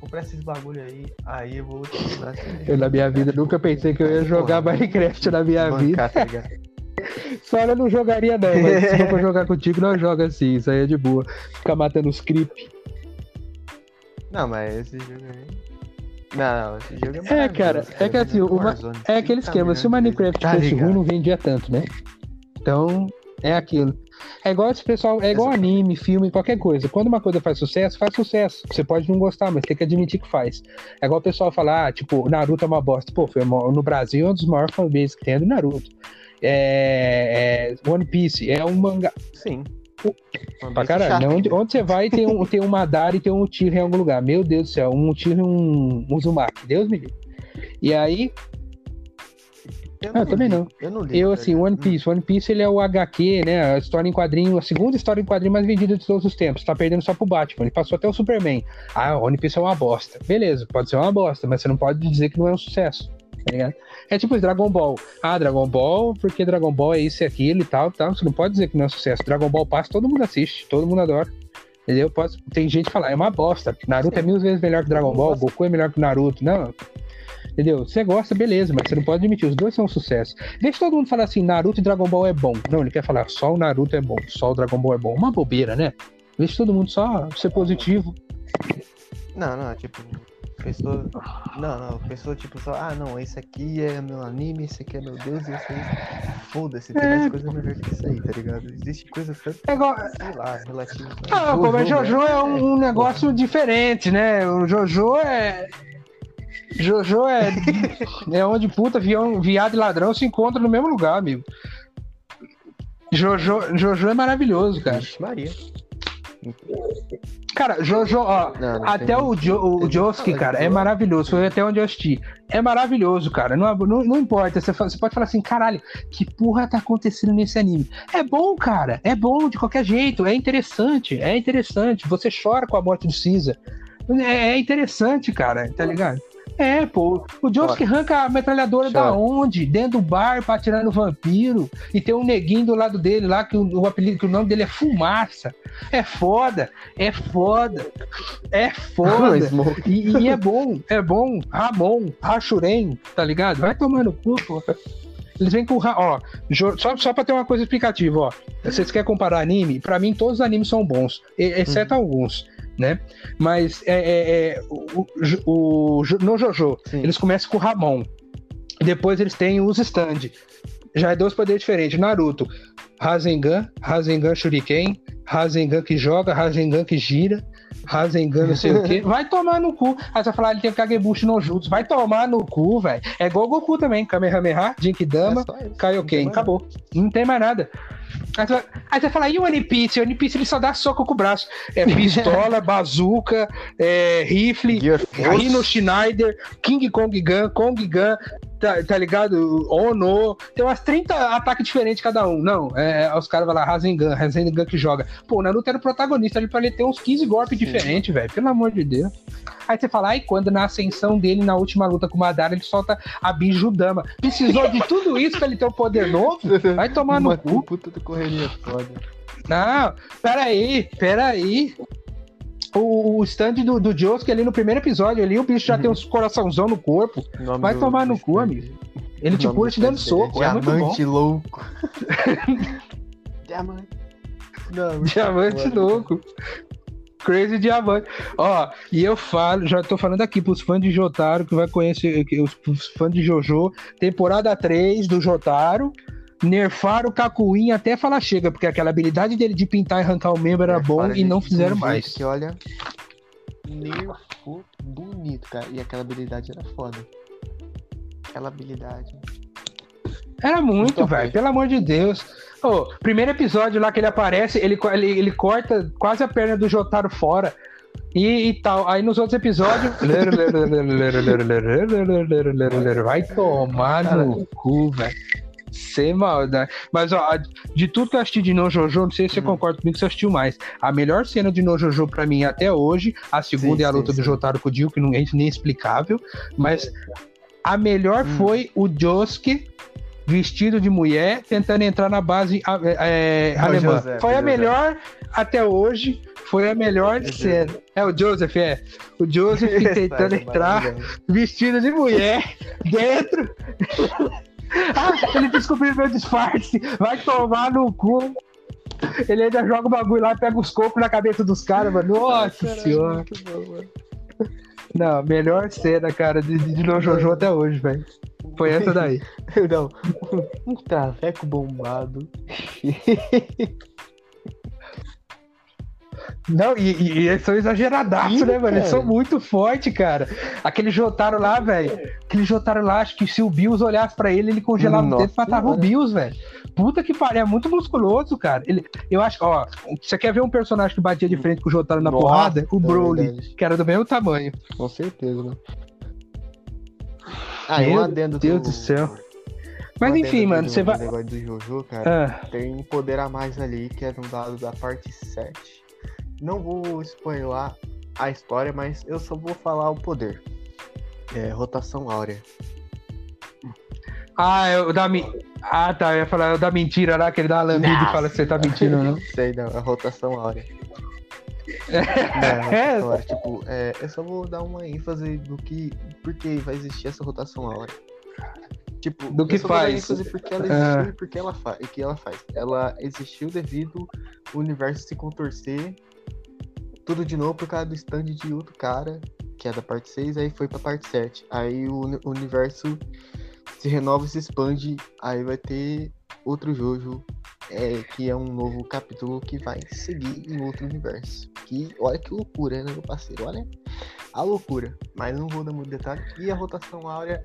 comprar esses bagulho aí, aí eu vou utilizar. Eu na minha vida nunca pensei que eu ia jogar Porra, Minecraft na minha vida. Tá Só eu não jogaria não, mas se for pra jogar contigo, não joga assim, isso aí é de boa. Ficar matando os creep. Não, mas esse jogo aí. Não, esse jogo é É, cara, é que assim, uma, é aquele esquema, se o Minecraft tá fosse ruim, não vendia tanto, né? Então, é aquilo. É igual esse pessoal, é igual anime, filme, qualquer coisa. Quando uma coisa faz sucesso, faz sucesso. Você pode não gostar, mas tem que admitir que faz. É igual o pessoal falar, ah, tipo, Naruto é uma bosta. Pô, foi no Brasil é um dos maiores fanbases que tem é do Naruto. É, é, One Piece é um mangá. Sim. Pra caralho, né? onde, onde, você vai tem um, tem um Madara e tem um Tiro em algum lugar. Meu Deus do céu, um Tiro e um, um Uzumaki. Deus me livre. E aí, eu, ah, também li. não. Eu não li. Eu, tá assim, One Piece. One Piece ele é o HQ, né? A história em quadrinho, a segunda história em quadrinho mais vendida de todos os tempos. Tá perdendo só pro Batman. Ele passou até o Superman. Ah, One Piece é uma bosta. Beleza, pode ser uma bosta, mas você não pode dizer que não é um sucesso. Tá ligado? É tipo Dragon Ball. Ah, Dragon Ball, porque Dragon Ball é isso e aquilo e tal, tal. Você não pode dizer que não é um sucesso. Dragon Ball passa, todo mundo assiste, todo mundo adora. Entendeu? Posso, tem gente que fala, é uma bosta. Naruto Sim. é mil vezes melhor que Dragon Ball, Goku é melhor que Naruto. Não, Entendeu? Você gosta, beleza, mas você não pode admitir. Os dois são um sucesso. Deixa todo mundo falar assim: Naruto e Dragon Ball é bom. Não, ele quer falar só o Naruto é bom, só o Dragon Ball é bom. Uma bobeira, né? Deixa todo mundo só ser positivo. Não, não, tipo, pessoa. Não, não, pessoa tipo só, ah não, esse aqui é meu anime, esse aqui é meu Deus, e esse aí. Foda-se, tem é. mais coisa melhor que isso aí, tá ligado? Existe coisa tanto. É igual... Sei lá, relativo. Ah, Jojo, mas Jojo é um, um negócio diferente, né? O Jojo é. Jojo é, é onde puta, viado e ladrão se encontram no mesmo lugar, amigo. Jojo, Jojo é maravilhoso, cara. Ixi, Maria. Cara, Jojo, ó, não, não até o, jo, o Josuke, cara, é maravilhoso. Foi até onde eu assisti. É maravilhoso, cara. Não, não, não importa. Você, você, pode falar assim, caralho, que porra tá acontecendo nesse anime? É bom, cara. É bom de qualquer jeito. É interessante. É interessante. Você chora com a morte do Caesar. É, é interessante, cara. Tá ligado? É, pô. O Jones que arranca a metralhadora da onde? Dentro do bar pra atirar no vampiro. E tem um neguinho do lado dele lá, que o, o apelido, que o nome dele é Fumaça. É foda, é foda, é foda. e, e, é bom, é bom. Ramon, Rachurem, tá ligado? Vai tomando cu, pô. Eles vêm com. Ó, só, só pra ter uma coisa explicativa, ó. Vocês querem comparar anime? Pra mim, todos os animes são bons, exceto hum. alguns né? Mas é, é, é o, o, o, no Jojo, Sim. eles começam com o Ramon. Depois eles têm os stand. Já é dois poderes diferentes. Naruto, Rasengan, Rasengan Shuriken, Rasengan que joga, Rasengan que gira, Rasengan não sei o quê. Vai tomar no cu. Aí você vai falar, ele tem Kagebushi no Jutsu. Vai tomar no cu, velho. É igual Goku também. Kamehameha, Jinkidama, é Kaioken. Acabou. Não tem mais nada. Aí você, vai, aí você vai falar, e o One Piece? O One Piece ele só dá soco com o braço. É pistola, bazuca, é, rifle, Rhino Schneider, King Kong Gun, Kong Gun, tá, tá ligado? Ono. Tem umas 30 ataques diferentes cada um. Não, é, é os caras vão lá, Rasengan, Rasengan que joga. Pô, o Naruto era o protagonista ali pra ele ter uns 15 golpes diferentes, velho. Pelo amor de Deus. Aí você fala, ai, quando na ascensão dele, na última luta com o Madara, ele solta a Bijudama. Precisou de tudo isso pra ele ter o um poder novo? Vai tomar no cu. Puta do correria foda. Não, peraí, peraí o, stand do, do Josuke ali no primeiro episódio ali, o bicho já uhum. tem uns coraçãozão no corpo. Vai tomar no cu, amigo. Ele te cura te dando soco. É Diamante louco. Diamante. Não, Diamante louco. Crazy Diamante. Ó, e eu falo, já tô falando aqui pros fãs de Jotaro, que vai conhecer, os, os fãs de Jojo, temporada 3 do Jotaro, nerfaram o Kakuin até falar chega, porque aquela habilidade dele de pintar e arrancar o membro era bom e não fizeram mais. Que olha, nerfou bonito, cara. E aquela habilidade era foda. Aquela habilidade. Era muito, Nunca velho, pelo amor de Deus. Ô, primeiro episódio lá que ele aparece, ele, ele, ele corta quase a perna do Jotaro fora. E, e tal. Aí nos outros episódios. Vai tomar no cu, velho. Sem maldade. Mas, ó, de tudo que eu assisti de No Jojo, não sei se você Hum. concorda comigo que você assistiu mais. A melhor cena de No Jojo pra mim até hoje, a segunda Sim, é a sim, luta do sim. Jotaro com o Dio, que não é nem explicável. Mas a melhor Hum. foi o Josuke vestido de mulher tentando entrar na base é, É alemã. Joseph, foi a melhor até hoje. Foi a melhor Joseph. cena. É o Joseph, é. O Joseph tentando Sai, entrar vestido de mulher dentro. Ah, ele descobriu meu disfarce. Vai tomar no cu. Ele ainda joga o bagulho lá, pega os cocos na cabeça dos caras, mano. Nossa Caralho, senhora. bom, mano. Não, melhor cena, cara, de, de No Jojo até hoje, velho. Foi essa daí. Não, um traveco bombado. Não, e, e- eles são exageradaços, né, mano? Eles são muito fortes, cara. Aquele Jotaro lá, velho. Aquele Jotaro lá, acho que se o Bills olhasse pra ele, ele congelava o Nossa dedo e matava o. Bills, velho. Puta que pariu, é muito musculoso, cara. Ele, eu acho, ó, você quer ver um personagem que batia de frente com o Jotaro na Nossa, porrada? O é Broly, verdade. que era do mesmo tamanho. Com certeza, né? Ah, um Meu adendo Deus do céu. Mas um enfim, mano, do- você do vai. negócio do Jojo, cara. Ah, Tem um poder a mais ali, que é um dado da parte 7. Não vou spoiler a história, mas eu só vou falar o poder. É rotação áurea. ah, eu da mi... Ah, tá. Eu ia falar o da mentira lá, que ele dá uma lambida e Nossa. fala que você tá mentindo, não. Sei não, é rotação áurea. É. Não, agora, tipo, é, eu só vou dar uma ênfase do que. Por que vai existir essa rotação áurea. Tipo, Do que faz? porque ela Ah. existiu e porque ela faz. E que ela faz. Ela existiu devido o universo se contorcer tudo de novo por causa do stand de outro cara, que é da parte 6, aí foi pra parte 7. Aí o, uni- o universo se renova e se expande, aí vai ter outro Jojo, é, que é um novo capítulo que vai seguir em outro universo. Que olha que loucura, né, meu parceiro? Olha a loucura. Mas não vou dar muito detalhe. E a rotação áurea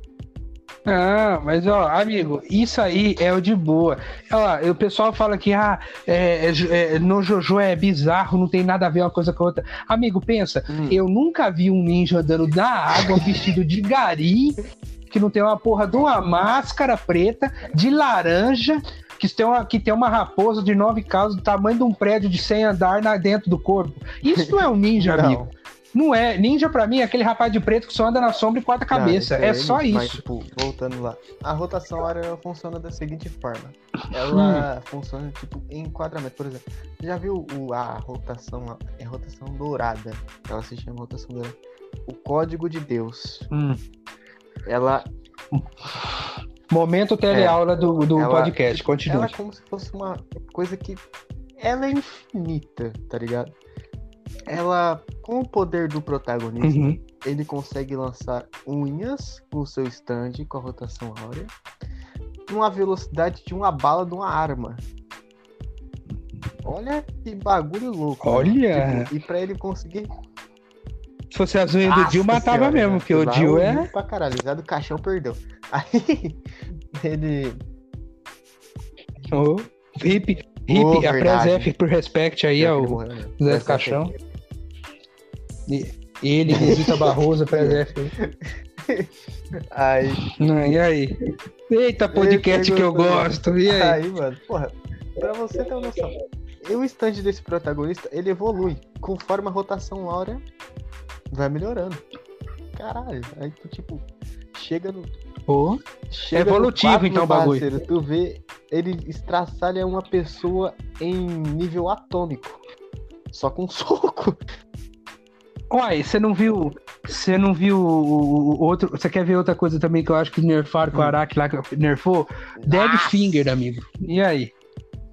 Ah, mas ó, amigo, isso aí é o de boa. Ó, o pessoal fala que ah, é, é, é, no Jojo é bizarro, não tem nada a ver uma coisa com a outra. Amigo, pensa, Hum. eu nunca vi um ninja andando na água vestido de gari, que não tem uma porra de uma máscara preta, de laranja, que tem uma, que tem uma raposa de nove casas do tamanho de um prédio de 100 andar na, dentro do corpo. Isso não é um ninja, amigo. Não é. Ninja pra mim é aquele rapaz de preto que só anda na sombra e corta a cabeça. Não, é só ele, Mas, isso. tipo, voltando lá. A rotação área funciona da seguinte forma. Ela Hum. funciona, tipo, em enquadramento. Por exemplo, já viu o, a rotação, é rotação dourada. Ela se chama rotação dourada. O código de Deus. Hum. Ela, Momento teleaula do, do ela- podcast, continue. Ela é como se fosse uma coisa que. Ela é infinita, tá ligado? Ela, com o poder do protagonista, Uhum. ele consegue lançar unhas no seu stand com a rotação áurea numa velocidade de uma bala de uma arma. Olha que bagulho louco. né? Olha. Tipo, e pra ele conseguir. Se fosse as unhas do Dio, matava senhora, mesmo, né? porque o Dio é. Pra caralho, Zé do Caixão perdeu. Aí ele. Oh, hip, hip, Oh, a verdade. F por respect aí ao né? Zé Caixão. Ele, Rosita Barroso, F. Aí, Não, e aí? Eita, podcast que eu gosto. E aí? aí, mano, porra, pra você ter uma noção, e o stand desse protagonista, ele evolui. Conforme a rotação áurea vai melhorando. Caralho, aí tu, tipo, chega no. Oh, no evolutivo, então, o bagulho. parceiro, Tu vê, ele estraçalha uma pessoa em nível atômico. Só com um soco. Uai, você não viu. Você não viu o, o outro. Você quer ver outra coisa também que eu acho que nerfaram com o Hum. Araki lá que nerfou? Dead Nossa. Finger, amigo. E aí?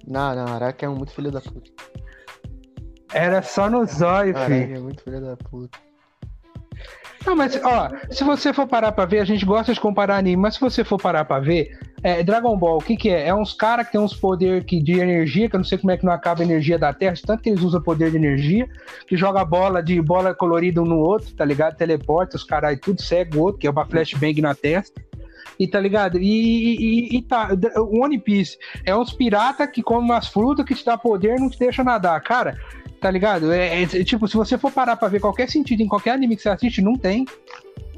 Não, não, Araki é um muito filho da puta. Era só no zóio, Araki filho. é muito filho da puta. Não, mas, ó, se você for parar pra ver, a gente gosta de comparar anime, mas se você for parar pra ver, É, Dragon Ball, o que que é? É uns caras que tem uns poderes de energia, que eu não sei como é que não acaba a energia da Terra, tanto que eles usam poder de energia, que joga bola de bola colorida um no outro, tá ligado? Teleporta, os caras tudo cego o outro, que é uma flashbang na testa. E tá ligado? E, e, e tá, One Piece é uns pirata que comem umas frutas que te dá poder e não te deixa nadar. Cara, tá ligado? É, é, tipo, se você for parar pra ver qualquer sentido em qualquer anime que você assiste, não tem.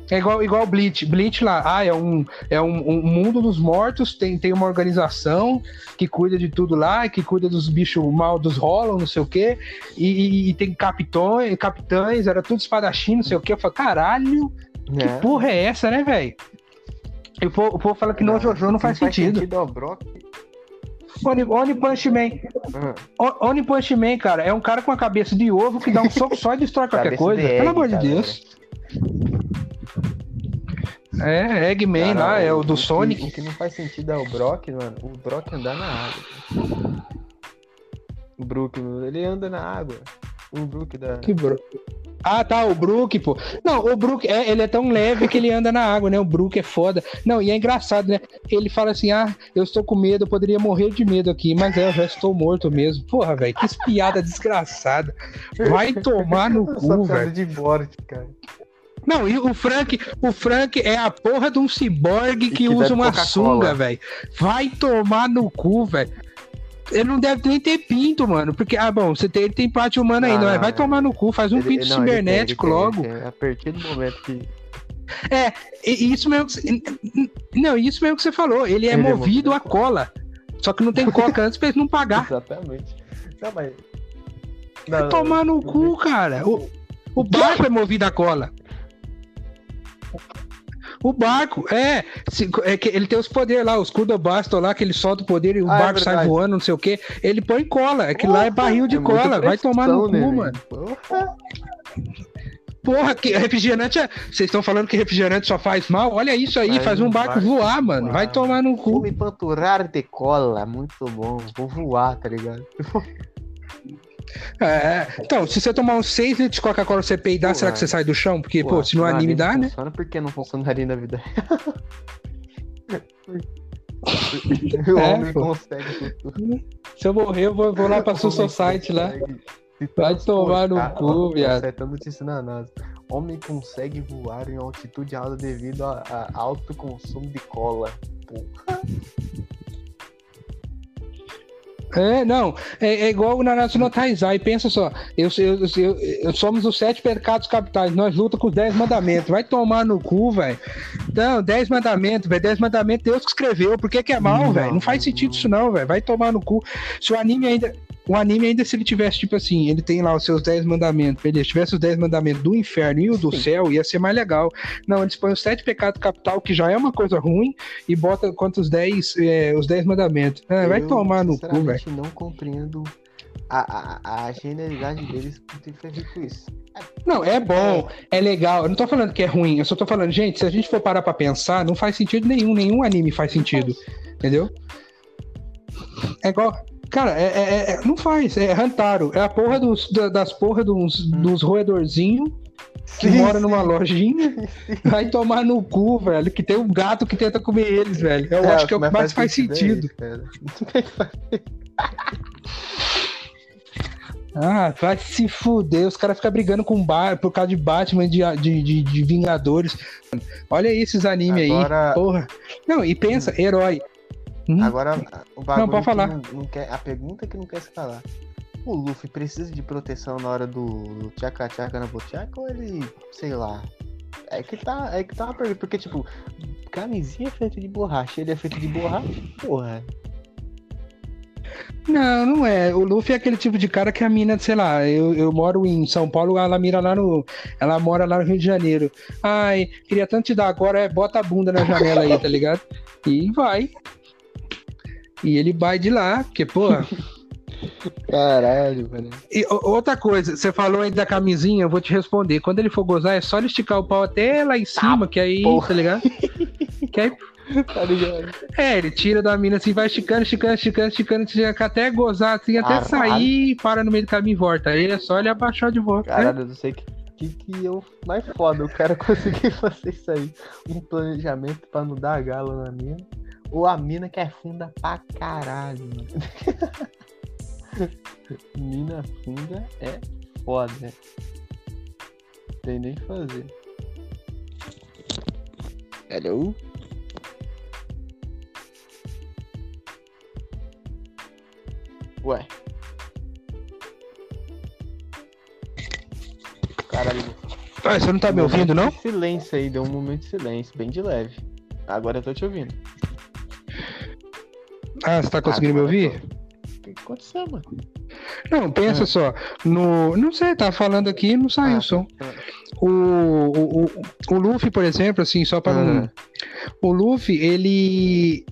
É igual, igual Bleach. Bleach lá, ah, é um, é um, um mundo dos mortos, tem, tem uma organização que cuida de tudo lá, que cuida dos bichos mal dos rolam, não sei o quê, e, e, tem capitões, capitães, era tudo espadachim, não sei o quê. Eu falei, caralho, que É. porra é essa, né, velho? O povo, fala que no Jojo não faz sentido. sentido, ó, Brock. Oni, Oni Punch Man. Ah, O- Oni Punch Man, cara, é um cara com a cabeça de ovo que dá um soco só e destrói qualquer coisa. de Pelo egg, amor de. Deus. É, Eggman cara, lá, é o do que- Sonic. O que não faz sentido é o Brock, mano. O Brock andar na água. O Brook, ele anda na água. O Brook da. Que bro... Ah, tá, o Brook, pô. Não, o Brook, é, ele é tão leve que ele anda na água, né? O Brook é foda. Não, e é engraçado, né? Ele fala assim: ah, eu estou com medo, eu poderia morrer de medo aqui, mas é, eu já estou morto mesmo. Porra, velho, que espiada desgraçada. Vai tomar no cu, velho. de morte, cara. Não, e o Frank, o Frank é a porra de um ciborgue que, que usa uma sunga, velho. Vai tomar no cu, velho. Ele não deve nem ter pinto, mano. Porque, ah, bom, você tem, ele tem parte humana ainda, mas não, vai é. tomar no cu, faz um Ele- pinto não, ele tem, ele cibernético tem, logo. tem. A partir do momento que. E isso mesmo que você, Não, isso mesmo que você falou. Ele é é movido movido a cola. Só que não tem coca antes pra ele não pagar. Exatamente. Não, mas. Vai Não, tomar no cu, cara. O, o barco é movido a cola. O barco, é, se- é que ele tem os poderes lá, os Kudobasto lá, que ele solta o poder e o Ah, é barco sai verdade. voando, não sei o que. Ele põe cola, é que lá é barril de É cola. Vai tomar no cu, né, mano. velho? Porra. Porra, que refrigerante é. Vocês estão falando que refrigerante só faz mal? Olha isso aí, Faz faz um barco barco voar, mano. Vai tomar no cu. Vou me panturar de cola, muito bom. Vou voar, tá ligado? É. Então, se você tomar uns 6 litros de Coca-Cola você peidar, Pô, será que é. você sai do chão? Porque, pô, Pô, se no anime dá, né? Funciona por que não funcionaria na vida? É, o homem pô. consegue tudo. Se eu morrer, eu vou, vou lá pra Soul Society lá. Vai tomar no cu, viado. Acertando notícia na NASA. Homem consegue voar em altitude alta devido a, a alto consumo de cola. Porra. É, não, é, é igual o Nanatsu no Taizai, pensa só, eu, eu, eu- eu- somos os sete pecados capitais, nós luta com os dez mandamentos, vai tomar no cu, velho. Não, dez mandamentos, velho, dez mandamentos Deus que escreveu, por que que é mal, velho? Não faz sentido isso não, velho, vai tomar no cu. Se o anime ainda, o anime ainda se ele tivesse, tipo assim, ele tem lá os seus dez mandamentos, beleza, tivesse os dez mandamentos do inferno e o do céu, ia ser mais legal. Não, eles põem os sete pecados capital, que já é uma coisa ruim, e bota quanto os dez, é, os dez mandamentos. Ah, vai tomar no cu, velho. Não compreendo a, a, a genialidade deles por ter feito isso. Não, é bom, é legal. Eu não tô falando que é ruim, eu só tô falando, gente, se a gente for parar pra pensar, não faz sentido nenhum, nenhum anime faz sentido. Entendeu? É igual. Cara, é, é- é- não faz, é Hantaro. É a porra dos, da- das porra dos, dos roedorzinhos que Sim, mora sim. numa lojinha. Vai tomar no cu, velho. Que tem um gato que tenta comer eles, velho. Eu acho que é o que mais faz é sentido. isso, cara. Ah, vai se fuder. Os caras ficam brigando com bar por causa de Batman de, de, de, de Vingadores. Olha aí esses animes aí. Agora- Porra. Não, e pensa, herói. Hum, Agora, o bagulho pode que falar. Não, não quer, a pergunta que não quer se falar. O Luffy precisa de proteção na hora do, do tchaca tchaca na boteca ou ele, sei lá. É que tá, é que tá uma pergunta, porque tipo, camisinha é feita de borracha, ele é feito de borracha, porra. Não, não é. O Luffy é aquele tipo de cara que a mina, sei lá, eu, eu moro em São Paulo, ela mira lá no. Ela mora lá no Rio de Janeiro. Ai, queria tanto te dar agora, é bota a bunda na janela aí, tá ligado? E vai. E ele vai de lá, porque, pô. Caralho, velho. E outra coisa, você falou aí da camisinha, eu vou te responder. Quando ele for gozar, é só ele esticar o pau até lá em cima, que aí, porra. tá ligado? Que aí, Tá ligado? é, ele tira da mina assim, vai esticando, esticando, esticando, esticando, esticando, até gozar, assim, até Caralho. sair, para no meio do caminho e volta. Aí é só ele abaixar de volta. né? Caralho, eu não sei o que, que, que eu. Mais foda, o cara conseguir fazer isso aí. Um planejamento pra não dar galo na mina. Ou a mina que é funda pra caralho, mano. mina funda é foda. Tem nem o que fazer. Hello? Ué. Caralho. Ah, você não tá me ouvindo, não? Silêncio aí, deu um momento de silêncio, bem de leve. Agora eu tô te ouvindo. Ah, você tá conseguindo me Agora ouvir? eu tô. O que aconteceu, mano? Não, pensa Ah. só. No, não sei, tá falando aqui e não saiu Ah, o som. tá. O, o, o, o Luffy, por exemplo, assim, só para não. Ah. O Luffy, ele.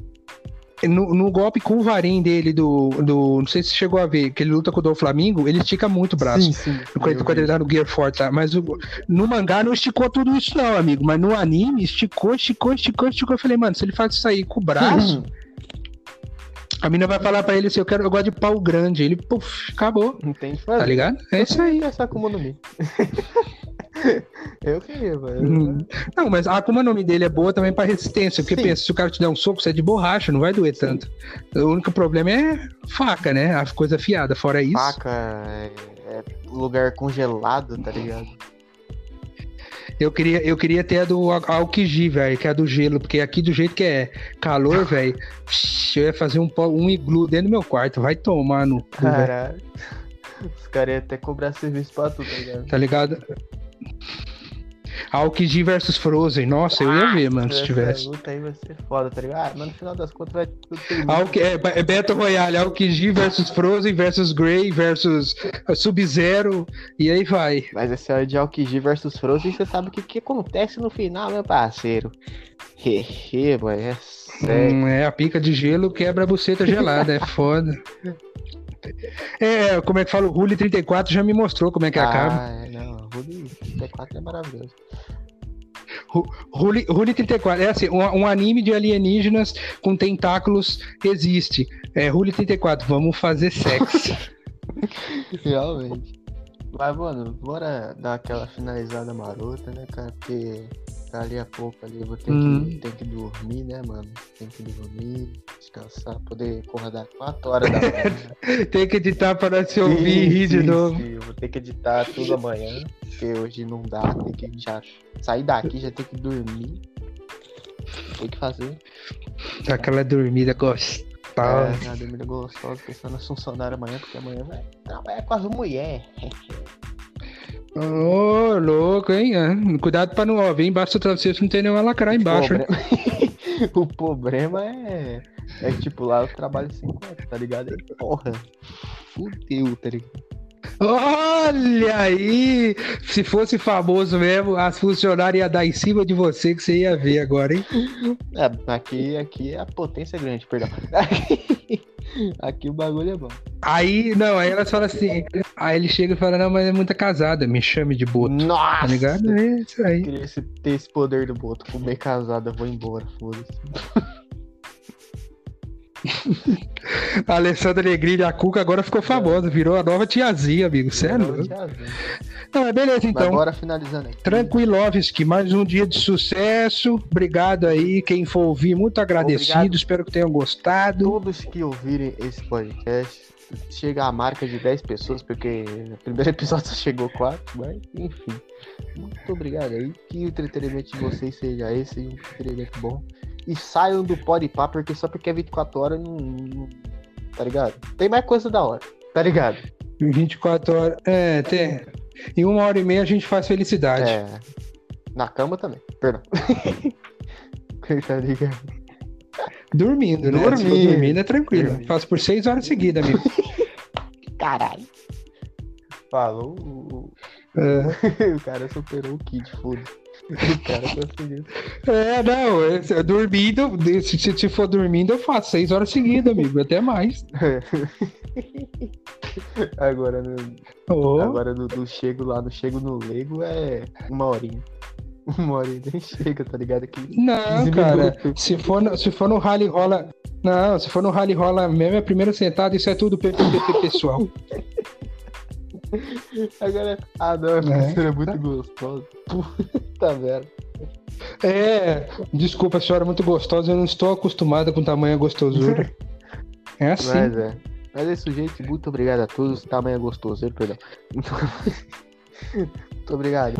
No, no golpe com o varim dele do, do. Não sei se você chegou a ver, que ele luta com o do Flamengo, ele estica muito o braço. Sim, sim. Quando, ele tá no Gear 4, tá? Mas o- no mangá não esticou tudo isso, não, amigo. Mas no anime, esticou, esticou, esticou, esticou. Eu falei, mano, se ele faz isso aí com o braço, a mina vai falar pra ele assim: eu, quero, eu gosto de pau grande. Ele, puf, acabou. Não tem que Tá fazer. ligado? É isso aí. Essa Akuma no Mi. Eu queria, velho. Não, mas a Akuma no Mi dele é boa também pra resistência. Porque Sim. pensa, se o cara te der um soco, você é de borracha, não vai doer tanto. O único problema é faca, né? A coisa afiada. Fora isso. Faca é, é lugar congelado, tá ligado? Eu queria, eu queria ter a do Al- Aokiji, velho, que é a do gelo, porque aqui do jeito que é calor, velho, eu ia fazer um, um iglu dentro do meu quarto, vai tomar no cu, Caralho. Os caras iam até cobrar serviço pra tu, tá ligado? tá ligado? Aokiji versus Frozen, nossa, eu ia ver, mano, se tivesse. luta aí vai ser foda, tá ligado? Ah, mas no final das contas vai tudo. Aoki, é, é Battle Royale, Aokiji versus Frozen versus Grey versus uh, Sub-Zero, e aí vai. Mas essa hora de Aokiji versus Frozen, você sabe o que, que acontece no final, meu parceiro. Hehe, mano, é sério. Hum, é, a pica de gelo quebra a buceta gelada, é foda. É, como é que fala? O Rule 34 já me mostrou como é que acaba. Ah, é, não, Ruby 34 é maravilhoso. Rule, Rule 34, é assim, um, um anime de alienígenas com tentáculos existe. É Rule 34, vamos fazer sexo. Realmente. Mas, mano, bora dar aquela finalizada marota, né, cara? Porque dali a pouco ali eu vou ter, Hum. que, ter que dormir, né, mano? Tem que dormir, descansar, poder acordar 4 horas da manhã. Tem que editar para se ouvir e rir de novo. sim, vou ter que editar tudo amanhã, porque hoje não dá, tem que já sair daqui, já tem que dormir. Tem que fazer. Aquela dormida gostosa. É, dormida gostosa, pensando nas funcionárias amanhã, porque amanhã vai trabalhar com as mulheres. Ô, louco, hein? Ah, Cuidado pra não, ó, vem embaixo do travesseiro, não tem nenhuma lacrar embaixo, né? o problema é, é que, tipo, lá eu trabalho 50, tá ligado? Aí, porra, fudeu, tá ligado? Olha aí! Se fosse famoso mesmo, as funcionárias iam dar em cima de você que você ia ver agora, hein? É, aqui, aqui a potência é grande, perdão. Aqui, aqui o bagulho é bom. Aí, não, aí elas falam assim. Aí ele chega e fala: Não, mas é muita casada, me chame de boto. Nossa! Tá ligado? É isso Eu aí. queria esse- ter esse poder do boto. Comer casado, eu vou embora, foda-se. A Alessandra Negrini, a Cuca, agora ficou famosa, virou a nova tiazinha, amigo. Sério? Não, mas beleza Mas então. bora finalizando aqui. Tranquilovski, mais um dia de sucesso. Obrigado aí, quem for ouvir, muito agradecido. Obrigado. Espero que tenham gostado. Todos que ouvirem esse podcast, chega a marca de 10 pessoas, porque no primeiro episódio só chegou 4, mas enfim. Muito obrigado aí. Que o entretenimento de vocês seja esse, um entretenimento bom. E saiam do pode pá, porque só porque é 24 horas não, não- Tá ligado? Tem mais coisa da hora. Tá ligado? 24 horas. É, tem. Em uma hora e meia a gente faz felicidade. É. Na cama também. Perdão. tá ligado? Dormindo, né? Dormindo. dormindo é tranquilo. Dormindo. Faço por seis horas seguidas, amigo. Caralho. Falou. o- É. o cara superou o Kid, foda. O cara conseguiu. É, não, é- é dormindo, se, se, for dormindo, eu faço seis horas seguidas, amigo, até mais. Agora, no, Ô, agora no, no chego lá, no chego no Lego é uma horinha. Uma horinha nem chega, tá ligado? Aqui. não, 15 cara, minutos. se for, no, se for no rally rola. Não, se for no rally rola mesmo, é primeiro sentado, isso é tudo PPP pessoal. Agora, ah não, a professora é muito gostosa. Puta merda. É, desculpa, a senhora é muito gostosa, eu não estou acostumada com tamanha gostosura. É assim. Mas é. Mas é isso, gente. Muito obrigado a todos. Tamanho gostoso, perdão. Muito obrigado.